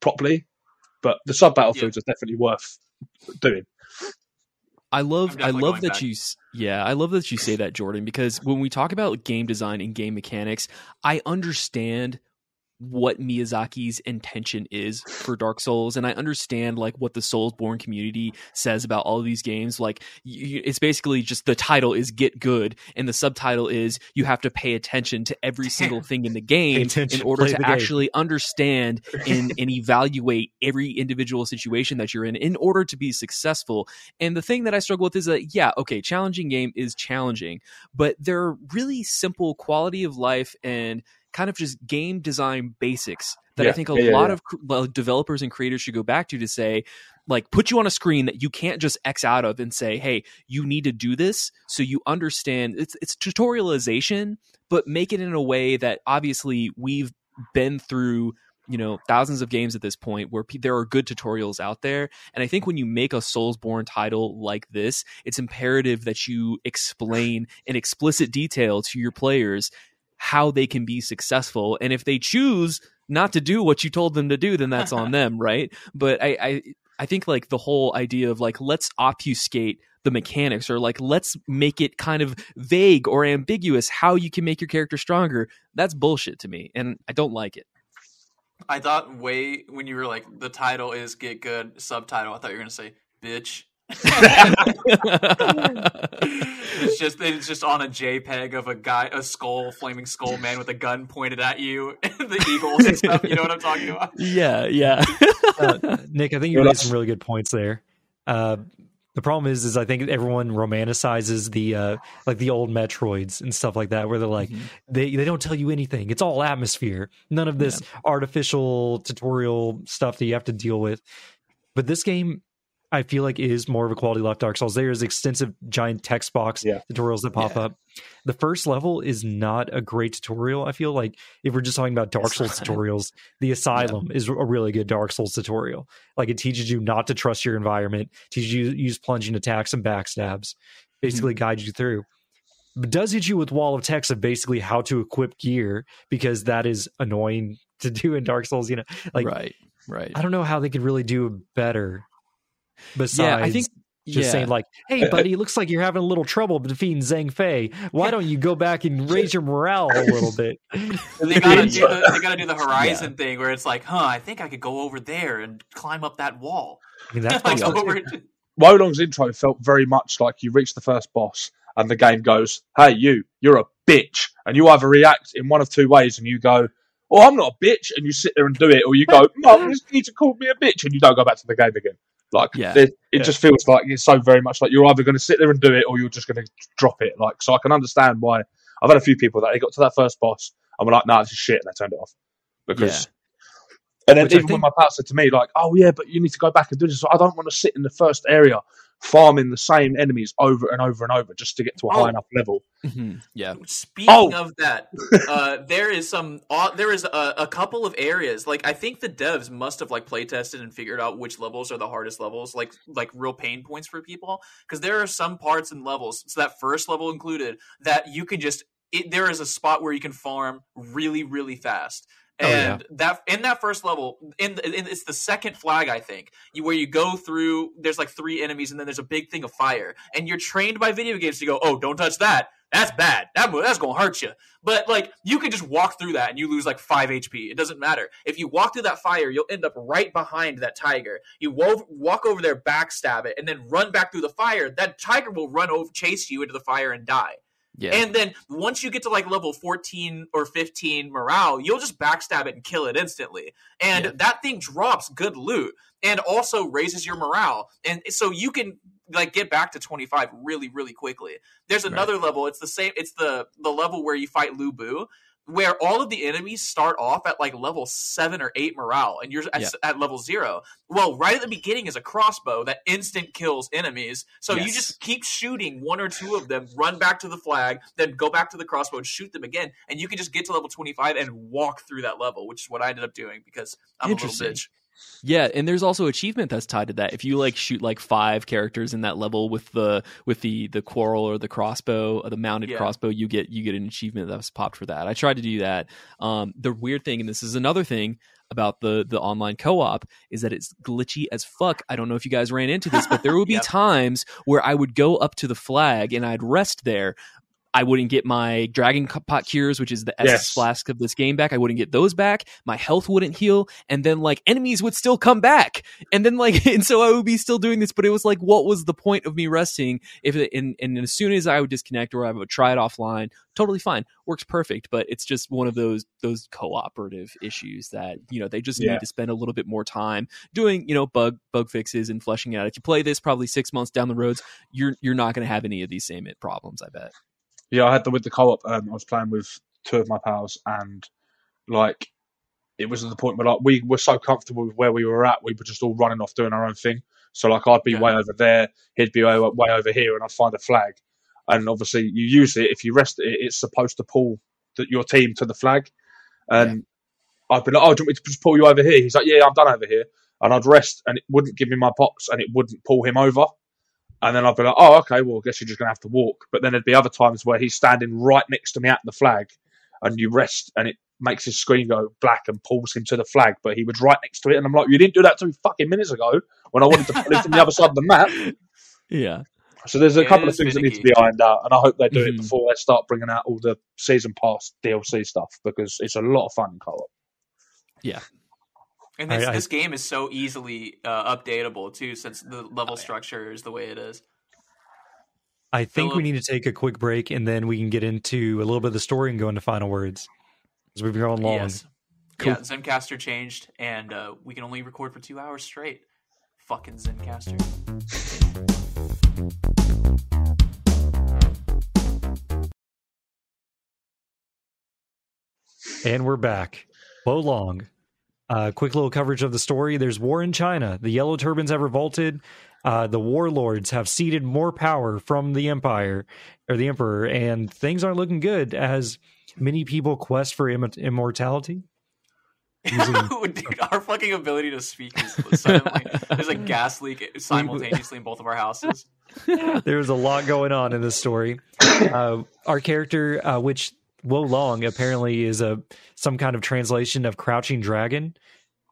properly. But the sub battlefields are definitely worth doing. I love I love that back. you s- yeah, I love that you say that Jordan because when we talk about game design and game mechanics, I understand what Miyazaki's intention is for Dark Souls and I understand like what the Soulsborne community says about all of these games. Like you, it's basically just the title is get good and the subtitle is you have to pay attention to every single thing in the game in order to the game. actually understand and, and evaluate every individual situation that you're in in order to be successful. And the thing that I struggle with is that, yeah, okay, challenging game is challenging, but there are really simple quality of life and kind of just game design basics that I think a yeah, yeah, lot yeah. of cr- developers and creators should go back to to say, like, put you on a screen that you can't just X out of and say, hey, you need to do this so you understand. It's, it's tutorialization, but make it in a way that obviously we've been through you know thousands of games at this point where pe- there are good tutorials out there and i think when you make a soulsborne title like this it's imperative that you explain in explicit detail to your players how they can be successful and if they choose not to do what you told them to do then that's on them right but i i i think like the whole idea of like let's obfuscate the mechanics or like let's make it kind of vague or ambiguous how you can make your character stronger that's bullshit to me and i don't like it I thought way when you were like the title is get good subtitle. I thought you were gonna say bitch. It's just it's just on a JPEG of a guy, a skull, flaming skull man with a gun pointed at you, and the eagles and stuff. You know what I'm talking about? yeah, yeah. uh, Nick, I think you Well, made some really good points there. Uh, the problem is, is I think everyone romanticizes the uh, like the old Metroids and stuff like that, where they're like Mhm. they they don't tell you anything. It's all atmosphere. None of this artificial tutorial stuff that you have to deal with. But this game, I feel like is more of a quality left Dark Souls. There is extensive giant text box Yeah. tutorials that pop Yeah. up. The first level is not a great tutorial. I feel like if we're just talking about Dark Souls tutorials, the Asylum is a really good Dark Souls tutorial. Like it teaches you not to trust your environment, teaches you use plunging attacks and backstabs, basically Mm-hmm. guides you through. But does hit you with wall of text of basically how to equip gear because that is annoying to do in Dark Souls. You know, like right, right. I don't know how they could really do better. Besides, yeah, I think just yeah. saying like, "Hey, buddy, looks like you're having a little trouble defeating Zhang Fei. Why don't you go back and raise your morale a little bit?" They gotta do the, they gotta do the horizon thing where it's like, huh? I think I could go over there and climb up that wall. I mean, that's like over. Wo Long's intro felt very much like you reach the first boss and the game goes, "Hey, you, you're a bitch," and you either react in one of two ways, and you go, "Oh, I'm not a bitch," and you sit there and do it, or you go, "Mum, this teacher called me a bitch," and you don't go back to the game again. Like, Yeah. it, it Yeah. just feels like it's so very much like you're either going to sit there and do it, or you're just going to drop it. Like, so I can understand why. I've had a few people that they got to that first boss and were like, "No, nah, this is shit," and they turned it off because. And then Which I even when my pal said to me, like, "Oh yeah, but you need to go back and do this," I don't want to sit in the first area farming the same enemies over and over and over just to get to a Oh. high enough level. Mhm, yeah. Speaking Oh. of that, uh, there is some. Uh, there is a, a couple of areas. Like I think the devs must have like play tested and figured out which levels are the hardest levels, like like real pain points for people. Because there are some parts and levels, so that first level included, that you can just. It, there is a spot where you can farm really really fast. Oh, yeah. And that in that first level, in, in it's the second flag I think, you, where you go through. There's like three enemies, and then there's a big thing of fire, and you're trained by video games to go, "Oh, don't touch that. That's bad. That that's gonna hurt you." But like, you can just walk through that, and you lose like five HP. It doesn't matter. If you walk through that fire, you'll end up right behind that tiger. You walk over there, backstab it, and then run back through the fire. That tiger will run over, chase you into the fire, and die. Yeah. And then once you get to like level 14 or 15 morale, you'll just backstab it and kill it instantly. And Yeah. that thing drops good loot and also raises your morale. And so you can like get back to 25 really really quickly. There's another level, it's the same it's the the level where you fight Lu Bu where all of the enemies start off at like level seven or eight morale, and you're at, Yeah. at level zero. Well, right at the beginning is a crossbow that instant kills enemies. So you just keep shooting one or two of them, run back to the flag, then go back to the crossbow and shoot them again, and you can just get to level twenty five and walk through that level, which is what I ended up doing because I'm a little bitch. Yeah, and there's also achievement that's tied to that. If you like shoot like five characters in that level with the with the the quarrel or the crossbow, or the mounted Yeah. crossbow, you get you get an achievement that's popped for that. I tried to do that. Um, the weird thing, and this is another thing about the the online co-op, is that it's glitchy as fuck. I don't know if you guys ran into this, but there would be Yep. times where I would go up to the flag and I'd rest there. I wouldn't get my dragon pot cures, which is the essence Yes. flask of this game back. I wouldn't get those back. My health wouldn't heal, and then like enemies would still come back, and then like and so I would be still doing this. But it was like, what was the point of me resting? If it, and and as soon as I would disconnect or I would try it offline, totally fine, works perfect. But it's just one of those those cooperative issues that you know they just Yeah. need to spend a little bit more time doing you know bug bug fixes and fleshing out. If you play this probably six months down the roads, you're you're not going to have any of these same problems. I bet. Yeah, I had the with the co-op. Um, I was playing with two of my pals, and like it was at the point where like we were so comfortable with where we were at, we were just all running off doing our own thing. So like I'd be Yeah. way over there, he'd be way, way over here, and I'd find a flag. And obviously, you use it if you rest it, it's supposed to pull the, your team to the flag. And I'd be like, "Oh, do you want me to just pull you over here?" He's like, "Yeah, I'm done over here." And I'd rest, and it wouldn't give me my pots, and it wouldn't pull him over. And then I'd be like, oh, okay, well, I guess you're just going to have to walk. But then there'd be other times where he's standing right next to me at the flag, and you rest, and it makes his screen go black and pulls him to the flag. But he was right next to it, and I'm like, you didn't do that two fucking minutes ago when I wanted to pull him from the other side of the map. Yeah. So there's a It couple of is things that need to be ironed out, and I hope they do it Mhm. before they start bringing out all the season pass DLC stuff because it's a lot of fun in co-op. And this, I- I- this game is so easily uh, updatable too, since the level structure is the way it is. I think we need to take a quick break and then we can get into a little bit of the story and go into final words. Because we've been going long. Yes. Cool. Yeah, Zencastr changed, and uh, we can only record for two hours straight. Fucking Zencastr. And we're back. Wo Long. Uh, quick little coverage of the story. There's war in China. The Yellow Turbans have revolted. Uh, the warlords have ceded more power from the empire or the emperor, and things aren't looking good as many people quest for Im- immortality. Using- Dude, our fucking ability to speak is suddenly there's a gas leak simultaneously in both of our houses. There's a lot going on in this story. Uh, our character, uh, which Wo Long apparently is a some kind of translation of Crouching Dragon,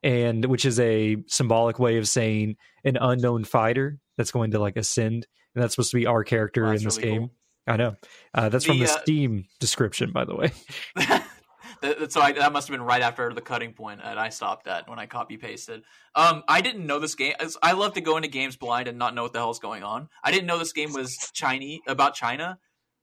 and which is a symbolic way of saying an unknown fighter that's going to like ascend, and that's supposed to be our character in this really game. cool. I know. Uh, that's from The, the uh, Steam description, by the way. So I, that must have been right after the cutting point that I stopped at when I copy pasted. Um, I didn't know this game. I love to go into games blind and not know what the hell's going on. I didn't know this game was Chinese about China.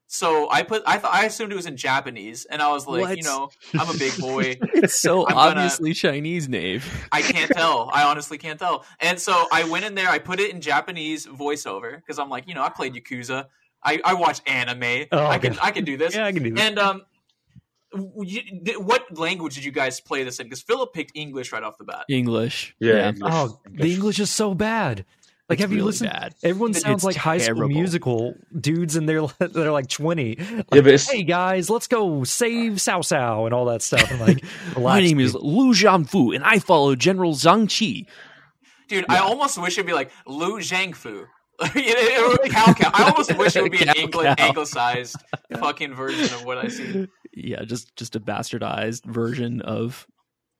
So I put I thought I assumed it was in Japanese, and I was like, What? you know, I'm a big boy. It's so I'm gonna- obviously Chinese, Nave. I can't tell. I honestly can't tell. And so I went in there. I put it in Japanese voiceover because I'm like, you know, I played Yakuza. I, I watch anime. Oh, I can God. I can do this. Yeah, I can do that. And um, you, th- what language did you guys play this in? Because Philip picked English right off the bat. English. Yeah. oh, the English is so bad. Like, It's have you really listened? bad. Everyone It's sounds like High School. Musical dudes, and they're they're like twenty. Like, Yeah, hey guys, let's go save Cao Cao and all that stuff. I'm like, My relax, name is. Lu Jianfu, and I follow General Zhang Qi. Dude, I almost wish it'd be like Lu Zhangfu. You know, cow cow. I almost wish it would be an Cow Angli- cow. anglicized fucking version of what I see. Yeah, just just a bastardized version of.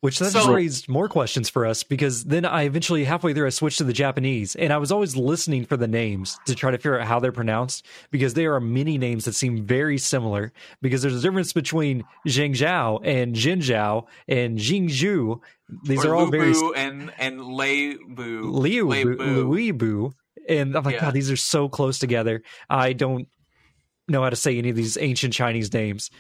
Which that So- just raised more questions for us because then I eventually halfway through I switched to the Japanese and I was always listening for the names to try to figure out how they're pronounced because there are many names that seem very similar because there's a difference between Zhengzhao and Jinzhao and Jingzhu. These are all very and and Lei Bu. Liu Lei Bu- Bu. Louis Bu. And I'm like, Yeah. God, these are so close together. I don't know how to say any of these ancient Chinese names.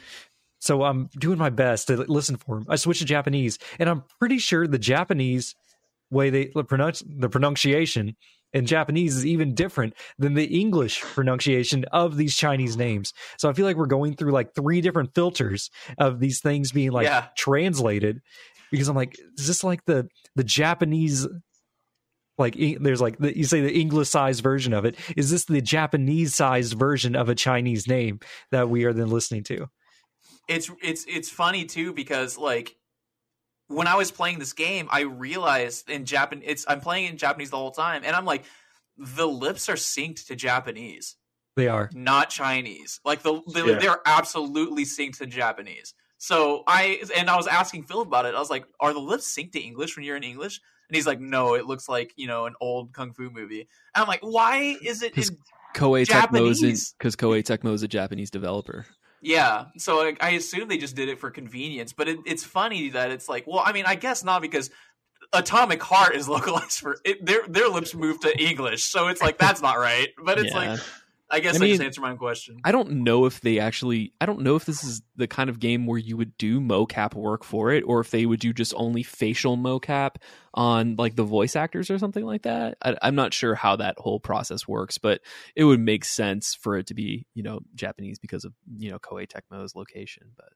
So I'm doing my best to listen for them. I switched to Japanese, and I'm pretty sure the Japanese way they pronounce the pronunciation in Japanese is even different than the English pronunciation of these Chinese names. So I feel like we're going through like three different filters of these things being like Yeah. translated because I'm like, is this like the the Japanese like there's like the, you say the English-sized version of it. Is this the Japanese-sized version of a Chinese name that we are then listening to? It's it's it's funny too because like when I was playing this game, I realized in Japan it's I'm playing in Japanese the whole time, and I'm like, the lips are synced to Japanese, They are. not Chinese. Like the, the Yeah. they're absolutely synced to Japanese. So I and I was asking Phil about it. I was like, "Are the lips synced to English when you're in English?" And he's like, "No, it looks like you know an old kung fu movie." And I'm like, "Why is it in Koei Tecmo is Japanese. because Koei Tecmo is a Japanese developer. Yeah, so I, I assume they just did it for convenience, but it, it's funny that it's like, well, I mean, I guess not because Atomic Heart is localized for it, their their lips move to English, so it's like that's not right. But it's Yeah. like, I guess I I, just mean, answered my own question. I don't know if they actually. I don't know if this is the kind of game where you would do mocap work for it, or if they would do just only facial mocap on like the voice actors or something like that. I, I'm not sure how that whole process works, but it would make sense for it to be you know Japanese because of you know Koei Tecmo's location. But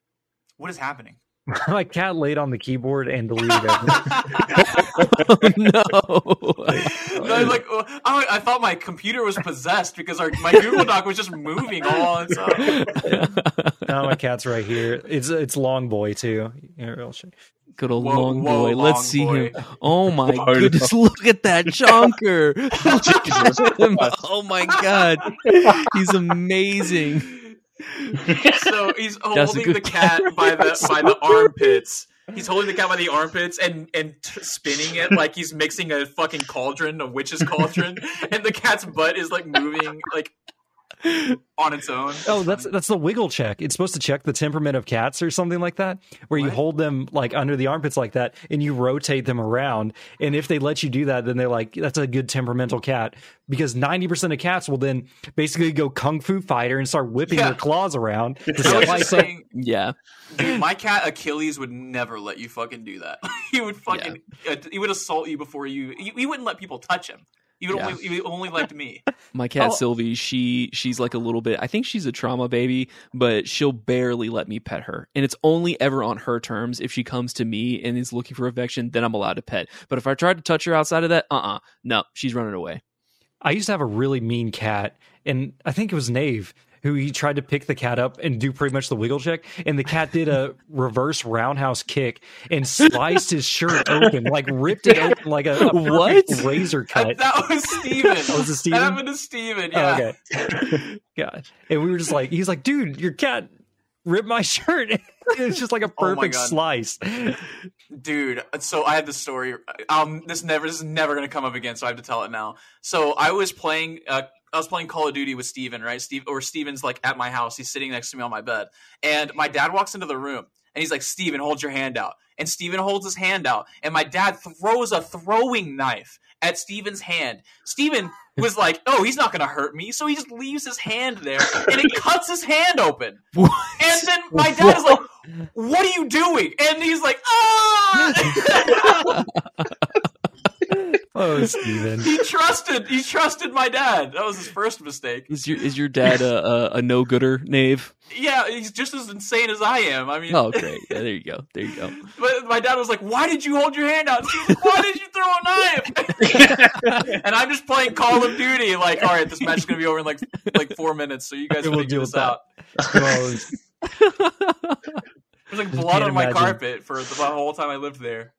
What is happening? My cat laid on the keyboard and deleted everything. oh, no. I, like, oh, I, I thought my computer was possessed because our, my Google Doc was just moving all on its own. now my cat's right here. It's it's Long Boy too. Here, I'll show you. Good old Whoa, long whoa, boy. Let's long see boy. him. Oh my no. goodness! Look at that chonker. Look at him. Oh my god, he's amazing. So he's holding the cat by the by the armpits. He's holding the cat by the armpits and and t- spinning it like he's mixing a fucking cauldron, a witch's cauldron, and the cat's butt is like moving like on its own. Oh, that's that's the wiggle check. It's supposed to check the temperament of cats or something like that, where you hold them like under the armpits like that, and you rotate them around. And if they let you do that, then they're like, "That's a good temperamental cat." Because ninety percent of cats will then basically go kung fu fighter and start whipping Yeah. their claws around. to I was slice just up- saying, Yeah, dude, my cat Achilles would never let you fucking do that. he would fucking uh, he would assault you before you. He, he wouldn't let people touch him. He would Yeah. only he only liked me. my cat Oh. Sylvie. She she's like a little bit. I think she's a trauma baby, but she'll barely let me pet her, and it's only ever on her terms. If she comes to me and is looking for affection, then I'm allowed to pet. But if I try to touch her outside of that, uh, uh no, she's running away. I used to have a really mean cat, and I think it was Nave who he tried to pick the cat up and do pretty much the wiggle check, and the cat did a reverse roundhouse kick and sliced his shirt open, like ripped it open like a, a What? razor cut. that was Steven. that was it Steven? That happened to Steven. Oh, Yeah. okay. God. And we were just like, he's like, dude, your cat ripped my shirt. it's just like a Oh perfect God. slice. dude so i had this story um this never this is never gonna come up again so i have to tell it now so i was playing uh I was playing Call of Duty with Steven, right? Steve or Steven's like at my house. He's sitting next to me on my bed. And my dad walks into the room and he's like, Steven, hold your hand out. And Steven holds his hand out. And my dad throws a throwing knife at Steven's hand. Steven was like, Oh, he's not gonna hurt me. So he just leaves his hand there and it cuts his hand open. And then my dad is like, "What are you doing?" And he's like, "Ah!" Oh, Steven. he trusted. He trusted my dad. That was his first mistake. Is your is your dad a, a, a no gooder, Nave? Yeah, he's just as insane as I am. I mean, Oh, great. Yeah, there you go. There you go. but my dad was like, "Why did you hold your hand out?" And she was like, "Why did you throw a knife?" and I'm just playing Call of Duty. Like, all right, this match is gonna be over in like like four minutes, so you guys We'll figure deal this with that. out. There's like blood on my imagine. carpet for the whole time I lived there.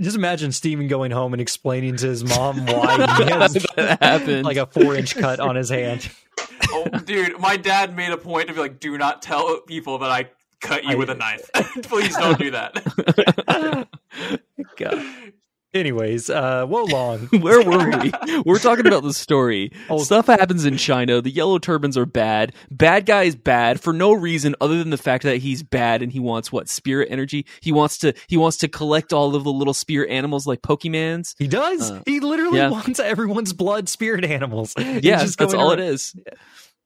Just imagine Steven going home and explaining to his mom why he has that happened. like a four inch cut on his hand. Oh, dude, my dad made a point to be like, "Do not tell people that I cut you I- with a knife. Please don't do that." God. Anyways, uh, Wo Long. Where were we? We're talking about the story. Oh. Stuff happens in China. The yellow turbans are bad. Bad guy is bad for no reason other than the fact that he's bad and he wants what spirit energy. He wants to he wants to collect all of the little spirit animals like Pokemans. He does. Uh, he literally yeah. wants everyone's blood spirit animals. Yeah, that's all it around- is.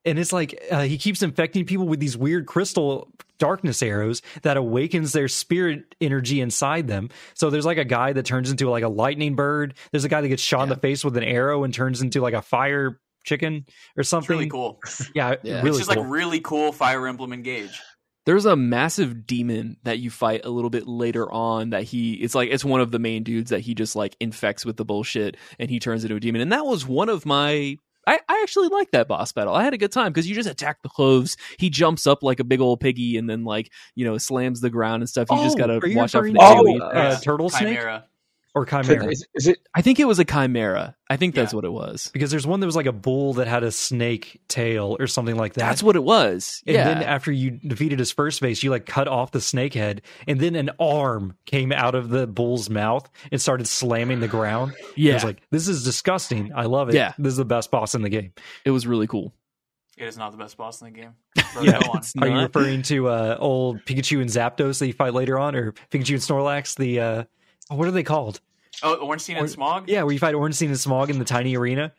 And it's like uh, he keeps infecting people with these weird crystal darkness arrows that awakens their spirit energy inside them. So there's like a guy that turns into like a lightning bird. There's a guy that gets shot in the face with an arrow and turns into like a fire chicken or It's something. really cool. Yeah, Yeah. really it's just cool. like really cool Fire Emblem Engage. There's a massive demon that you fight a little bit later on that he it's like it's one of the main dudes that he just like infects with the bullshit and he turns into a demon. And that was one of my I, I actually like that boss battle. I had a good time because you just attack the cloves. He jumps up like a big old piggy and then like, you know, slams the ground and stuff. You just Oh, gotta are you watch out for the to, AoE. uh, Yeah. turtle snake Chimera. Or chimera? Is, is it? I think it was a chimera. I think that's Yeah. what it was. because there's one that was like a bull that had a snake tail or something like that. That's what it was. And yeah. then after you defeated his first base, you like cut off the snake head, and then an arm came out of the bull's mouth and started slamming the ground. I yeah. was like, this is disgusting. I love it. Yeah. This is the best boss in the game. it was really cool. It is not the best boss in the game. Bro, Yeah, go on. Are you referring to uh, old Pikachu and Zapdos that you fight later on, or Pikachu and Snorlax? The uh, what are they called? Oh, Ornstein and Or- Smough? Yeah, where you fight Ornstein and Smough in the tiny arena.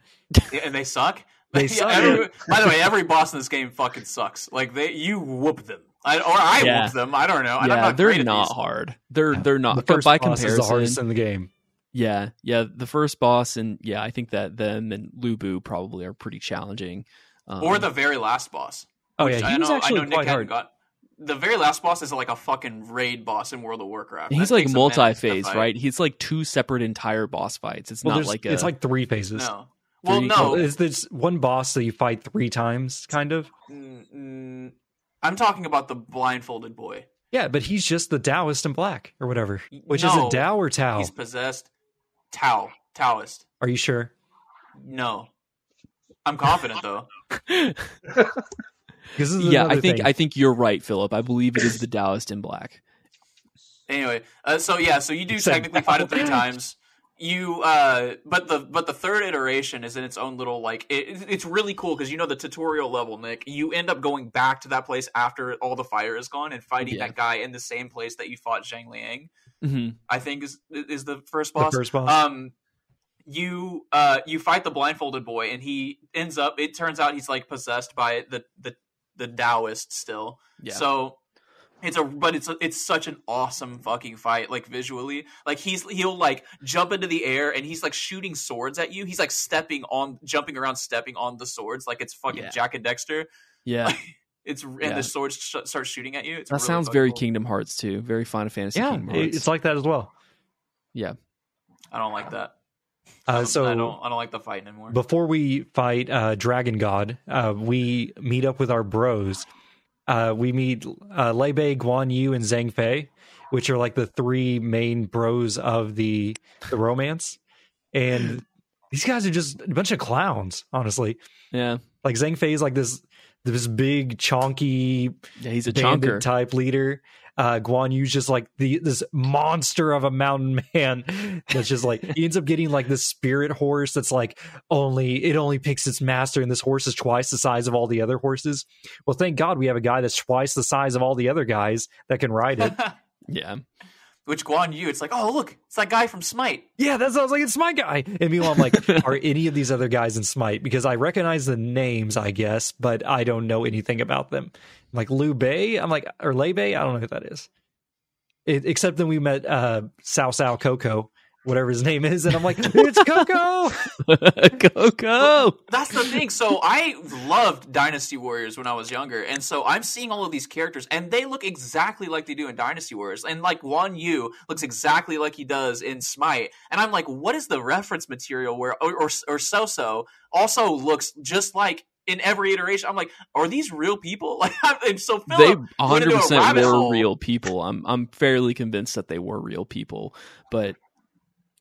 Yeah, and they suck. They Yeah, suck, every- by the way, every boss in this game fucking sucks. Like they, you whoop them, I, or I Yeah. whoop them. I don't know. And I'm yeah, not they're not these. hard. They're they're not the first by boss comparison. is the hardest in the game. Yeah, yeah. The first boss, and yeah, I think that them and Lu Bu probably are pretty challenging. Um, Or the very last boss. Oh which yeah, I was know, I actually know quite hadn't hard. got. The very last boss is like a fucking raid boss in World of Warcraft. he's That like takes a minute to multi-phase, right? He's like two separate entire boss fights. It's Well, not like a, it's like three phases. No. Well, Three- no. It's there's one boss that you fight three times, kind of. Mm, mm, I'm talking about the blindfolded boy. Yeah, but he's just the Taoist in black or whatever. Which is a it Tao or Tao? He's possessed. Tao. Taoist. Are you sure? No. I'm confident though. Because this is yeah. I think thing. I think you're right, Philip. I believe it is the Taoist in black. Anyway, uh, so yeah, so you do Said technically fight it three times. You, uh, but the but the third iteration is in its own little like it, it's really cool because you know the tutorial level, Nick. You end up going back to that place after all the fire is gone and fighting Yeah. that guy in the same place that you fought Zhang Liang. hmm I think is is the first the boss. first boss. Um, you uh you fight the blindfolded boy, and he ends up. It turns out he's like possessed by the the the Taoist still. Yeah. So it's a but it's a, it's such an awesome fucking fight like visually. Like he's he'll like jump into the air and he's like shooting swords at you. He's like stepping on jumping around stepping on the swords like it's fucking Yeah. Jak and Daxter. yeah. It's and Yeah. the swords sh- start shooting at you. It's That really sounds very cool. Kingdom Hearts too. Very Final Fantasy yeah, Kingdom Hearts. it's like that as well. yeah. I don't like that. Uh, so I don't I don't like the fight anymore. before we fight uh, Dragon God, uh, we meet up with our bros. Uh, we meet uh, Liu Bei, Guan Yu, and Zhang Fei, which are like the three main bros of the the romance. And these guys are just a bunch of clowns, honestly. Yeah. Like Zhang Fei is like this this big chonky Yeah. He's a bandit chunker. type leader. Uh, Guan Yu's just like the this monster of a mountain man that's just like he ends up getting like this spirit horse that's like only it only picks its master and this horse is twice the size of all the other horses. Well, thank God we have a guy that's twice the size of all the other guys that can ride it. yeah. Which Guan Yu, it's like, oh look, it's that guy from Smite. yeah, that's I was like it's my guy. And meanwhile, I'm like, are any of these other guys in Smite? Because I recognize the names, I guess, but I don't know anything about them. like Liu Bei. I'm like, or Lei Bei. I don't know who that is. It, except then we met uh, Sao Sao Coco, whatever his name is, and I'm like, it's Coco. go go. That's the thing. So I loved Dynasty Warriors when I was younger, and so I'm seeing all of these characters, and they look exactly like they do in Dynasty Warriors, and like Wan Yu looks exactly like he does in Smite, and I'm like, what is the reference material where or or, or Soso also looks just like in every iteration? I'm like, are these real people? Like, I'm so They Philip went 100 into a percent rabbit were hole. real people. I'm I'm fairly convinced that they were real people, but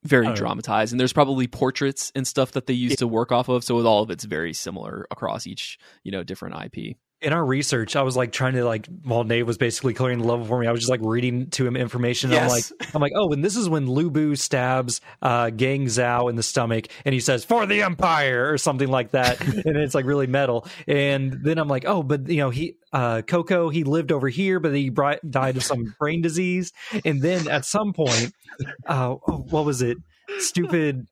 very know. dramatized. And there's probably portraits and stuff that they used to work off of. So with all of it's very similar across each you know different IP. In our research, I was like trying to like while Nave was basically clearing the level for me, I was just like reading to him information. And I'm like, I'm like, oh, and this is when Lu Bu stabs uh, Gang Zhao in the stomach, and he says "for the Empire" or something like that, and it's like really metal. And then I'm like, oh, but you know, he uh, Coco he lived over here, but he bri- died of some brain disease. And then at some point, uh, oh, what was it? Stupid.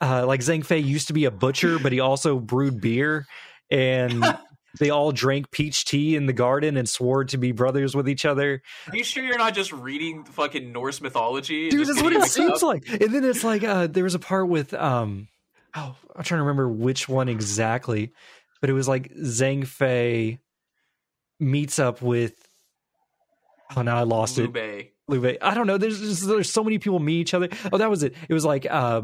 Uh, like Zhang Fei used to be a butcher, but he also brewed beer, and they all drank peach tea in the garden and swore to be brothers with each other. Are you sure you're not just reading fucking Norse mythology? Dude, that's what it mixed up? seems like. And then it's like uh there was a part with um oh I'm trying to remember which one exactly, but it was like Zhang Fei meets up with oh now I lost it. Lube. Liu Bei. I don't know. There's just, there's so many people meet each other. Oh, that was it. It was like uh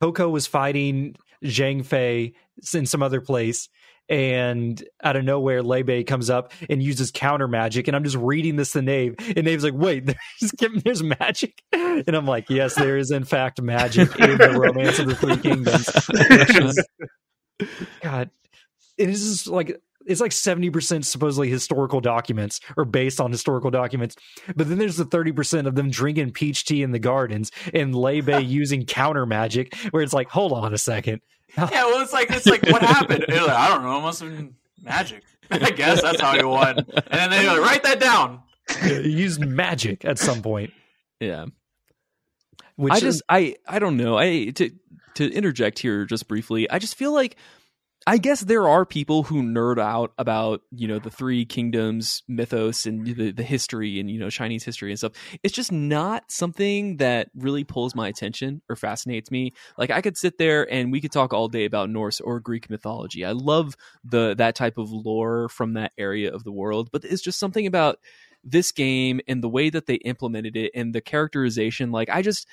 Poco was fighting Zhang Fei in some other place. And out of nowhere, Lebe comes up and uses counter magic. And I'm just reading this to Nave. And Nave's like, wait, there's, there's magic? And I'm like, yes, there is, in fact, magic in the Romance of the Three Kingdoms. Is- God. It is just like, it's like 70% supposedly historical documents or based on historical documents. But then there's the 30% of them drinking peach tea in the gardens and Lei Bei using counter magic, where it's like, hold on a second. Yeah, well, it's like it's like what happened? Like, I don't know. It must have been magic. I guess that's how he won. And then they like, write that down. You used magic at some point. Yeah. Which I is- just I I don't know. I to to interject here just briefly. I just feel like I guess there are people who nerd out about you know the three kingdoms mythos and the, the history and you know Chinese history and stuff. It's just not something that really pulls my attention or fascinates me. Like I could sit there and we could talk all day about Norse or Greek mythology. I love the that type of lore from that area of the world, but it's just something about this game and the way that they implemented it and the characterization. Like I just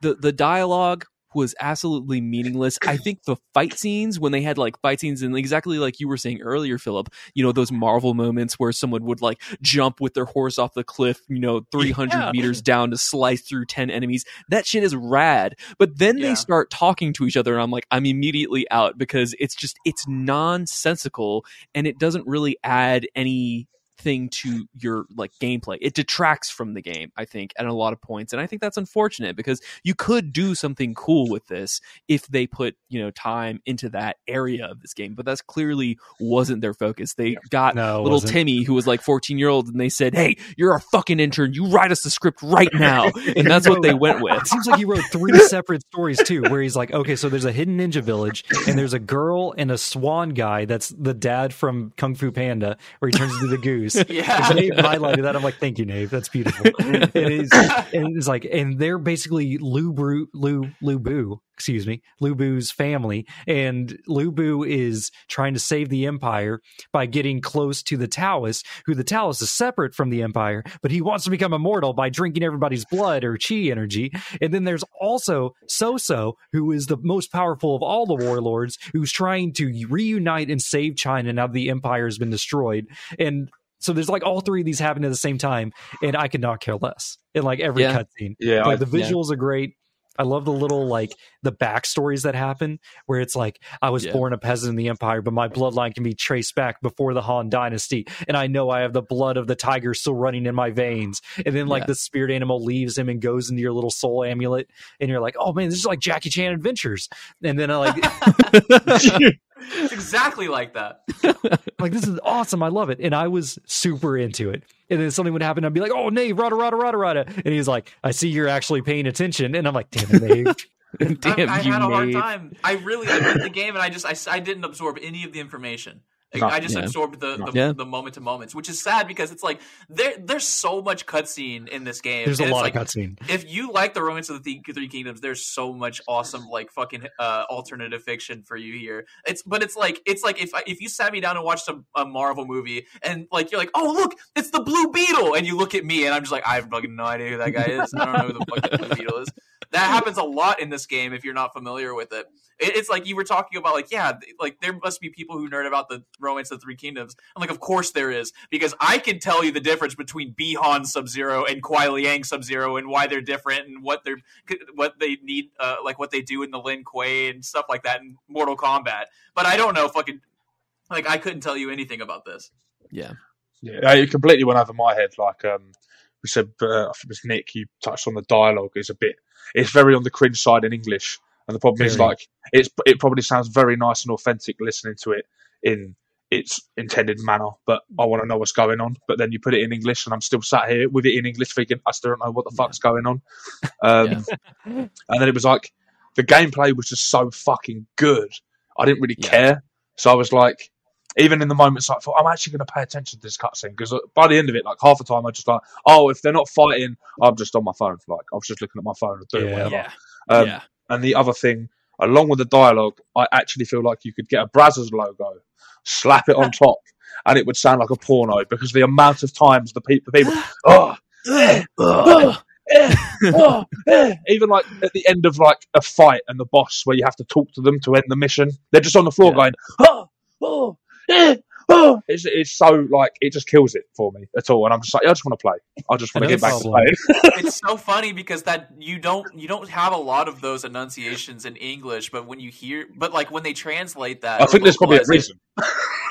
the the dialogue was absolutely meaningless. I think the fight scenes when they had like fight scenes and exactly like you were saying earlier, Philip, you know, those Marvel moments where someone would like jump with their horse off the cliff, you know, 300 Yeah. meters down to slice through 10 enemies. That shit is rad. But then Yeah. they start talking to each other and I'm like, I'm immediately out because it's just, it's nonsensical and it doesn't really add any thing to your like gameplay. It detracts from the game, I think, at a lot of points. And I think that's unfortunate because you could do something cool with this if they put, you know, time into that area of this game. But that's clearly wasn't their focus. They got no, little wasn't. Timmy who was like 14 year old and they said, Hey, you're a fucking intern. You write us the script right now. And that's what they went with. It seems like he wrote three separate stories too, where he's like, okay, so there's a hidden ninja village, and there's a girl and a swan guy that's the dad from Kung Fu Panda, where he turns into the goose. Yeah. Nave highlighted that. I'm like, thank you, Nave. That's beautiful. It is, and it's like, and they're basically Lu Bru, Lu Lu Bu, excuse me, Lu Bu's family, and Lu Bu is trying to save the Empire by getting close to the Taoists, who the Taoists is separate from the Empire, but he wants to become immortal by drinking everybody's blood or chi energy. And then there's also So-So, who is the most powerful of all the warlords, who's trying to reunite and save China now that the Empire has been destroyed. And so there's like all three of these happen at the same time, and I could not care less in like every Yeah. cutscene. Yeah, I, the visuals are great. I love the little like the backstories that happen where it's like I was Yeah. born a peasant in the empire, but my bloodline can be traced back before the Han dynasty, and I know I have the blood of the tiger still running in my veins. And then like Yeah. the spirit animal leaves him and goes into your little soul amulet, and you're like, oh man, this is like Jackie Chan adventures. And then I like It's exactly like that. like this is awesome. I love it, and I was super into it. And then something would happen, I'd be like, "Oh, Nave, rada, rada, rada, rada," and he's like, "I see you're actually paying attention," and I'm like, "Damn it, Nave." Damn I, I had a hard Nate. time. I really I beat the game and I just I, I didn't absorb any of the information. Like, No. I just Yeah. absorbed the the, Yeah. the moment to moments, which is sad because it's like there there's so much cutscene in this game. There's a lot like, of cutscene. if you like the romance of the three kingdoms there's so much awesome like fucking uh alternative fiction for you here it's but it's like it's like if if you sat me down and watched a, a marvel movie and like you're like oh look it's the blue beetle and you look at me and i'm just like i have fucking no idea who that guy is i don't know who the fucking blue beetle is that happens a lot in this game if you're not familiar with it. it it's like you were talking about like yeah like there must be people who nerd about the romance of the three kingdoms i'm like of course there is because i can tell you the difference between bihan sub-zero and kuai liang sub-zero and why they're different and what they're what they need uh, like what they do in the lin kuei and stuff like that in mortal kombat but i don't know fucking like i couldn't tell you anything about this Yeah. Yeah, it completely went over my head. Like um, we said, uh, I think it was Nick. You touched on the dialogue. It's a bit. It's very on the cringe side in English, and the problem is like it's. It probably sounds very nice and authentic listening to it in its intended manner, but I want to know what's going on. But then you put it in English, and I'm still sat here with it in English, thinking I still don't know what the fuck's going on. Um, And then it was like the gameplay was just so fucking good. I didn't really Yeah. care, so I was like, even in the moments, like, I thought, I'm actually going to pay attention to this cutscene because by the end of it, like half the time, I just like, oh, if they're not fighting, I'm just on my phone. Like I was just looking at my phone or doing Yeah. whatever. yeah, Um, yeah. And the other thing, along with the dialogue, I actually feel like you could get a Brazzers logo, slap it on top, and it would sound like a porno because the amount of times the, pe- the people, oh, eh, oh, eh, oh, eh. even like at the end of like a fight and the boss where you have to talk to them to end the mission, they're just on the floor Yeah. going, oh, oh, eh, oh. It's, it's so like it just kills it for me at all, and I'm just like, I just want to play. I just want to get back to problem. playing. it's so funny because that you don't you don't have a lot of those enunciations in English, but when you hear, but like when they translate that, I think there's probably a reason.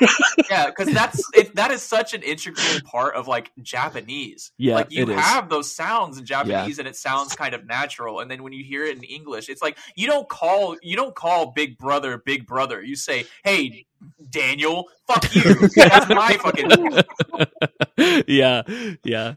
yeah, because that's it, that is such an integral part of like Japanese. Yeah, like you it is. have those sounds in Japanese, and it sounds kind of natural. And then when you hear it in English, it's like you don't call you don't call Big Brother Big Brother. You say, "Hey, Daniel, fuck you." that's my fucking. yeah, yeah,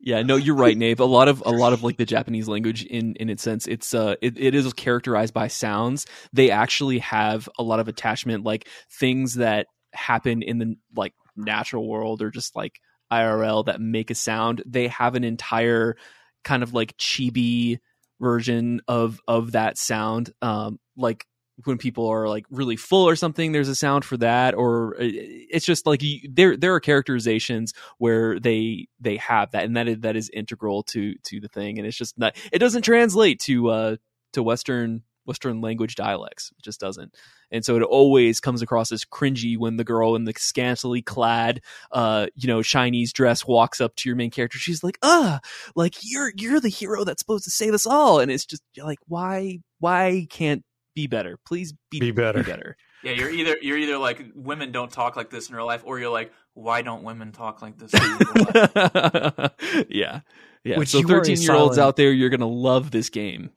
yeah. No, you're right, Nave. A lot of a lot of like the Japanese language in in its sense, it's uh, it, it is characterized by sounds. They actually have a lot of attachment, like things that happen in the like natural world or just like IRL that make a sound. They have an entire kind of like chibi version of of that sound. Um, like when people are like really full or something there's a sound for that or uh, it's just like you, there there are characterizations where they they have that and that is, that is integral to to the thing and it's just not it doesn't translate to uh to western western language dialects. It just doesn't. And so it always comes across as cringy when the girl in the scantily clad uh you know chinese dress walks up to your main character. She's like uh like you're you're the hero that's supposed to save us all. And it's just like why why can't be better. Please be, Be better. be better. Yeah, you're either you're either like women don't talk like this in real life, or you're like, why don't women talk like this in real life? yeah. Yeah. Which so you are a 13 year olds out there you're gonna love this game.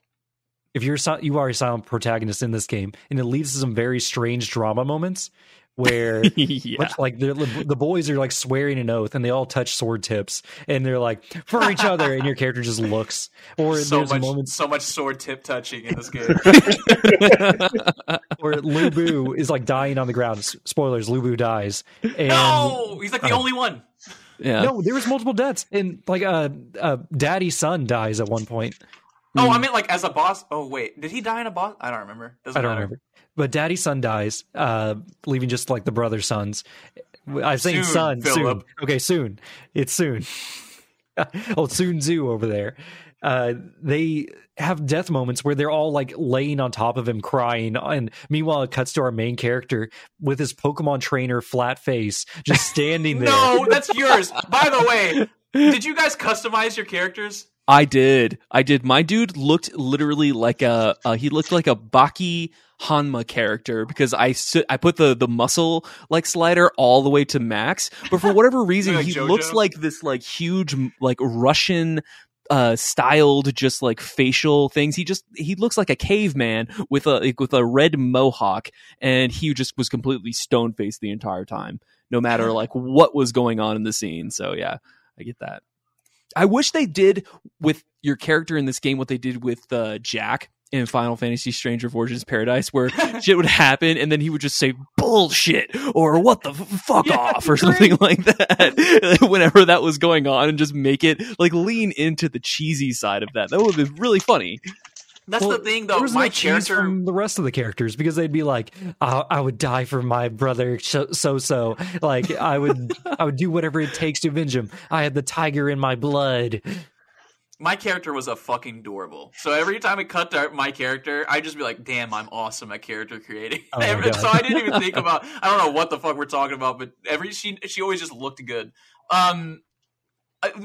If you're you are a silent protagonist in this game, and it leads to some very strange drama moments where. yeah Much like the the boys are like swearing an oath, and they all touch sword tips, and they're like for each other, and your character just looks. Or so there's much moments so much sword tip touching in this game. where Lu Bu is like dying on the ground. Spoilers: Lu Bu dies. And no, he's like the Uh, only one. yeah no, there was multiple deaths, and like uh, uh, Daddy's son dies at one point. Oh, I meant like as a boss. Oh wait, did he die in a boss? I don't remember. Doesn't I don't matter. remember. But daddy son dies, uh, leaving just like the brother sons. I'm saying Soon, son Philip. soon. Okay, soon. It's soon. oh, Soon Zoo over there. Uh, they have death moments where they're all like laying on top of him crying, and meanwhile it cuts to our main character with his Pokemon trainer flat face just standing there. No, that's yours. By the way, did you guys customize your characters? I did. I did. My dude looked literally like a uh, he looked like a Baki Hanma character because I su- I put the the muscle like slider all the way to max, but for whatever reason Like he JoJo? looks like this like huge like Russian uh styled just like facial things. He just he looks like a caveman with a like, with a red mohawk and he just was completely stone faced the entire time no matter like what was going on in the scene. So yeah i get that. I wish they did with your character in this game what they did with uh, Jack in Final Fantasy Stranger of Origins Paradise, where shit would happen and then he would just say bullshit or what the fuck Yeah, off or something like that whenever that was going on and just make it like lean into the cheesy side of that. That would be really funny. That's Well, the thing, there though. was My no character. from the rest of the characters because they'd be like, I, I would die for my brother so so. Like I would, I would do whatever it takes to avenge him. I had the tiger in my blood. My character was a fucking adorable. So every time it cut to my character, I'd just be like, "Damn, I'm awesome at character creating." Oh Every- so I didn't even think about. I don't know what the fuck we're talking about, but every she she always just looked good. Um,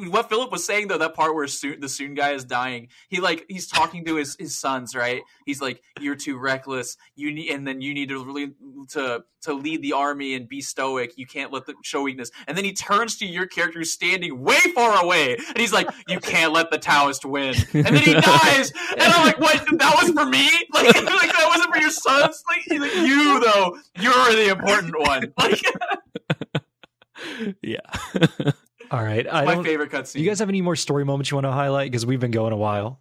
what Philip was saying though, that part where soon, the soon guy is dying, he like he's talking to his his sons, right? He's like, "You're too reckless. You need, and then you need to really to to lead the army and be stoic. You can't let them show weakness." And then he turns to your character who's standing way far away, and he's like, "You can't let the Taoist win." And then he dies, and I'm like, "What? That was for me? Like, like that wasn't for your sons? Like, like, you though, you're the important one." Like, Yeah. All right, I my don't. favorite cutscene. You guys have any more story moments you want to highlight? Because we've been going a while.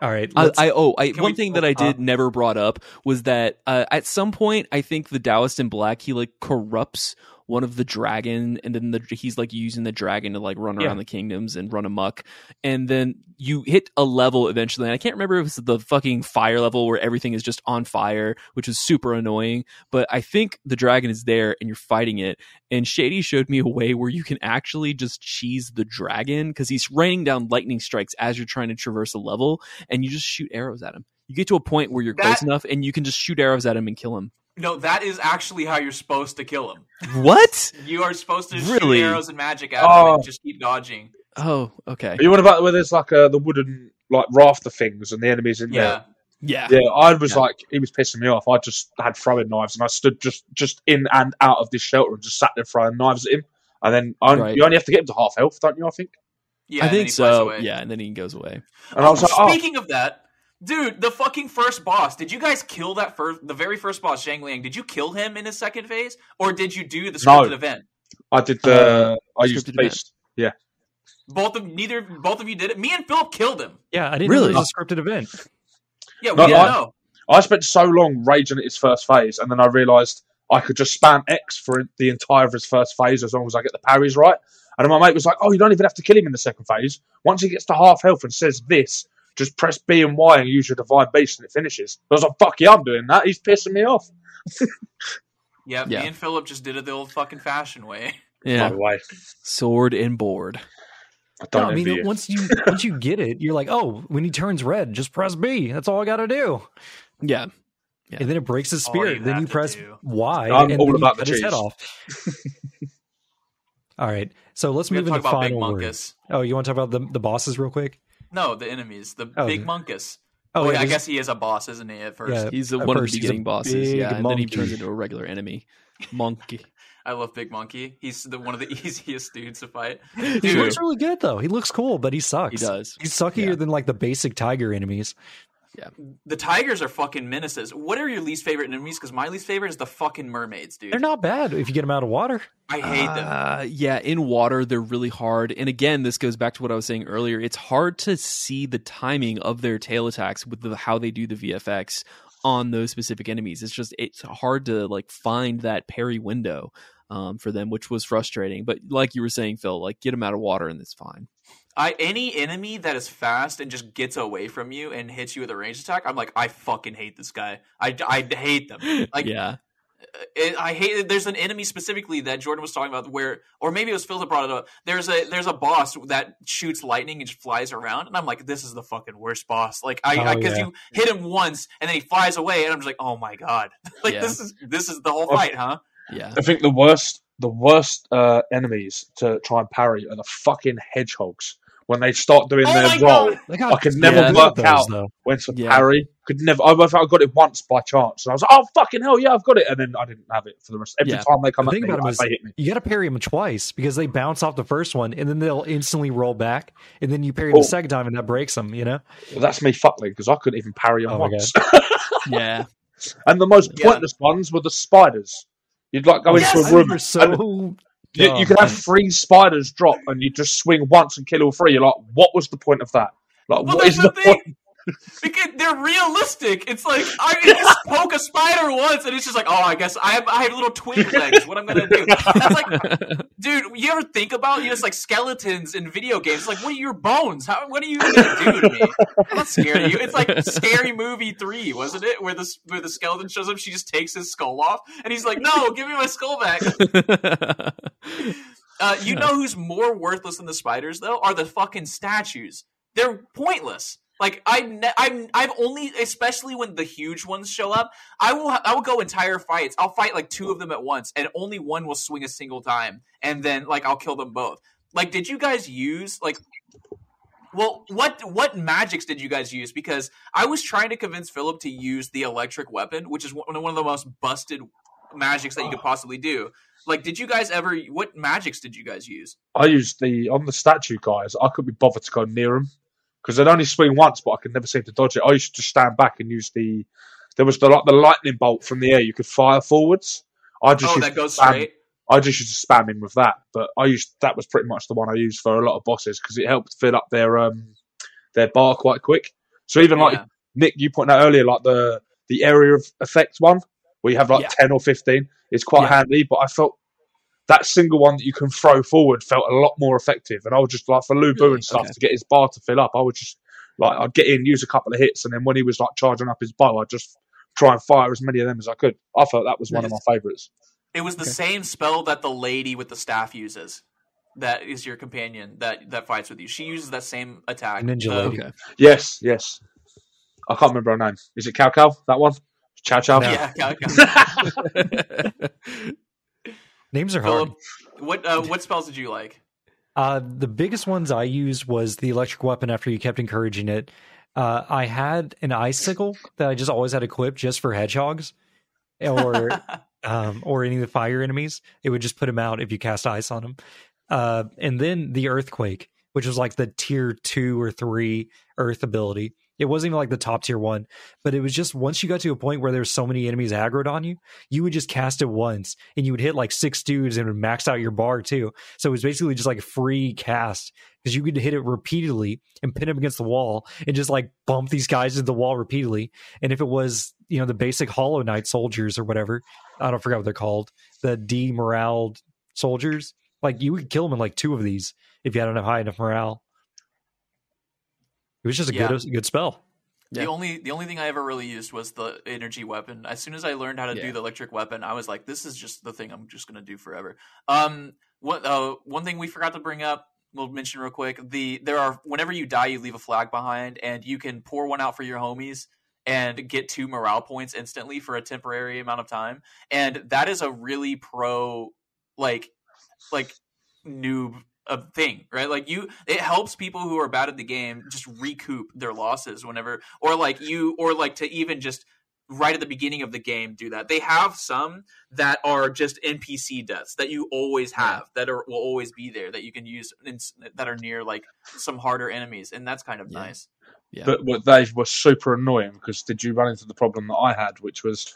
All right. I, let's- I oh, I, Can one we- thing that I uh, did never brought up was that uh, at some point I think the Taoist in Black he like corrupts one of the dragon, and then the, he's like using the dragon to like run Yeah. around the kingdoms and run amok, and then you hit a level eventually. And I can't remember if it's the fucking fire level where everything is just on fire, which is super annoying. But I think the dragon is there, and you're fighting it. And Shady showed me a way where you can actually just cheese the dragon because he's raining down lightning strikes as you're trying to traverse a level and you just shoot arrows at him. You get to a point where you're That- close enough and you can just shoot arrows at him and kill him. No, that is actually how you're supposed to kill him. What? You are supposed to Really? shoot arrows and magic at him Oh. and just keep dodging. Oh, okay. Are you on about where there's like uh, the wooden like rafter things and the enemies in there? Yeah. Yeah. Yeah, I was Yeah. like, he was pissing me off. I just had throwing knives and I stood just just in and out of this shelter and just sat there throwing knives at him. And then I, Right. you only have to get him to half health, don't you? I think. Yeah, I think so. Yeah, and then he goes away. And I was like, oh, Speaking of that, dude, the fucking first boss. Did you guys kill that first, the very first boss, Zhang Liang? Did you kill him in his second phase, or did you do the No. scripted event? I did the. Uh, I used the scripted event. beast. Both of neither, both of you did it. Me and Philip killed him. yeah, I didn't Really? know it was a scripted event. Yeah, we No, didn't I- know. I spent so long raging at his first phase, and then I realised I could just spam X for the entire of his first phase as long as I get the parries right. And my mate was like, "Oh, you don't even have to kill him in the second phase. Once he gets to half health and says this, just press B and Y and use your divine beast, and it finishes." I was like, "Fuck yeah, I'm doing that. He's pissing me off." Yeah, Yeah. me and Philip just did it the old fucking fashion way. Yeah. No way. Sword and board. I don't No, I mean, you. once you once you get it, you're like, oh, when he turns red, just press B. That's all I got to do. Yeah. Yeah. And then it breaks his spirit. you then you press do. Y, I'm and all then about the cut his head off. all right, so let's We move into talk about final word. Munkus. Oh, you want to talk about the the bosses real quick? No, the enemies. The Oh, Big the- Munkus. Oh, yeah, yeah, I guess he is a boss, isn't he? At first, Yeah. He's a, At one of the he's beginning bosses. big Yeah. And then he turns into a regular enemy. Monkey. I love Big Monkey. He's the one of the easiest dudes to fight. He looks really good though. He looks cool, but he sucks. He does. He's suckier Yeah. than like the basic tiger enemies. The tigers are fucking menaces. What are your least favorite enemies? Because my least favorite is the fucking mermaids, dude. They're not bad if you get them out of water. I hate them. Uh, yeah, in water they're really hard. And again, this goes back to what I was saying earlier. It's hard to see the timing of their tail attacks with the, how they do the VFX on those specific enemies. It's just it's hard to like find that parry window um, for them, which was frustrating. But like you were saying, Phil, like get them out of water and it's fine. I any enemy that is fast and just gets away from you and hits you with a ranged attack, I'm like, I fucking hate this guy. I, I hate them. Like, yeah, it, I hate. There's an enemy specifically that Jordan was talking about where, or maybe it was Phil that brought it up. There's a there's a boss that shoots lightning and just flies around, and I'm like, this is the fucking worst boss. Like, I Oh, because yeah. you hit him once and then he flies away, and I'm just like, oh my god, like Yeah. this is this is the whole fight, huh? yeah. I think the worst, the worst uh, enemies to try and parry are the fucking hedgehogs. When they start doing Oh their my roll, I could never Yeah. work those, out though. when to Yeah. parry. Could never. I, I got it once by chance, and I was like, "Oh fucking hell, yeah, I've got it!" And then I didn't have it for the rest. Every Yeah. time they come The at thing me, about 'em I- is- they hit me. You got to parry them twice because they bounce off the first one and then they'll instantly roll back, and then you parry Oh. the second time and that breaks them. You know? Well, that's me fuckling because I couldn't even parry them Oh once. Yeah, and the most Yeah. pointless ones were the spiders. You'd like go Yes! into a room. so. and you, dumb. you oh, could have three spiders drop, and you just swing once and kill all three. You're like, what was the point of that? Like, Well, what that's is the the point? Because they're realistic. It's like I can just poke a spider once, and it's just like, oh, I guess I have I have little twig legs. What I'm gonna do? That's like, dude, you ever think about you know, it's like skeletons in video games? It's like, what are your bones? How what are you gonna do to me? I'm not scared of you. It's like Scary Movie three, wasn't it? Where the where the skeleton shows up, she just takes his skull off, and he's like, no, give me my skull back. Uh, you know who's more worthless than the spiders though? Are the fucking statues. They're pointless. Like I, ne- I'm, I've only, especially when the huge ones show up, I will, I will go entire fights. I'll fight like two of them at once, and only one will swing a single time, and then like I'll kill them both. Like, did you guys use like? Well, what what magics did you guys use? Because I was trying to convince Philip to use the electric weapon, which is one one of the most busted magics that you could possibly do. Like, did you guys ever? What magics did you guys use? I used the on the statue guys. I couldn't be bothered to go near them because they'd only swing once, but I could never seem to dodge it. I used to just stand back and use the. There was the like the lightning bolt from the air. You could fire forwards. I just Oh, that goes spam- straight. I just used to spam him with that, but I used that was pretty much the one I used for a lot of bosses because it helped fill up their um their bar quite quick. So even like Yeah. Nick, you pointed out earlier, like the the area of effect one, where you have like Yeah. ten or fifteen, is quite Yeah. handy. But I felt that single one that you can throw forward felt a lot more effective. And I was just like for Lu Bu Really? and stuff Okay. to get his bar to fill up, I would just like I'd get in, use a couple of hits, and then when he was like charging up his bow, I'd just try and fire as many of them as I could. I felt that was one of my favourites. It was the Okay. same spell that the lady with the staff uses. That is your companion that that fights with you. She uses that same attack. Ninja The- lady. Okay. Yes, yes. I can't remember her name. Is it Cow Cow? That one? Chow Chow? No. Yeah, Cal- Cal- Names are hard. What uh, what spells did you like? Uh, the biggest ones I used was the electric weapon after you kept encouraging it. Uh, I had an icicle that I just always had equipped just for hedgehogs or um, or any of the fire enemies. It would just put them out if you cast ice on them. Uh, and then the earthquake, which was like the tier two or three earth ability. It wasn't even like the top tier one, but it was just once you got to a point where there's so many enemies aggroed on you, you would just cast it once and you would hit like six dudes and would max out your bar too. So it was basically just like a free cast because you could hit it repeatedly and pin them against the wall and just like bump these guys into the wall repeatedly. And if it was, you know, the basic Hollow Knight soldiers or whatever, I don't forget what they're called, the demoraled soldiers, like you would kill them in like two of these if you had enough high enough morale. It was just a Yeah. good good spell. Yeah. The only the only thing I ever really used was the energy weapon. As soon as I learned how to Yeah. do the electric weapon, I was like, "This is just the thing I'm just gonna do forever." Um, what uh, one thing we forgot to bring up, we'll mention real quick. The there are whenever you die, you leave a flag behind, and you can pour one out for your homies and get two morale points instantly for a temporary amount of time. And that is a really pro like like noob a thing, right? Like you, it helps people who are bad at the game just recoup their losses whenever, or like you, or like to even just right at the beginning of the game do that. They have some that are just NPC deaths that you always have that are will always be there that you can use in, that are near like some harder enemies, and that's kind of Yeah. nice. Yeah. But what they were super annoying because did you run into the problem that I had, which was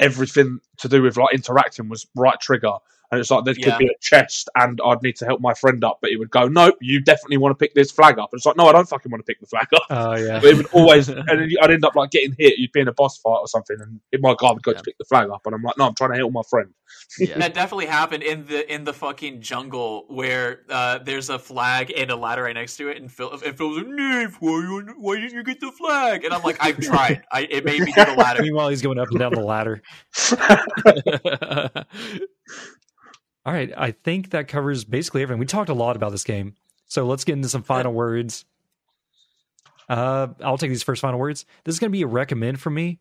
everything to do with like interacting was right trigger. And it's like there could Yeah. be a chest and I'd need to help my friend up, but it would go, Nope, you definitely want to pick this flag up. And it's like, No, I don't fucking want to pick the flag up. Oh yeah. But it would always and then I'd end up like getting hit, you'd be in a boss fight or something, and my guy would go Yeah. to pick the flag up and I'm like, No, I'm trying to help my friend. yeah. That definitely happened in the in the fucking jungle where uh, there's a flag and a ladder right next to it, and Phil and Phil's like, "Nave, why, you- why didn't you get the flag?" And I'm like, "I've tried. I it made me do the ladder." Meanwhile, he's going up and down the ladder. All right, I think that covers basically everything. We talked a lot about this game, so let's get into some final words. Uh, I'll take these first final words. This is going to be a recommend for me.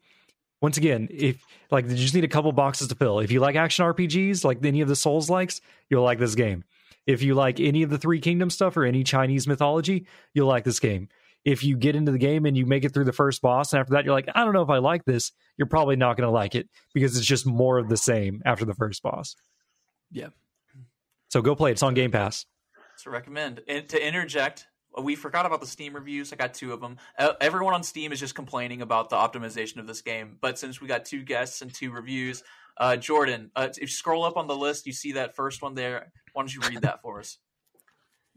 Once again, if like you just need a couple boxes to fill. If you like action RPGs, like any of the Souls likes, you'll like this game. If you like any of the Three Kingdom stuff or any Chinese mythology, you'll like this game. If you get into the game and you make it through the first boss, and after that you're like, I don't know if I like this, you're probably not going to like it because it's just more of the same after the first boss. Yeah. So go play it. It's on Game Pass. to recommend. And to interject, we forgot about the Steam reviews. I got two of them. Everyone on Steam is just complaining about the optimization of this game. But since we got two guests and two reviews, uh, Jordan, uh, if you scroll up on the list, you see that first one there. Why don't you read that for us?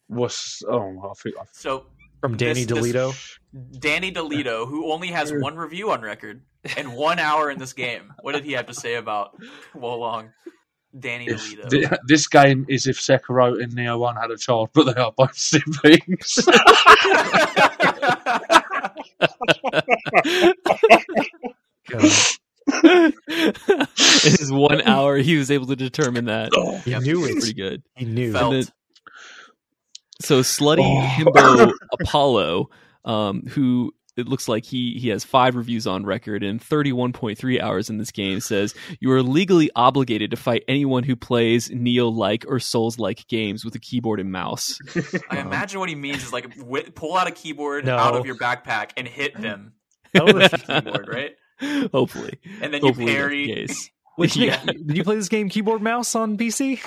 Was oh I think I So From Danny This- this- DeVito. Danny DeVito, who only has one review on record and one hour in this game, what did he have to say about Wo Long? Danny if DeVito. this game is if Sekiro and Nioh One had a child, but they are both siblings. God, In his one hour, he was able to determine that. he Yep. knew it. Pretty good. He knew. Then- So slutty Oh. himbo Apollo, um, who it looks like he he has five reviews on record and 31.3 hours in this game says you are legally obligated to fight anyone who plays Nioh like or Souls like games with a keyboard and mouse. I imagine what he means is like wi- pull out a keyboard No. out of your backpack and hit them That was- with keyboard, right? Hopefully, And then you hopefully that's parry. the case. Which Yeah. did you play this game keyboard mouse on PC?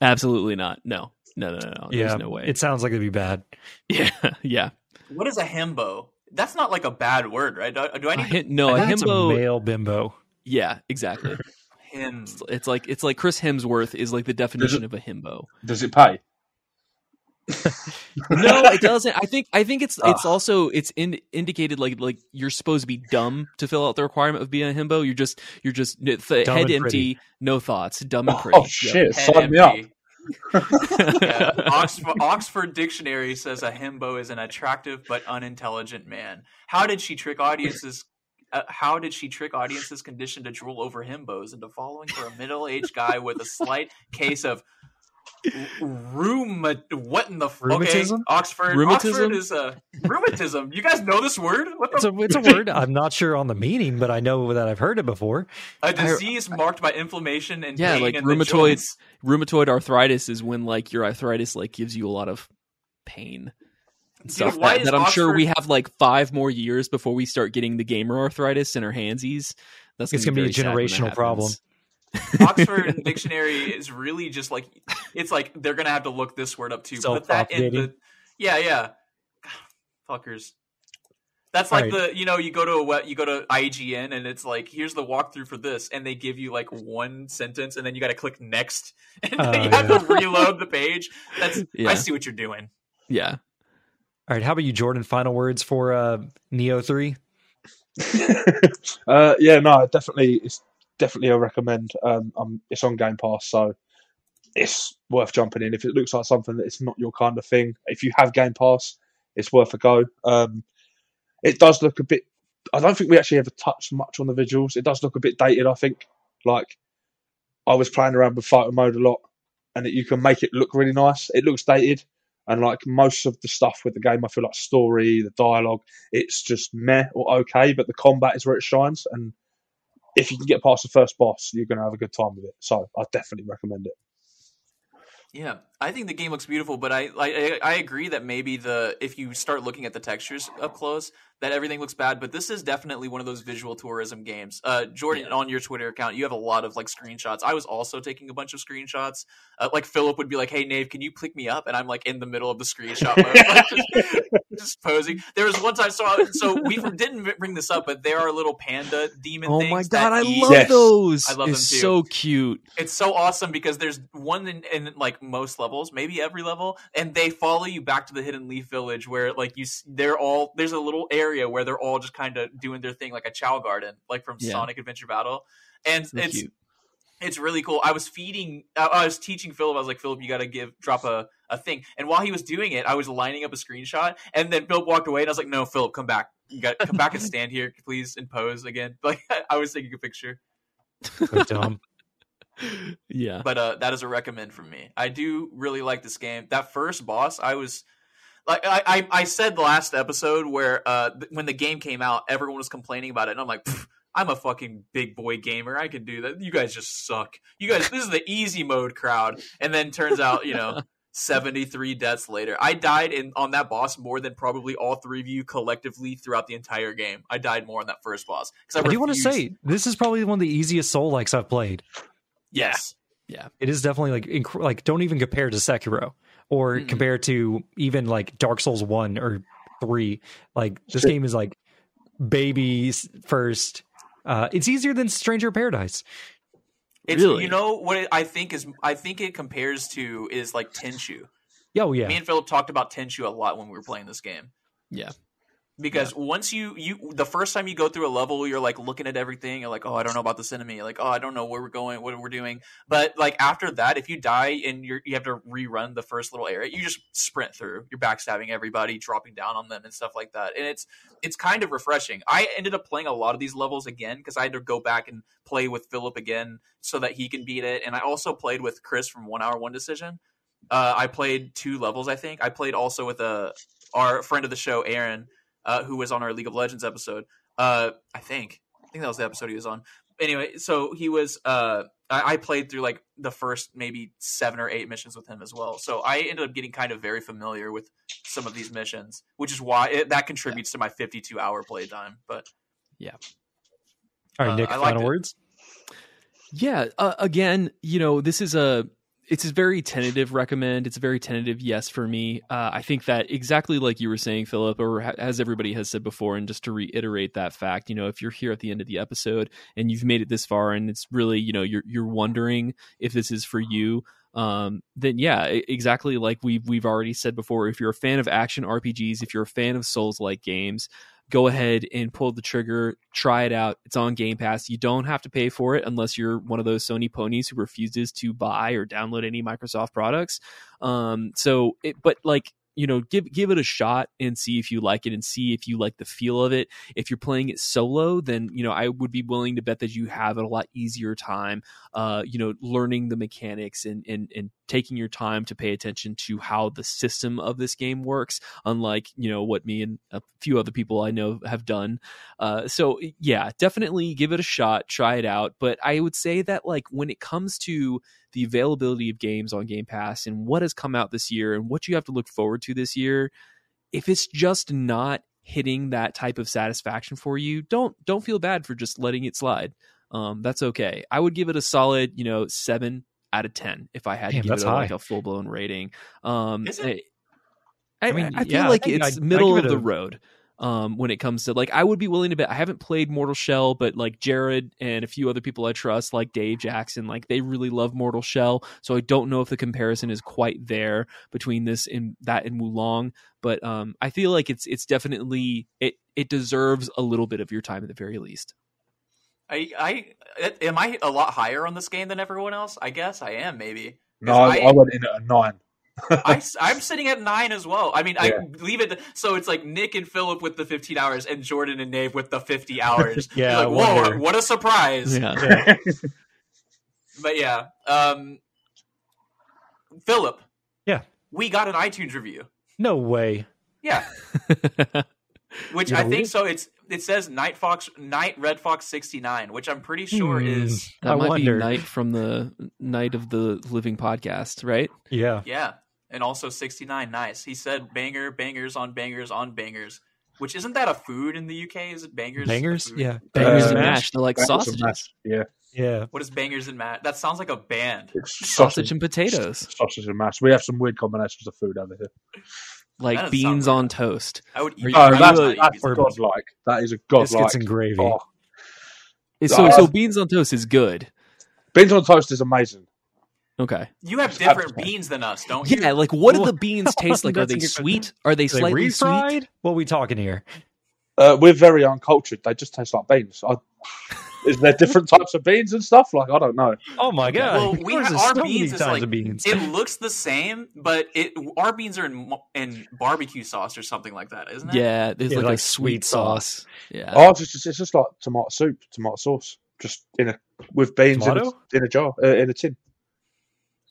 Absolutely not. No, no, no, no. no. There's no way. It sounds like it'd be bad. yeah, yeah. What is a himbo? That's not like a bad word, right? Do, do I A need him- no, I a think it's a himbo. male bimbo. yeah, exactly. him? It's, it's like it's like Chris Hemsworth is like the definition of a himbo. Does it pay? no, it doesn't. I think I think it's Ah. it's also it's in, indicated like like you're supposed to be dumb to fill out the requirement of being a himbo. You're just you're just th- head empty, pretty. no thoughts, dumb and pretty. Oh Yep. shit! Head Sign me up. Yeah. Oxford, Oxford Dictionary says a himbo is an attractive but unintelligent man. How did she trick audiences? Uh, how did she trick audiences conditioned to drool over himbos into following for a middle-aged guy with a slight case of rheuma? What in the f- Rheumatism? Okay, Oxford. Rheumatism? Oxford is a rheumatism. You guys know this word? What the It's a it's a word. I'm not sure on the meaning, but I know that I've heard it before. A disease marked by inflammation and Yeah, pain like in rheumatoid- joints. Rheumatoid arthritis is when like your arthritis like gives you a lot of pain. And Dude, stuff why that I'm sure we have like five more years before we start getting the gamer arthritis in our handsies. That's It's gonna be a very sad when that generational problem. Happens. Oxford Dictionary is really just like it's like they're gonna have to look this word up too. Put that in the yeah yeah fuckers. That's like the you know you go to a web, you go to IGN and it's like here's the walkthrough for this and they give you like one sentence and then you got to click next and then Oh, you have to reload the page. That's I see what you're doing. Yeah. All right, how about you, Jordan? Final words for uh, Nioh Three. uh, yeah, no, definitely, it's definitely a recommend. Um, um, it's on Game Pass, so it's worth jumping in. If it looks like something that it's not your kind of thing, if you have Game Pass, it's worth a go. Um, it does look a bit. I don't think we actually ever touched much on the visuals. It does look a bit dated. I think, like, I was playing around with photo mode a lot, and it, you can make it look really nice. It looks dated, and like most of the stuff with the game, I feel like story, the dialogue, it's just meh or okay, but the combat is where it shines. And if you can get past the first boss, you're going to have a good time with it. So I definitely recommend it. Yeah, I think the game looks beautiful, but I, I I agree that maybe the if you start looking at the textures up close, that everything looks bad. But this is definitely one of those visual tourism games. Uh, Jordan, on your Twitter account, you have a lot of like screenshots. I was also taking a bunch of screenshots. Uh, like Philip would be like, "Hey, Nave, can you pick me up?" And I'm like in the middle of the screenshot mode, like, just, just posing. There was one time, so I, so we didn't bring this up, but there are little panda demon. Oh things my god, I eat- love Yes. those. I love it's them too. so cute. it's so awesome because there's one in, in like most levels, maybe every level, and they follow you back to the Hidden Leaf Village where like you they're all there's a little area where they're all just kind of doing their thing like a Chao Garden, like from Yeah. Sonic Adventure Battle, and So it's cute. it's really cool. I was feeding, I I was teaching Philip. I was like, Philip, you got to give drop a a thing, and while he was doing it, I was lining up a screenshot, and then Philip walked away, and I was like, no, Philip, come back. You got come back and stand here, please, and pose again. Like I was taking a picture. So dumb. Yeah. but uh, that is a recommend from me. I do really like this game. That first boss, I was like, I, I, I said last episode where uh, when the game came out, everyone was complaining about it, and I'm like, "Pff, I'm a fucking big boy gamer. I can do that. You guys just suck. You guys, this is the easy mode crowd. And then turns out, you know. 73 deaths later. I died in on that boss more than probably all three of you collectively throughout the entire game. I died more on that first boss. I do want to say this is probably one of the easiest Soul likes I've played. Yes. Yeah. It is definitely like inc- like don't even compare to Sekiro or Mm-mm. compare to even like Dark Souls one or three. Like this Shit. game is like babies first. Uh, it's easier than Stranger Paradise. It's Really? you know what it, I think is I think it compares to is like Tenchu. Oh yeah, Me and Philip talked about Tenchu a lot when we were playing this game. Yeah. Because once you you the first time you go through a level, you're like looking at everything. You're like, oh, I don't know about this enemy. Like, oh, I don't know where we're going, what we're doing. But like after that, if you die and you're you have to rerun the first little area, you just sprint through. You're backstabbing everybody, dropping down on them, and stuff like that. And it's it's kind of refreshing. I ended up playing a lot of these levels again because I had to go back and play with Philip again so that he can beat it. And I also played with Chris from One Hour One Decision. Uh, I played two levels, I think. I played also with a our friend of the show, Aaron, uh, who was on our League of Legends episode. Uh, I think. I think that was the episode he was on. Anyway, so he was. Uh, I, I played through like the first maybe seven or eight missions with him as well. So I ended up getting kind of very familiar with some of these missions, which is why it, that contributes to my 52 hour playtime. But yeah. All right, uh, Nick. I liked final it. words. Yeah. Uh, again, you know, this is a it's a very tentative recommend. It's a very tentative yes for me. Uh, I think that exactly like you were saying, Philip, or ha- as everybody has said before, and just to reiterate that fact, you know, if you're here at the end of the episode and you've made it this far, and it's really, you know, you're you're wondering if this is for you. um, then yeah, exactly like we've we've already said before. If you're a fan of action RPGs, if you're a fan of Souls like games, go ahead and pull the trigger, try it out. It's on Game Pass. You don't have to pay for it unless you're one of those Sony ponies who refuses to buy or download any Microsoft products. Um, so, it, but like you know, give give it a shot and see if you like it and see if you like the feel of it. If you're playing it solo, then you know I would be willing to bet that you have a lot easier time, uh, you know, learning the mechanics and and and taking your time to pay attention to how the system of this game works. Unlike you know what me and a few other people I know have done. Uh, so yeah, definitely give it a shot, try it out. But I would say that like when it comes to the availability of games on Game Pass and what has come out this year and what you have to look forward to this year, if it's just not hitting that type of satisfaction for you, don't don't feel bad for just letting it slide. Um, that's okay. I would give it a solid, you know, seven out of ten if I had Damn, to give it a, like a full blown rating. Um, Is it? I, I mean, I feel yeah, I like think it's I'd- I'd middle of the a- road um, when it comes to like I would be willing to bet. I haven't played Mortal Shell, but like Jared and a few other people I trust, like Dave Jackson, like they really love Mortal Shell. So I don't know if the comparison is quite there between this and that and Wo Long, but um, I feel like it's it's definitely it it deserves a little bit of your time at the very least. I, I am I a lot higher on this game than everyone else? I guess I am. Maybe No, I, I- I went in at a nine. I, am sitting at nine as well. I mean, Yeah. I leave it. So it's like Nick and Philip with the 15 hours, and Jordan and Nave with the 50 hours. Yeah, like, whoa, wonder. what a surprise! Yeah. But yeah, um, Philip. Yeah. we got an iTunes review. No way. Yeah, which You I know, think we- so. It's it says Night Fox, Night Red Fox 69, which I'm pretty sure Hmm. is that I might wonder. be Night from the Night of the Living podcast, right? Yeah. Yeah, and also 69. Nice. He said banger, bangers on bangers on bangers. Which isn't that a food in the UK? Is it bangers? Bangers? Yeah. Bangers Uh, and mash. mash. They're like That sausages, mess. Yeah, Yeah. What is bangers and mash? That sounds like a band. it's sausage sausage, and potatoes, sausage and mash. We have some weird combinations of food over here. Like doesn't beans on toast. I would eat. Oh, are I would that's, not that's godlike. That is a godlike. Biscuits and gravy. Oh, So, so beans on toast is good. beans on toast is amazing. Okay. You have different beans than us, don't you? Yeah, like what do the beans taste like? Are they sweet? Are they Are they slightly sweet? What are we talking here? Uh, we're very uncultured. They just taste like beans. I, is there different types of beans and stuff? Like I don't know. Oh my god! Well, we have, our many beans is like beans. it looks the same, but it our beans are in in barbecue sauce or something like that, isn't it? Yeah, there's Yeah, like, a like sweet sweet sauce. sauce. Yeah. Ours is just, it's just like tomato soup, tomato sauce, just in a with beans in a, in a jar, uh, in a tin.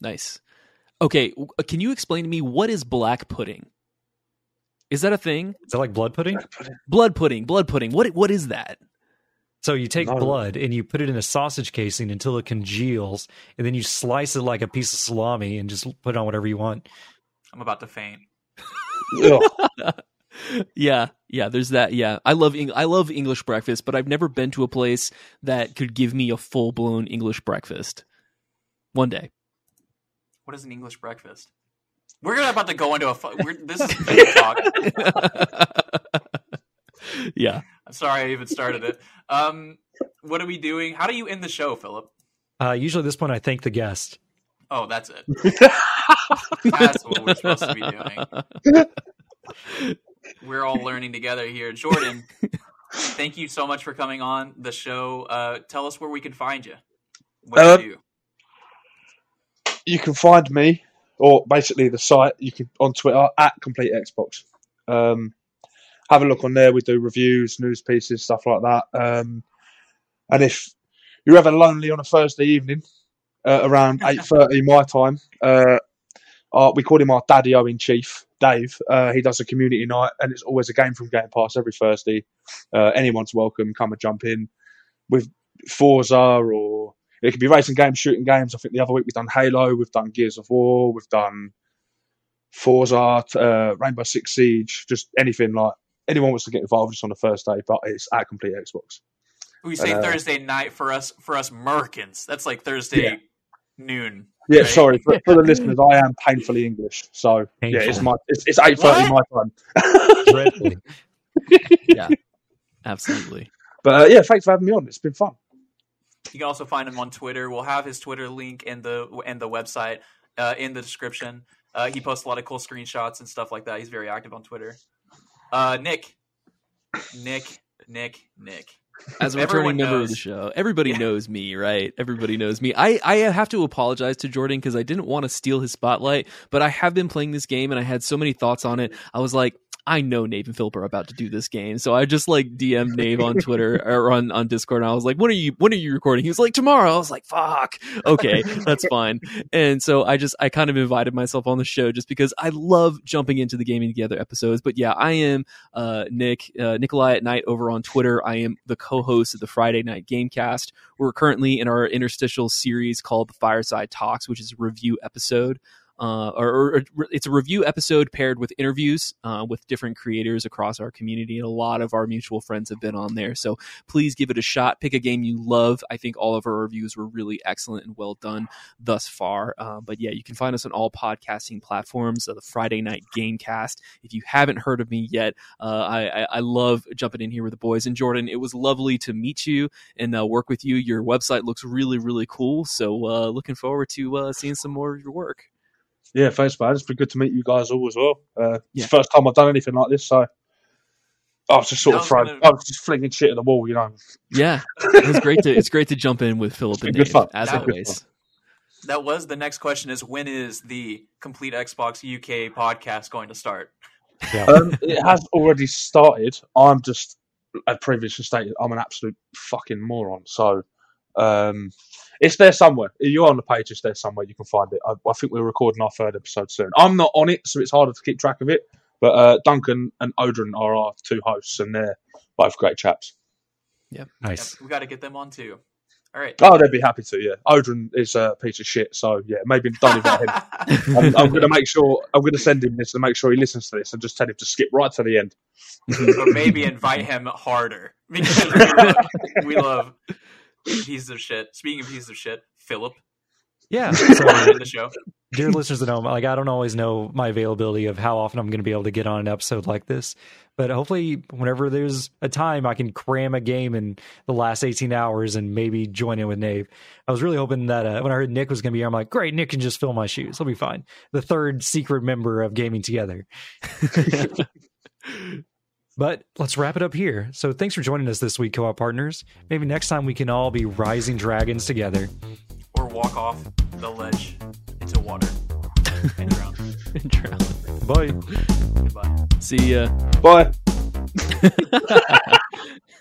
Nice. Okay, uh, can you explain to me what is black pudding? Is that a thing? Is that like blood pudding? Blood pudding, blood pudding. What what is that? So you take No. blood and you put it in a sausage casing until it congeals, and then you slice it like a piece of salami and just put it on whatever you want. I'm about to faint. Yeah, yeah, there's that. Yeah. I love Eng- I love English breakfast, but I've never been to a place that could give me a full-blown English breakfast. One day. What is an English breakfast? We're gonna about to go into a. Fu- we're, this is big talk. yeah. I'm sorry I even started it. Um, what are we doing? How do you end the show, Philip? Uh, usually, at this point, I thank the guest. Oh, that's it. That's what we're supposed to be doing. We're all learning together here. Jordan, thank you so much for coming on the show. Uh, tell us where we can find you. What Uh, do you do? you can find me, or basically the site. You can on Twitter at Complete Xbox. Um, have a look on there. We do reviews, news pieces, stuff like that. Um, and if you're ever lonely on a Thursday evening uh, around eight thirty my time, uh, uh, we call him our daddy O in chief, Dave. Uh, he does a community night, and it's always a game from Game Pass every Thursday. Uh, anyone's welcome. Come and jump in with Forza or it could be racing games, shooting games. I think the other week we've done Halo, we've done Gears of War, we've done Forza, uh, Rainbow Six Siege, just anything like anyone wants to get involved just on the first day, but it's at Complete Xbox. We say uh, Thursday night for us for us Merkins. That's like Thursday Yeah. noon. Yeah, Right. sorry for, for the listeners. I am painfully English, so yeah, it's my it's, it's eight thirty my time. Dreadfully. Yeah. Absolutely. but uh, yeah, thanks for having me on. It's been fun. You can also find him on Twitter. We'll have his Twitter link and the and the website uh, in the description. Uh, he posts a lot of cool screenshots and stuff like that. He's very active on Twitter. Uh, Nick, Nick, Nick, Nick. As a returning member of the show, everybody Yeah. knows me, right? Everybody knows me. I, I have to apologize to Jordan because I didn't want to steal his spotlight, but I have been playing this game and I had so many thoughts on it. I was like, I know Nave and Philip are about to do this game, so I just like DM Nave on Twitter or on, on Discord, and I was like, "When are you? When are you recording?" He was like, "Tomorrow." I was like, "Fuck, okay, that's fine." And so I just I kind of invited myself on the show just because I love jumping into the gaming together episodes. But yeah, I am uh, Nick uh, Nikolai at Night over on Twitter. I am the co-host of the Friday Night Gamecast. We're currently in our interstitial series called the Fireside Talks, which is a review episode. Uh, or, or, it's a review episode paired with interviews uh, with different creators across our community, and a lot of our mutual friends have been on there. So please give it a shot. Pick a game you love. I think all of our reviews were really excellent and well done thus far. Uh, but yeah, you can find us on all podcasting platforms. Uh, the Friday Night Gamecast. If you haven't heard of me yet, uh, I, I, I love jumping in here with the boys. And Jordan, it was lovely to meet you and uh, work with you. Your website looks really, really cool. So looking forward to seeing some more of your work. Yeah, thanks, man. It's been good to meet you guys all as well. Uh, Yeah. It's the first time I've done anything like this, so I was just sort I of was throwing, gonna- I was just flinging shit at the wall, you know. Yeah, it was great to it's great to jump in with Philip and Dave fun. as That was always. That was the next question: is when is the complete Xbox UK podcast going to start? Yeah. Um, it has already started. I'm just, as previously stated, I'm an absolute fucking moron. So um, it's there somewhere. You're on the page, it's there somewhere. You can find it. I, I think we're recording our third episode soon. I'm not on it, so it's harder to keep track of it. But uh, Duncan and Odrin are our two hosts, and they're both great chaps. Yep, nice. Yep, we got to get them on too. All right. Oh, they'd be happy to. Yeah, Odrin is a piece of shit. So yeah, maybe don't invite him. I'm, I'm going to make sure. I'm going to send him this and make sure he listens to this, and just tell him to skip right to the end. or maybe invite him harder because we love, we love pieces of shit. Speaking of pieces of shit, Philip Yeah. So, in the show. dear listeners at home, like I don't always know my availability of how often I'm going to be able to get on an episode like this, but hopefully, whenever there's a time, I can cram a game in the last 18 hours and maybe join in with Nave. I was really hoping that uh, when I heard Nick was going to be here, I'm like, great, Nick can just fill my shoes. He'll be fine. The third secret member of Gaming Together. But let's wrap it up here. So thanks for joining us this week, co-op partners. Maybe next time we can all be rising dragons together. Or walk off the ledge into water and drown. Drown. Bye. Goodbye. See ya. Bye.